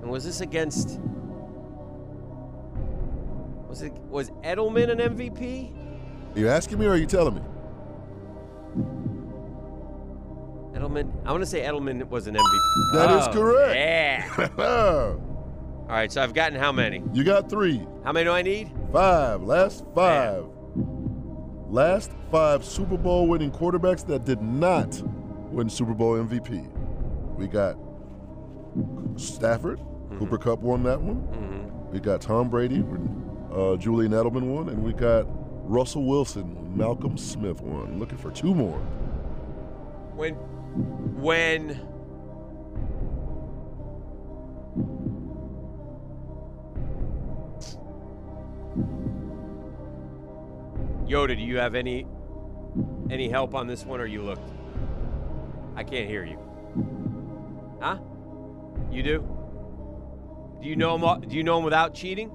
And was this against? Was it was Edelman an MVP? Are you asking me or are you telling me? Edelman. I want to say Edelman was an MVP. That is Oh, correct. Yeah. All right. So I've gotten how many? You got three, How many do I need? five, last five. Last five Super Bowl winning quarterbacks that did not win Super Bowl MVP. We got Stafford, Cooper Kupp won that one. Mm-hmm. We got Tom Brady, uh, Julian Edelman won, and we got Russell Wilson, Malcolm Smith won. Looking for two more. When when Yoda, do you have any any help on this one or you looked? I can't hear you. Huh? You do? Do you know him do you know him without cheating?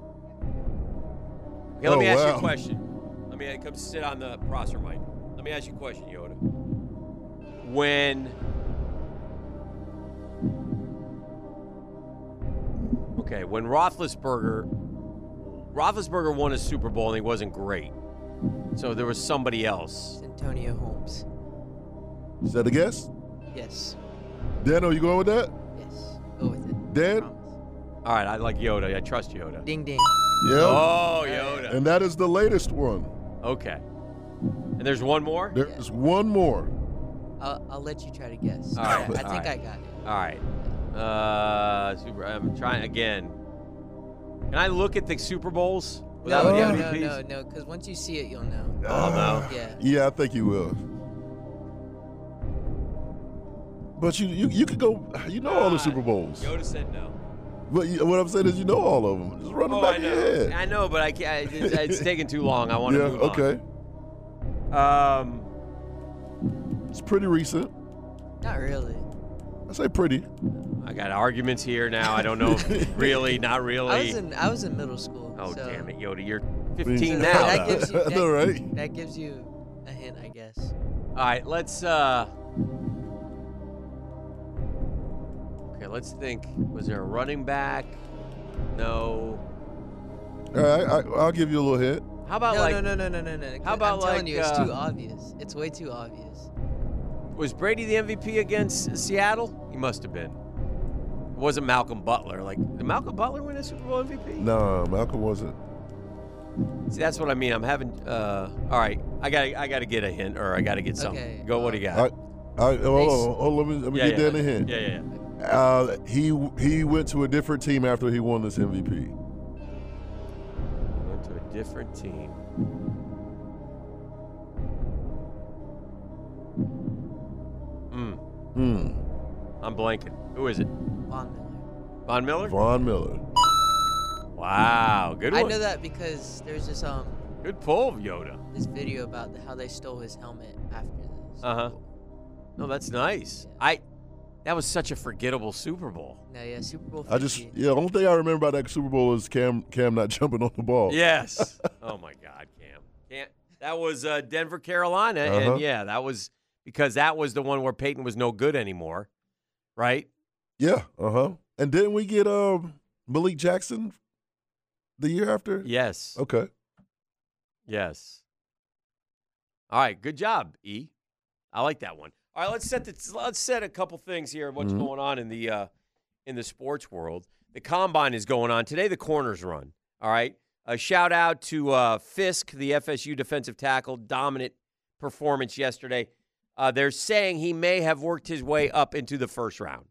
Okay, let Oh, me ask you a question. Let me come sit on the processor mic. Let me ask you a question, Yoda when okay when Roethlisberger Roethlisberger won a Super Bowl and he wasn't great, so there was somebody else. Antonio Holmes. Is that a guess? Yes. Dan, are you going with that? Yes. Go with it. Dan? Promise. All right, I like Yoda. I trust Yoda. Ding ding. Yeah. Oh, Yoda. And that is the latest one. Okay. And there's one more. There's one more. I'll, I'll let you try to guess. All right, I think all right. I got it. All right. Uh, super. I'm trying again. Can I look at the Super Bowls? Without no, the no, no, no, no, because once you see it, you'll know. Oh, no. Yeah. Yeah, I think you will. But you, you, you could go. You know all the Super Bowls. Yoda said no. But you, what I'm saying is, you know all of them. Just run them Oh, back I know. your head. I know, but I can't. It's, it's taking too long. I want to yeah. move on. Okay. Um, It's pretty recent. Not really. I say pretty. I got arguments here now. I don't know. if really, not really. I was in I was in middle school. oh so damn it, Yoda! You're mean, 15 now. That though. gives you. I That, know, right? that gives you a hint, I guess. All right, let's. uh Okay, let's think. Was there a running back? No. All right, I, I'll give you a little hint. How about no, like no, no, no, no, no, no. How about I'm telling like, you, it's uh, too obvious. It's way too obvious. was Brady the MVP against Seattle? He must have been. It wasn't Malcolm Butler. Like, did Malcolm Butler win a Super Bowl MVP? No, Malcolm wasn't. See, that's what I mean. I'm having. Uh, all right, I got. to I got to get a hint, or I got to get something. Okay, Go. What do you got? I, hold on, hold on, let me, let me Yeah, get yeah. down the hint. Yeah, yeah, yeah. Uh, he he went to a different team after he won this MVP. Went to a different team. Hmm. Hmm. I'm blanking. Who is it? Von Miller. Von Miller? Von Miller. Wow, good one. I know that because there's this um Good pull, Yoda. this video about the, how they stole his helmet after this. Uh huh. No, that's nice. I. That was such a forgettable Super Bowl. No, yeah, Super Bowl. 50. I just yeah. The only thing I remember about that Super Bowl is Cam Cam not jumping on the ball. Yes. oh my God, Cam. Can't. That was uh, Denver, Carolina, Uh-huh. and yeah, that was because that was the one where Peyton was no good anymore, right? Yeah. Uh huh. And didn't we get um Malik Jackson the year after? Yes. Okay. Yes. All right, good job, E. I like that one. All right, let's set the, let's set a couple things here. of What's Mhm. going on in the uh, in the sports world? The combine is going on today. The corners run. All right. A shout out to uh, Fiske, the FSU defensive tackle, dominant performance yesterday. Uh, they're saying he may have worked his way up into the first round.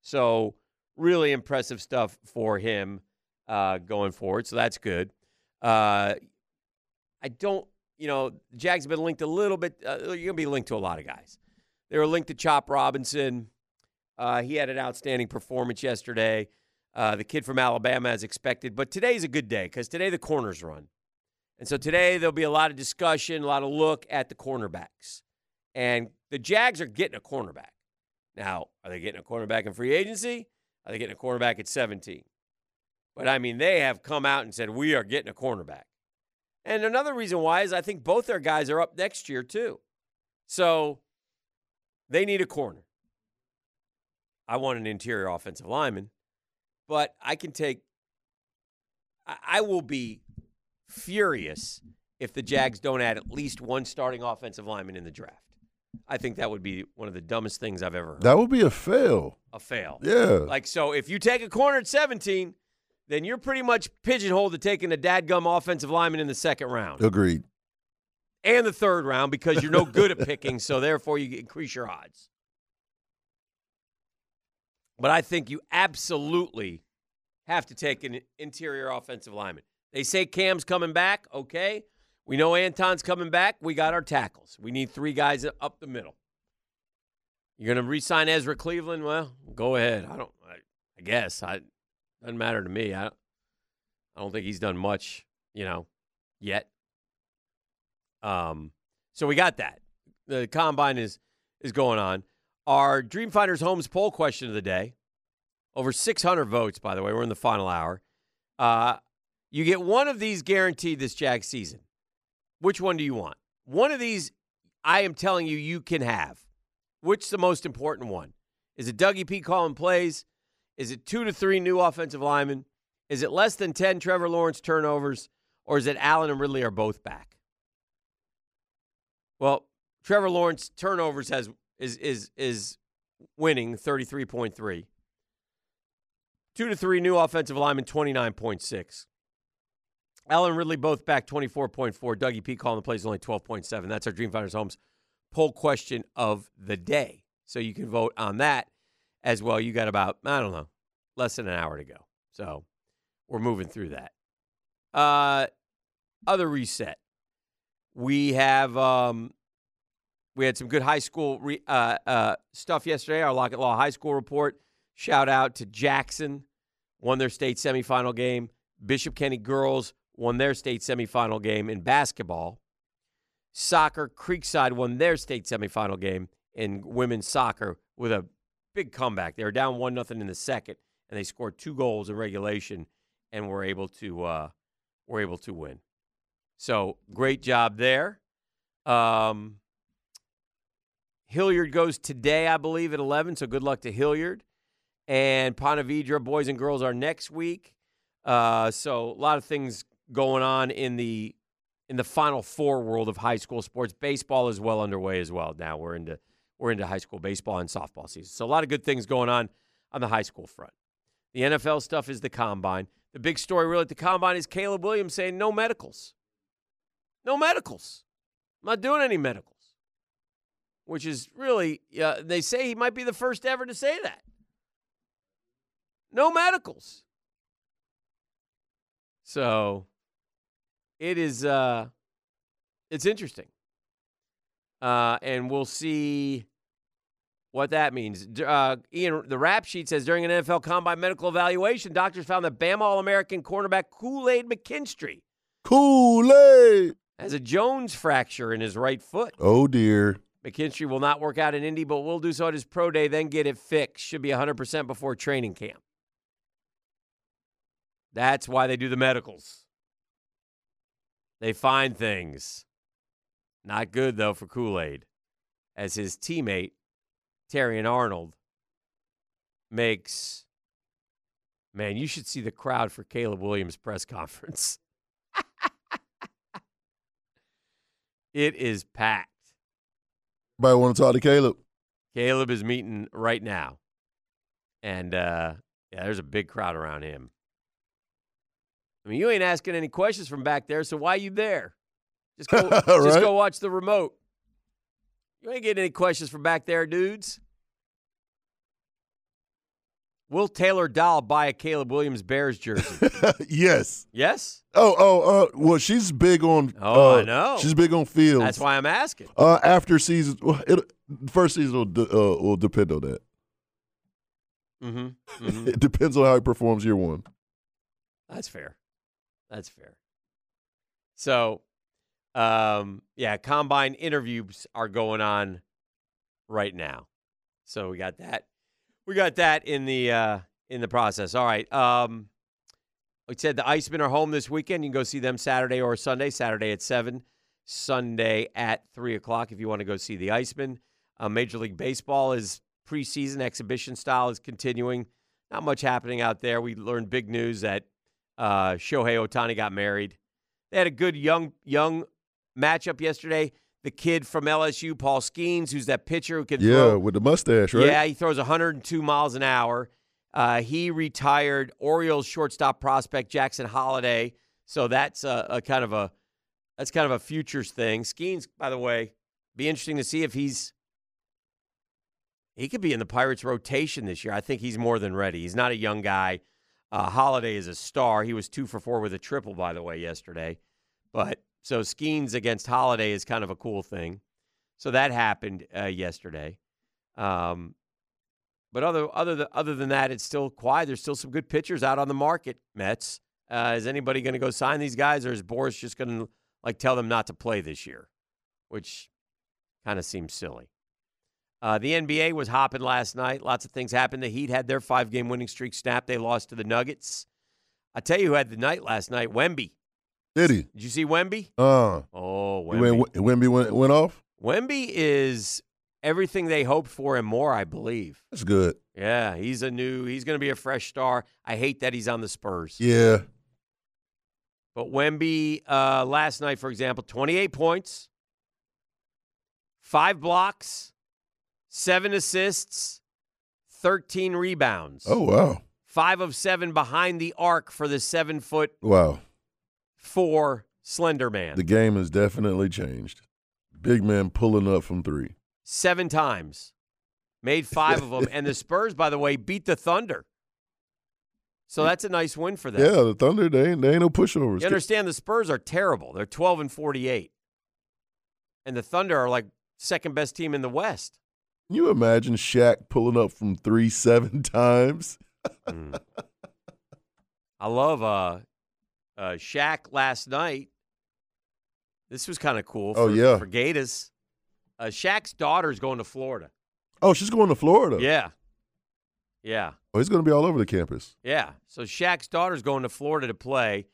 So really impressive stuff for him uh, going forward. So that's good. Uh, I don't, you know, Jags have been linked a little bit. Uh, you're going to be linked to a lot of guys. They were linked to Chop Robinson. Uh, he had an outstanding performance yesterday. Uh, the kid from Alabama, as expected. But today's a good day because today the corners run. And so today there'll be a lot of discussion, a lot of look at the cornerbacks. And the Jags are getting a cornerback. Now, are they getting a cornerback in free agency? Are they getting a cornerback at 17? But I mean, they have come out and said, we are getting a cornerback. And another reason why is I think both their guys are up next year, too. So they need a corner. I want an interior offensive lineman, but I can take, I, will be furious if the Jags don't add at least one starting offensive lineman in the draft. I think that would be one of the dumbest things I've ever heard. That would be a fail. a fail. Yeah. Like, so if you take a corner at 17, then you're pretty much pigeonholed to taking a dadgum offensive lineman in the second round Agreed. And the third round because you're no good at picking, so therefore you increase your odds. But I think you absolutely have to take an interior offensive lineman. They say Cam's coming back. Okay. We know Anton's coming back. We got our tackles. We need three guys up the middle. You're going to re-sign Ezra Cleveland? Well, go ahead. I don't. I, I guess I doesn't matter to me. I I don't think he's done much, you know, yet. Um, so we got that. The combine is is going on. Our Dreamfinders Homes poll question of the day. Over 600 votes, by the way. We're in the final hour. Uh, you get one of these guaranteed this Jag season. Which one do you want? One of these, I am telling you, you can have. Which the most important one? Is it Dougie P calling plays? Is it two to three new offensive linemen? Is it less than 10 Trevor Lawrence turnovers? Or is it Allen and Ridley are both back? Well, Trevor Lawrence turnovers has is is is winning 33.3. Two to three new offensive linemen, 29.6. Allen Ridley both back 24.4. Dougie P calling the plays only 12.7. That's our Dreamfinders Homes poll question of the day. So you can vote on that as well. You got about, I don't know, less than an hour to go. So we're moving through that. uh, other reset. We have um, we had some good high school re, uh, uh, stuff yesterday. Our Lockett Law High School report. Shout out to Jackson, won their state semifinal game. Bishop Kenny girls won their state semifinal game in basketball. Soccer, Creekside won their state semifinal game in women's soccer with a big comeback. They were down one nothing in the second, and they scored two goals in regulation, and were able to uh, were able to win. So great job there. Um, Hilliard goes today, I believe, at eleven. So good luck to Hilliard. And Ponte Vedra boys and girls are next week. Uh, so a lot of things going on in the in the Final Four world of high school sports. Baseball is well underway as well. Now we're into we're into high school baseball and softball season. So a lot of good things going on on the high school front. The NFL stuff is the combine. The big story really at the combine is Caleb Williams saying no medicals. No medicals. I'm not doing any medicals. Which is really, uh, they say he might be the first ever to say that. No medicals. So it is uh it's interesting. Uh and we'll see what that means. Uh, Ian, the rap sheet says during an NFL combine medical evaluation, doctors found that Bama All American cornerback Kool Aid McKinstry Kool Aid. Has a Jones fracture in his right foot. Oh dear. McKinstry will not work out in Indy, but will do so at his pro day, then get it fixed. Should be 100% before training camp. That's why they do the medicals. They find things. Not good, though, for Kool Aid, as his teammate, Terrion Arnold, makes. Man, you should see the crowd for Caleb Williams' press conference. it is packed. Everybody want to talk to Caleb? Caleb is meeting right now. And uh, yeah, there's a big crowd around him. I mean, you ain't asking any questions from back there, so why are you there? Just go, just go watch the remote. You ain't getting any questions from back there, dudes. Will Taylor Dahl buy a Caleb Williams Bears jersey? yes. yes? Oh, oh, uh, well, she's big on. Oh, I uh, know. She's big on Fields. That's why I'm asking. Uh, after season, well, it, first season will de- uh, will depend on that. Mm-hmm. mm-hmm. It depends on how he performs year one. That's fair. That's fair. So, um, yeah, combine interviews are going on right now. So we got that. We got that in the uh, in the process. All right. Um, we said the Icemen are home this weekend. You can go see them Saturday or Sunday. Saturday at seven, Sunday at three o'clock. If you want to go see the Icemen, uh, Major League Baseball is preseason exhibition style is continuing. Not much happening out there. We learned big news that uh, Shohei Ohtani got married. They had a good young young matchup yesterday. The kid from LSU, Paul Skenes, who's that pitcher who can Yeah, throw. with the mustache, right? Yeah, he throws 102 miles an hour. Uh, he retired Orioles shortstop prospect Jackson Holliday. So that's a, a kind of a that's kind of a futures thing. Skenes, by the way, be interesting to see if he's he could be in the Pirates rotation this year. I think he's more than ready. He's not a young guy. Uh, Holliday is a star. He was two for four with a triple, by the way, yesterday. But so Skenes against Holliday is kind of a cool thing. So that happened uh, yesterday. Um, but other other than, other than that, it's still quiet. There's still some good pitchers out on the market. Mets. Uh, is anybody going to go sign these guys, or is Boras just going to like tell them not to play this year? Which kind of seems silly. Uh, the NBA was hopping last night. Lots of things happened. The Heat had their five game winning streak snapped. They lost to the Nuggets. I tell you who had the night last night Wemby. Did he? Did you see Wemby? Uh, Oh, Wemby. went, Wemby went, went off? Wemby is everything they hoped for and more, I believe. That's good. Yeah, he's a new, he's going to be a fresh star. I hate that he's on the Spurs. Yeah. But Wemby, uh, last night, for example, 28 points, five blocks, seven assists, 13 rebounds. Oh, wow. Five of seven behind the arc for the seven foot Wow. Four slender man. The game has definitely changed. Big man pulling up from three. Seven times. Made five of them. And the Spurs, by the way, beat the Thunder. So that's a nice win for them. Yeah, the Thunder, they ain't, they ain't no pushovers. You understand the Spurs are terrible. They're 12 and 48. And the Thunder are like second best team in the West. Can you imagine Shaq pulling up from three seven times? Mm. I love uh uh Shaq last night. This was kind of cool for, Oh, yeah. for Gators. Uh Shaq's daughter's going to Florida. Oh, she's going to Florida. Yeah. Yeah. Oh, he's going to be all over the campus. Yeah. So Shaq's daughter's going to Florida to play,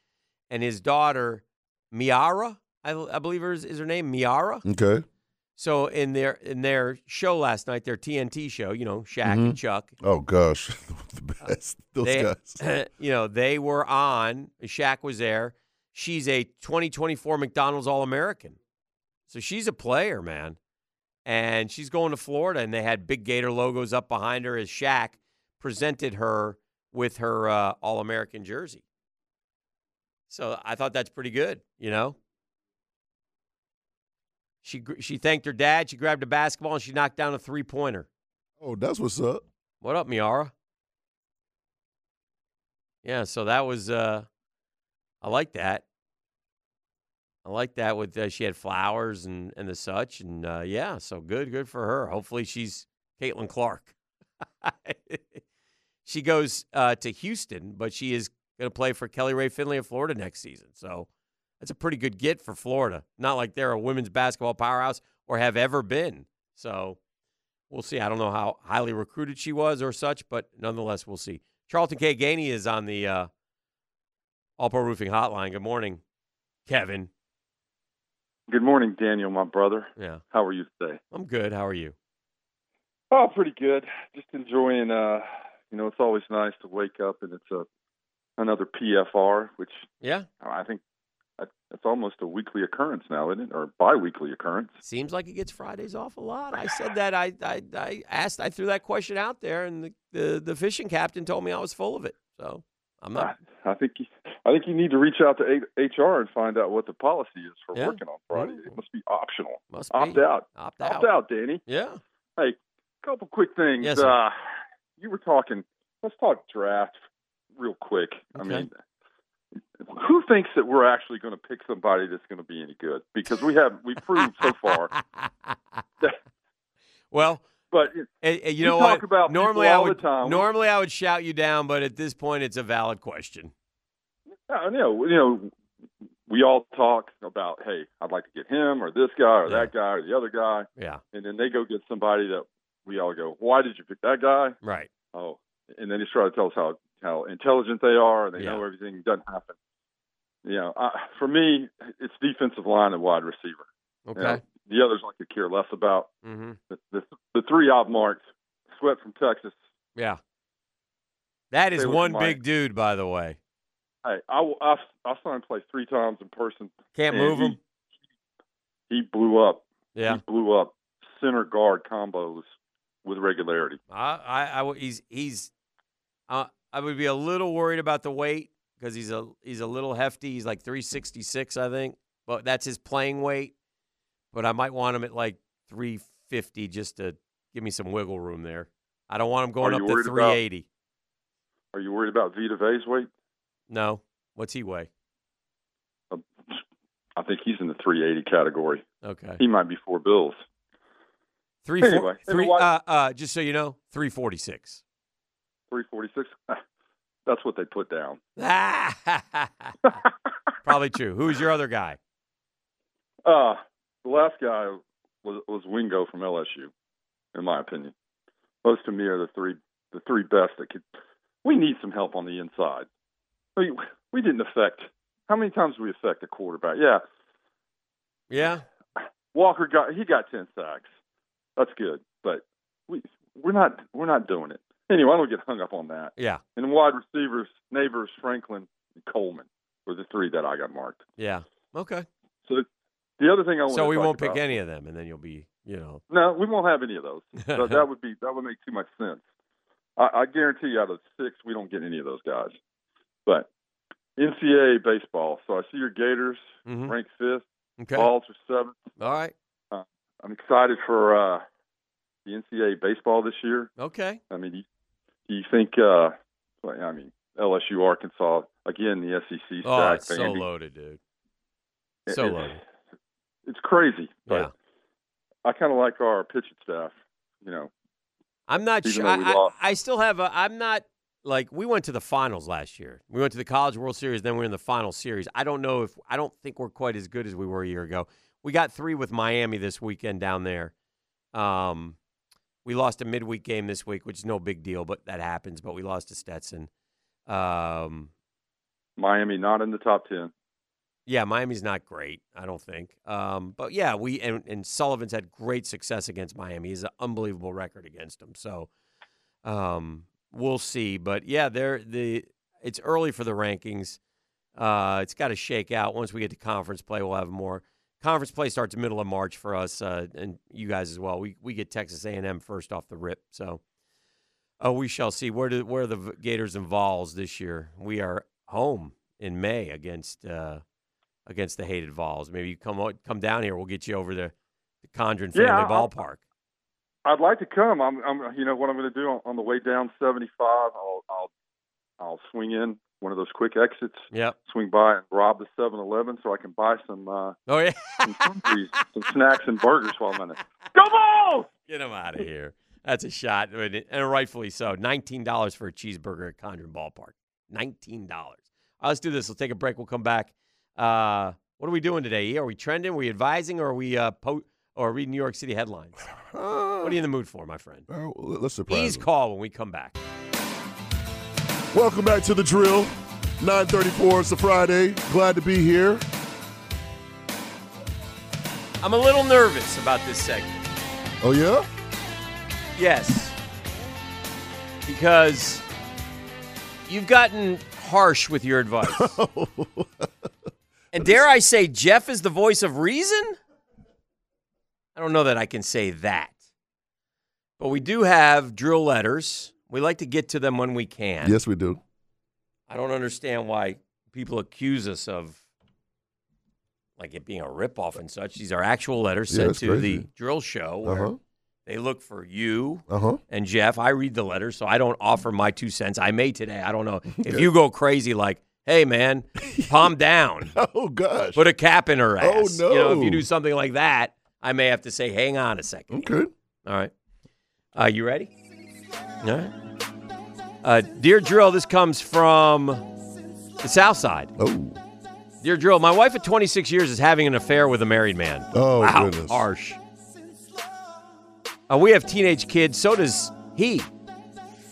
and his daughter, Me'arah, I, I believe her is, is her name, Me'arah. Okay. So in their in their show last night, their TNT show, you know, Shaq and Mhm. Chuck, Oh gosh, the best. Those they, guys. you know, they were on. Shaq was there. She's a 2024 McDonald's All American, so she's a player, man. And she's going to Florida, and they had big Gator logos up behind her as Shaq presented her with her uh, All American jersey. So I thought that's pretty good, you know. She she thanked her dad. She grabbed a basketball and she knocked down a three pointer. Oh, that's what's up. What up, Me'arah? Yeah, so that was uh I like that. I like that with uh, she had flowers and and the such and uh yeah, so good good for her. Hopefully she's Caitlin Clark. she goes uh to Houston, but she is going to play for Kelly Rae Finley of Florida next season. So that's a pretty good get for Florida. Not like they're a women's basketball powerhouse or have ever been. So we'll see. I don't know how highly recruited she was or such, but nonetheless, we'll see. Charlton K. Gainey is on the uh, All Pro Roofing Hotline. Good morning, Kevin. Good morning, Daniel, my brother. Yeah, How are you today? I'm good. How are you? Oh, pretty good. Just enjoying. uh You know, it's always nice to wake up and it's a another PFR, which Yeah, I think it's almost a weekly occurrence now, isn't it, or biweekly occurrence? seems like it gets Fridays off a lot. I said that. I I, I asked. I threw that question out there, and the, the the fishing captain told me I was full of it. So I'm not. I, I think you, I think you need to reach out to HR and find out what the policy is for Yeah. working on Friday. It must be optional. Must Opt be. out. Opt out. Opt out. Danny. Yeah. Hey, couple quick things. Yes, uh, you were talking. Let's talk draft real quick. I Okay. mean, who thinks that we're actually going to pick somebody that's going to be any good? Because we have we proved so far. that- Well, but eh, eh, you know talk what? about normally I would normally I would shout you down, but at this point, it's a valid question. uh, you know, you know, we all talk about, hey, I'd like to get him or this guy or Yeah. that guy or the other guy, Yeah. and then they go get somebody that we all go, why did you pick that guy? Right. Oh, and then he's trying to tell us how how intelligent they are and they Yeah. know everything doesn't happen. You know, uh, for me, it's defensive line and wide receiver. You Okay. know, the others I could care less about. Mm-hmm. The, the, the three I've marked, Sweat from Texas. Yeah. That is one big dude, by the way. Hey, I, I, I saw him play three times in person. Can't move he- him. He blew up. Yeah. He blew up center guard combos with regularity. I, I, I he's, he's, uh, I would be a little worried about the weight because he's a, he's a little hefty. He's like 366, I think, but that's his playing weight. But I might want him at like 350 just to give me some wiggle room there. I don't want him going up to worried about- 380. Are you worried about Vita Vea's weight? No. What's he weigh? I think he's in the 380 category. Okay. He might be four bills. Three, four, Anyway, three, uh, uh, just so you know, 346. 346. That's what they put down. Probably true. Who's your other guy? Uh, the last guy was was Wingo from LSU, in my opinion. Those to me are the three the three best that could. We need some help on the inside. We we didn't affect. How many times did we affect a quarterback? Yeah, Yeah. Walker got he got ten sacks. That's good, but we we're not we're not doing it anyway. I don't get hung up on that. Yeah. And wide receivers, Nabers, Franklin, and Coleman were the three that I got marked. Yeah. Okay. So the other thing I want So we won't pick about- any of them, and then you'll be, you know. No, we won't have any of those. that, that would be that would make too much sense. I, I guarantee you, out of six, we don't get any of those guys. But NCAA baseball. So I see your Gators Mhm. ranked fifth. Okay. Vols are seventh. All right. Uh, I'm excited for uh, the NCAA baseball this year. Okay. I mean, do you, think? Uh, I mean, LSU Arkansas again. The SEC Oh, stack. it's so loaded, dude. So it- loaded. It's crazy, but Yeah. I kind of like our pitching staff. You know, I'm not sure. I, I. I still have a. I'm not like we went to the finals last year. We went to the College World Series, then we are in the final series. I don't know if I don't think we're quite as good as we were a year ago. We got three with Miami this weekend down there. Um, we lost a midweek game this week, which is no big deal, but that happens. But we lost to Stetson. Um, Miami not in the top ten. yeah, Miami's not great, I don't think. Um, but yeah, we and, and Sullivan's had great success against Miami. He's an unbelievable record against them. So um, we'll see. But yeah, they're the it's early for the rankings. Uh, it's got to shake out. Once we get to conference play, we'll have more. Conference play starts middle of March for us, uh, and you guys as well. We we get Texas A&M first off the rip, so oh, we shall see. Where do where are the Gators and Vols this year? We are home in May against uh, against the hated Vols. Maybe you come come down here. We'll get you over to the Condron Family Yeah, Ballpark. I'd like to come. I'm, I'm you know what I'm going to do on, on the way down 75. I'll, I'll, I'll swing in one of those quick exits. Yep. Swing by and rob the 7-Eleven so I can buy some, uh, Oh yeah. some, sundries, some snacks and burgers while I'm in it. Go Vols! Get him out of here. That's a shot, and rightfully so. Nineteen dollars for a cheeseburger at Condron Ballpark. Nineteen dollars. All right, let's do this. Let's take a break. We'll come back. Uh, what are we doing today? E? Are we trending? Are we advising? Or are we uh, po- or reading New York City headlines? what are you in the mood for, my friend? Uh, let's surprise Please call when we come back. Welcome back to the drill. 934, it's a Friday. Glad to be here. I'm a little nervous about this segment. Oh, yeah? Yes. Because you've gotten harsh with your advice. Oh. and dare I say, Jeff is the voice of reason? I don't know that I can say that. But we do have drill letters. We like to get to them when we can. Yes, we do. I don't understand why people accuse us of like it being a ripoff and such. These are actual letters Yeah, sent to crazy. the drill show where Uh-huh. they look for you Uh-huh. and Jeff. I read the letters, so I don't offer my two cents. I may today. I don't know. If you go crazy like, hey man, calm down. Oh, gosh. Put a cap in her Oh, ass. You know, if you do something like that, I may have to say, hang on a second. Okay. All right. Uh, you ready? All right. Uh, Dear Drill, this comes from the South Side. Oh. Dear Drill, my wife of 26 years is having an affair with a married man. Oh, wow, goodness. harsh. Uh, we have teenage kids. So does he.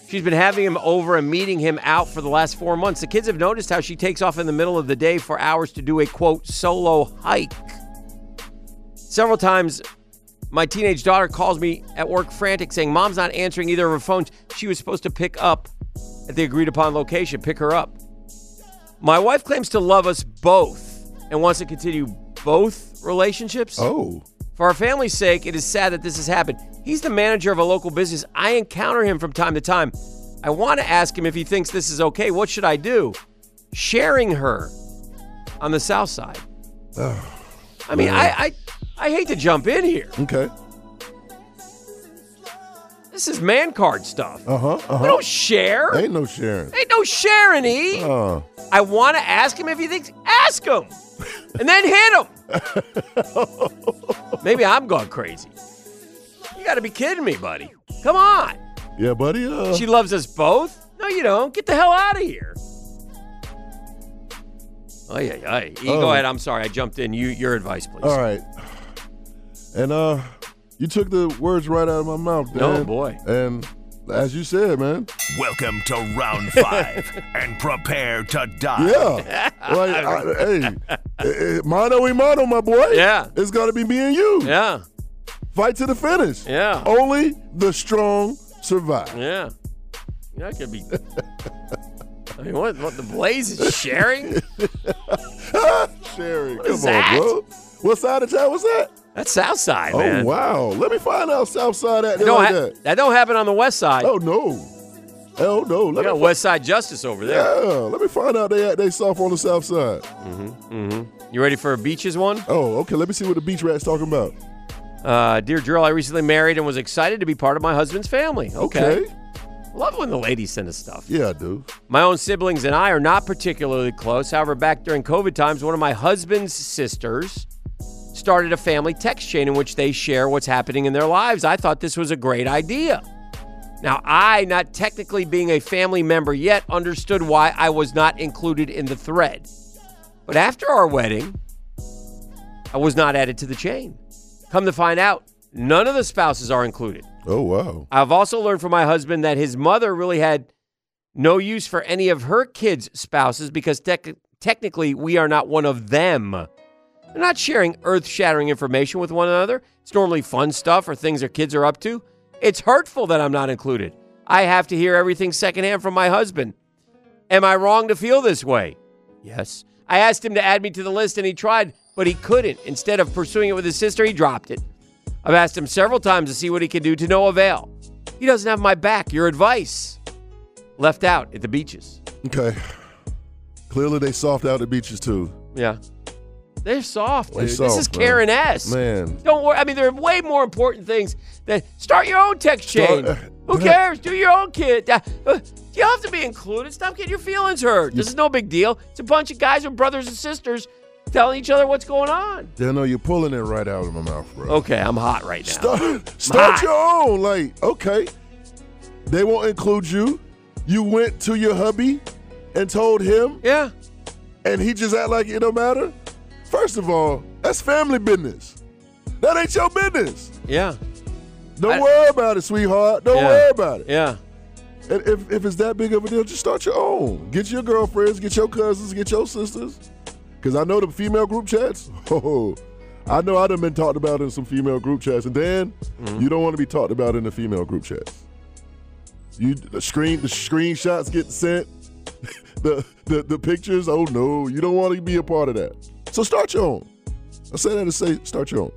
She's been having him over and meeting him out for the last four months. The kids have noticed how she takes off in the middle of the day for hours to do a quote solo hike. Several times, my teenage daughter calls me at work frantic, saying, Mom's not answering either of her phones. She was supposed to pick up at the agreed upon location, pick her up. My wife claims to love us both and wants to continue both relationships. Oh. For our family's sake, it is sad that this has happened. He's the manager of a local business. I encounter him from time to time. I want to ask him if he thinks this is okay. What should I do? Sharing her on the south side. I mean, I, I I hate to jump in here. Okay. This is man card stuff. Uh-huh. We Uh-huh. don't share. Ain't no sharing. Ain't no sharing, E. Uh. I want to ask him if he thinks. Ask him, and then hit him. Maybe I'm going crazy. You got to be kidding me, buddy. Come on. Yeah, buddy. Uh, She loves us both. No, you don't. Get the hell out of here. Oh yeah, yeah. E, Oh. Go ahead. I'm sorry. I jumped in. You, your advice, please. all right. And uh, you took the words right out of my mouth, Dan. No, boy. And as you said, man. Welcome to round five and prepare to die. Yeah. like, I, hey, eh, eh, mano y mano, my boy. Yeah. It's got to be me and you. Yeah. Fight to the finish. Yeah. Only the strong survive. Yeah. That could be. I mean, what? What the Blaze is sharing? Sharing. What Come is on, that? bro. What side of town was that? That's South Side, oh, wow. Let me find out South Side at That don't, like ha- that. that don't happen on the West Side. Oh, no. Hell no. We Let got me, West Side Justice over there. yeah, let me find out they they soft on the South Side. Mm-hmm. You ready for a beaches one? Oh, okay. Let me see what the beach rat's talking about. Uh, dear Drill, I recently married and was excited to be part of my husband's family. Okay. Okay. Love when the ladies send us stuff. Yeah, I do. My own siblings and I are not particularly close. However, back during COVID times, one of my husband's sisters started a family text chain in which they share what's happening in their lives. I thought this was a great idea. Now, I, not technically being a family member yet, understood why I was not included in the thread. But after our wedding, I was not added to the chain. Come to find out, none of the spouses are included. Oh wow. I've also learned from my husband that his mother really had no use for any of her kids' spouses because tec- technically we are not one of them. They're not sharing earth shattering information with one another. It's normally fun stuff or things their kids are up to. It's hurtful that I'm not included. I have to hear everything secondhand from my husband. Am I wrong to feel this way? Yes. I asked him to add me to the list and he tried, but he couldn't. Instead of pursuing it with his sister, he dropped it. I've asked him several times to see what he can do to no avail. He doesn't have my back. Your advice. Left out at the beaches. Okay. Clearly they soft out at beaches too. Yeah. They're soft, dude. this soft, is man. Karen S. Man. Don't worry. I mean, there are way more important things than start your own text chain. Start- Who cares? Do your own kid. Uh, uh, you have to be included. Stop getting your feelings hurt. This is no big deal. It's a bunch of guys with brothers and sisters telling each other what's going on. Dano, you're pulling it right out of my mouth, bro. Okay, I'm hot right now. Start, start your own. Like, okay. They won't include you. You went to your hubby and told him. Yeah. And he just act like it don't matter. First of all, that's family business. That ain't your business. Yeah. Don't I- worry about it, sweetheart. Don't Yeah. worry about it. Yeah. And if, if it's that big of a deal, just start your own. Get your girlfriends, get your cousins, get your sisters. Because I know the female group chats. Oh, I know I done been talked about in some female group chats. And Dan, Mm-hmm. you don't want to be talked about in the female group chats. You the screen the screenshots get sent, the, the the pictures. Oh no, you don't want to be a part of that. So start your own. I say that to say start your own.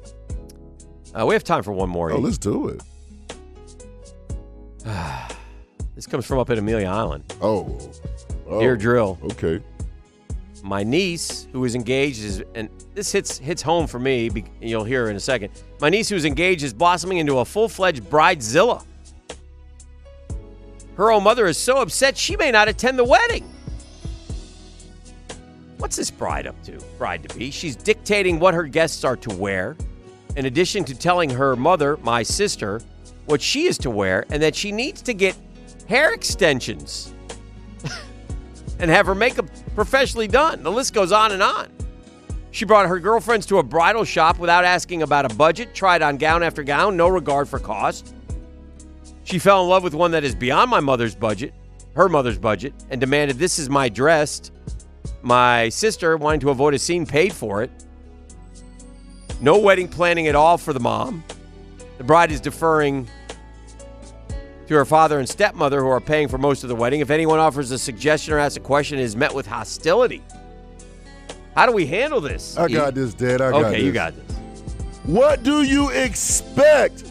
Uh, we have time for one more. Oh, let's do it. This comes from up at Amelia Island. Oh. oh. Dear Drill. Okay. My niece, who is engaged, is and this hits hits home for me. be- You'll hear in a second. My niece, who's engaged, is blossoming into a full fledged bridezilla. Her own mother is so upset she may not attend the wedding. What's this bride up to? Bride to be. She's dictating what her guests are to wear, in addition to telling her mother, my sister, what she is to wear and that she needs to get hair extensions and have her makeup professionally done. The list goes on and on. She brought her girlfriends to a bridal shop without asking about a budget, tried on gown after gown, no regard for cost. She fell in love with one that is beyond my mother's budget, her mother's budget, and demanded this is my dress. My sister, wanting to avoid a scene, paid for it. No wedding planning at all for the mom. The bride is deferring to her father and stepmother, who are paying for most of the wedding. If anyone offers a suggestion or asks a question, it is met with hostility. How do we handle this? I got this, Dad. I got okay, you got this. What do you expect?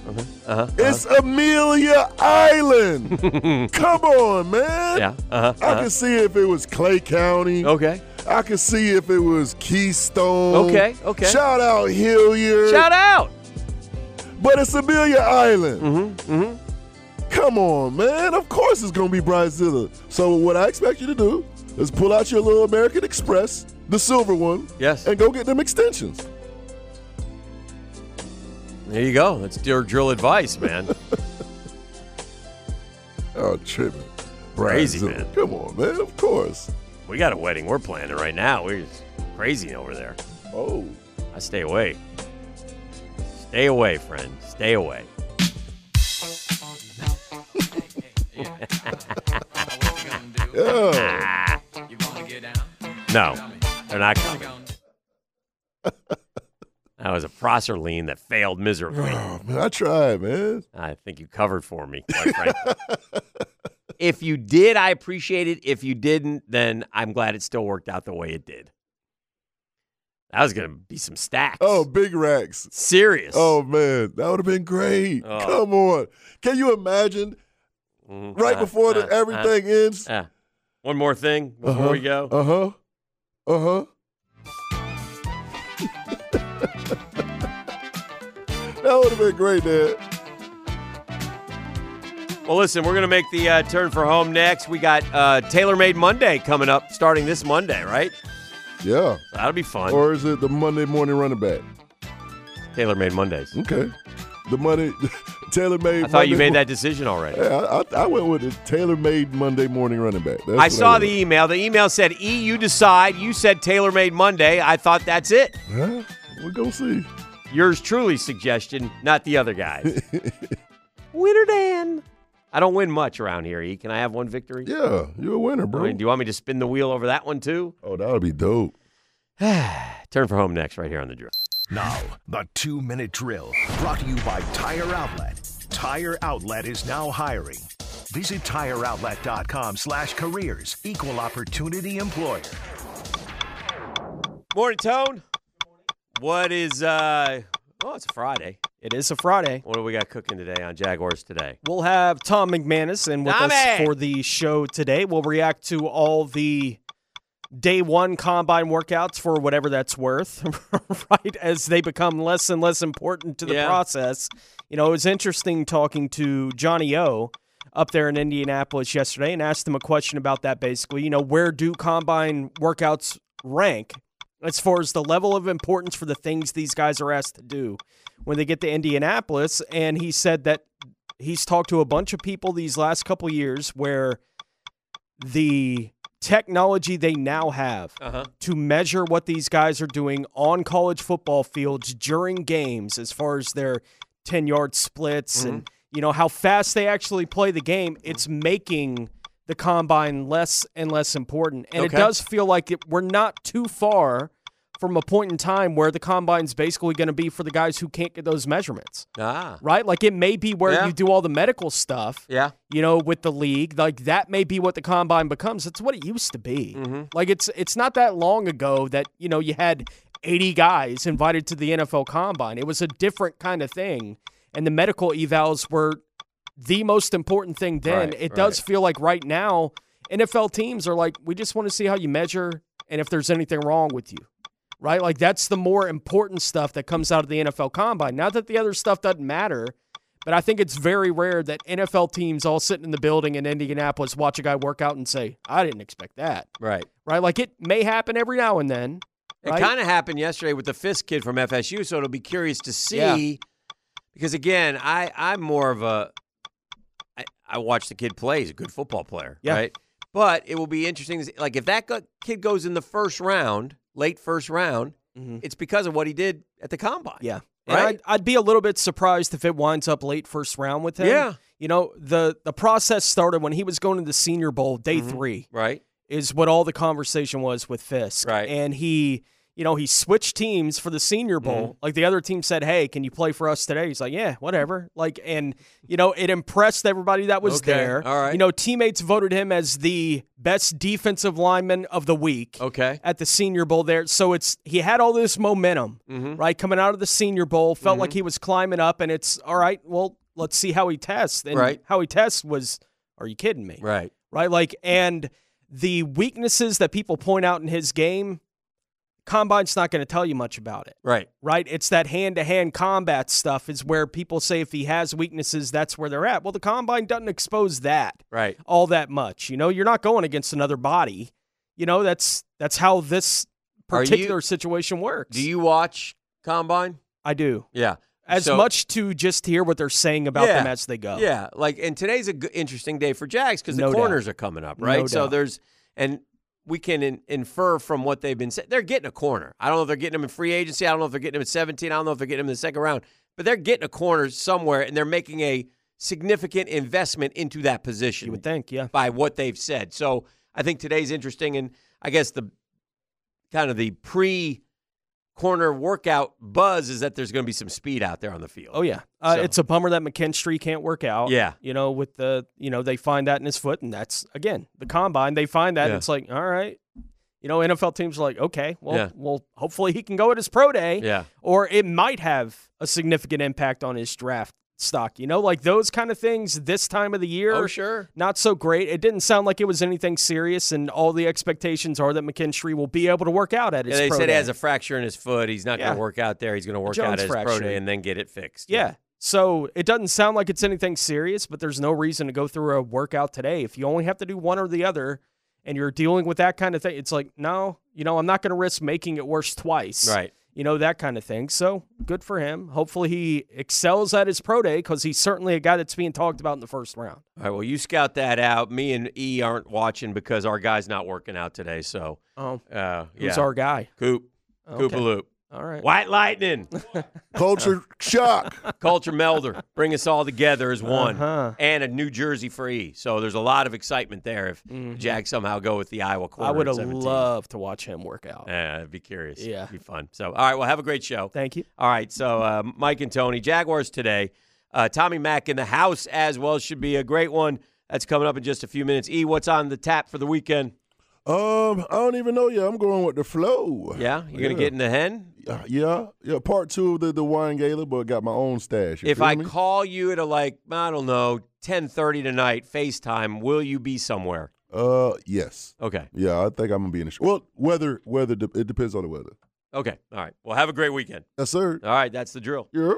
Uh-huh, It's Amelia Island. Come on, man. Yeah. Uh-huh, I uh-huh. can see if it was Clay County. Okay. I can see if it was Keystone. Okay, okay. Shout out Hilliard. Shout out. But it's Amelia Island. Mm-hmm. Mm-hmm. Come on, man. Of course it's gonna be Bridezilla. So what I expect you to do is pull out your little American Express, the silver one, Yes. and go get them extensions. There you go. That's dear drill advice, man. Oh, tripping. Crazy, man. Come on, man. Of course. We got a wedding we're planning right now. We're just crazy over there. Oh. I stay away. Stay away, friend. Stay away. Yeah. No, they're not coming. that was a Prosser lean that failed miserably. Oh, man, I tried, man. I think you covered for me, quite frankly. if you did, I appreciate it. If you didn't, then I'm glad it still worked out the way it did. That was going to be some stacks. Oh, big racks. Serious. Oh man, that would have been great. Oh. Come on. Can you imagine Mhm. right Uh, before the, uh, everything ends? uh. One more thing before Uh-huh. we go. Uh huh. Uh huh. that would have been great, Dad. Well, listen, we're going to make the uh, turn for home next. We got uh, Tailor Made Monday coming up starting this Monday, right? Yeah. That'll be fun. Or is it the Monday morning running back? Tailor Made Mondays. Okay. The money, tailor made. I thought you made that decision already. Yeah, I, I, I went with the tailor made Monday morning running back. That's I saw went the email. The email said, E, you decide. You said Tailor Made Monday. I thought that's it. Huh? We'll go see. Yours truly suggestion, not the other guys. Winner Dan. I don't win much around here, E. Can I have one victory? Yeah, you're a winner, I bro. mean, do you want me to spin the wheel over that one too? oh, that would be dope. Turn for home next, right here on the drill. Now, the two minute drill brought to you by Tire Outlet. Tire Outlet is now hiring. Visit tireoutlet.com slash careers. Equal opportunity employer. Morning, Tone. What is, uh, oh, it's a Friday. It is a Friday. What do we got cooking today on Jaguars today? We'll have Tom McManus in with us for the show today. We'll react to all the day one combine workouts for whatever that's worth, right? As they become less and less important to the Yeah. process. You know, it was interesting talking to Johnny O up there in Indianapolis yesterday and asked him a question about that basically. You know, where do combine workouts rank as far as the level of importance for the things these guys are asked to do when they get to Indianapolis? And he said that he's talked to a bunch of people these last couple years where the technology they now have Uh-huh. to measure what these guys are doing on college football fields during games as far as their 10 yard splits and you know how fast they actually play the game it's making the combine less and less important and Okay. it does feel like it, we're not too far from a point in time where the combine's basically going to be for the guys who can't get those measurements Ah. right like it may be where Yeah. you do all the medical stuff Yeah. you know, with the league. Like that may be what the combine becomes. It's what it used to be. Mm-hmm. Like it's it's not that long ago that, you know, you had 80 guys invited to the NFL combine. It was a different kind of thing. And the medical evals were the most important thing then. Right, it does feel like right now NFL teams are like we just want to see how you measure and if there's anything wrong with you. Right? Like that's the more important stuff that comes out of the NFL combine. Not that the other stuff doesn't matter, but I think it's very rare that NFL teams all sitting in the building in Indianapolis watch a guy work out and say, I didn't expect that. Right. Right? Like it may happen every now and then. It kind of happened yesterday with the Fiske kid from FSU, so it'll be curious to see. Yeah. Because again, I I'm more of a I, I watch the kid play. He's a good football player, Yeah. right? But it will be interesting. Like if that kid goes in the first round, late first round, it's because of what he did at the combine. Mm-hmm. Yeah. Right? I'd, I'd be a little bit surprised if it winds up late first round with him. Yeah. You know, the the process started when he was going to the Senior Bowl, day Mhm. three. Right. is what all the conversation was with Fiske. Right. And he, you know, he switched teams for the Senior Bowl. Mm-hmm. Like the other team said, "Hey, can you play for us today?" He's like, "Yeah, whatever." Like, and you know, it impressed everybody that was Okay, there. all right. You know, teammates voted him as the best defensive lineman of the week. Okay. At the Senior Bowl there, so it's he had all this momentum, Mhm. right, coming out of the Senior Bowl. Felt Mm-hmm. like he was climbing up, and it's all right. Well, let's see how he tests. And Right. how he tests was, are you kidding me? Right. right? Like, and the weaknesses that people point out in his game, Combine's not going to tell you much about it, Right. right? It's that hand to hand combat stuff is where people say if he has weaknesses, that's where they're at. Well, the Combine doesn't expose that Right. all that much. You know, you're not going against another body. You know, that's that's how this Are you- particular situation works. Do you watch combine? I do. Yeah. As So- much to just hear what they're saying about Yeah. them as they go. Yeah, like and today's a good, interesting day for Jags because the No doubt. corners are coming up, right? No so doubt. there's and we can in, infer from what they've been saying. They're getting a corner. I don't know if they're getting them in free agency. I don't know if they're getting them at 17. I don't know if they're getting them in the second round, but they're getting a corner somewhere, and they're making a significant investment into that position. You would think, yeah. by what they've said. So I think today's interesting, and I guess the kind of the pre corner workout buzz is that there's going to be some speed out there on the field. Oh yeah, uh, So- it's a bummer that McKinstry can't work out. Yeah. you know, with the you know they find that in his foot, and that's again the combine. They find that Yeah. it's like, all right, you know, NFL teams are like, okay, well, Yeah. well, hopefully he can go at his pro day. Yeah. or it might have a significant impact on his draft stock. You know, like those kind of things this time of the year. Oh, sure. Not so great. It didn't sound like it was anything serious, and all the expectations are that McKinstry will be able to work out at his. Yeah, they pro said day. he has a fracture in his foot. He's not going to work out there. He's going to work out at his pro fracture. day and then get it fixed. Yeah. So it doesn't sound like it's anything serious, but there's no reason to go through a workout today. If you only have to do one or the other and you're dealing with that kind of thing, it's like, no, you know, I'm not going to risk making it worse twice. Right. You know, that kind of thing. So good for him. Hopefully he excels at his pro day because he's certainly a guy that's being talked about in the first round. All right, well, you scout that out. Me and E aren't watching because our guy's not working out today. So, Oh. uh, Who's yeah. our guy? Coop. Okay. Koopaloop. All right. White Lightning. Culture shock. Culture melder. Bring us all together as one. Uh-huh. And a New Jersey for E. So there's a lot of excitement there if Jags somehow go with the Iowa quarter. Mm-hmm. I would at have loved to watch him work out. Yeah, I'd be curious. Yeah. It'd be fun. So, all right, well, have a great show. Thank you. All right, so uh, Mike and Tony, Jaguars today. Uh, Tommy Mack in the house as well. Should be a great one. That's coming up in just a few minutes. E, what's on the tap for the weekend? Um, I don't even know yet. I'm going with the flow. Yeah, you're gonna get in the hen. Yeah, yeah. Part two of the, the wine gala, but got my own stash. You If I me? call you at a like I don't know ten thirty tonight, FaceTime, will you be somewhere? uh, yes. Okay, Yeah, I think I'm gonna be in the. Sh- well, weather, weather. It depends on the weather. okay, all right. Well, have a great weekend. Yes, sir. All right, that's the drill. Yep.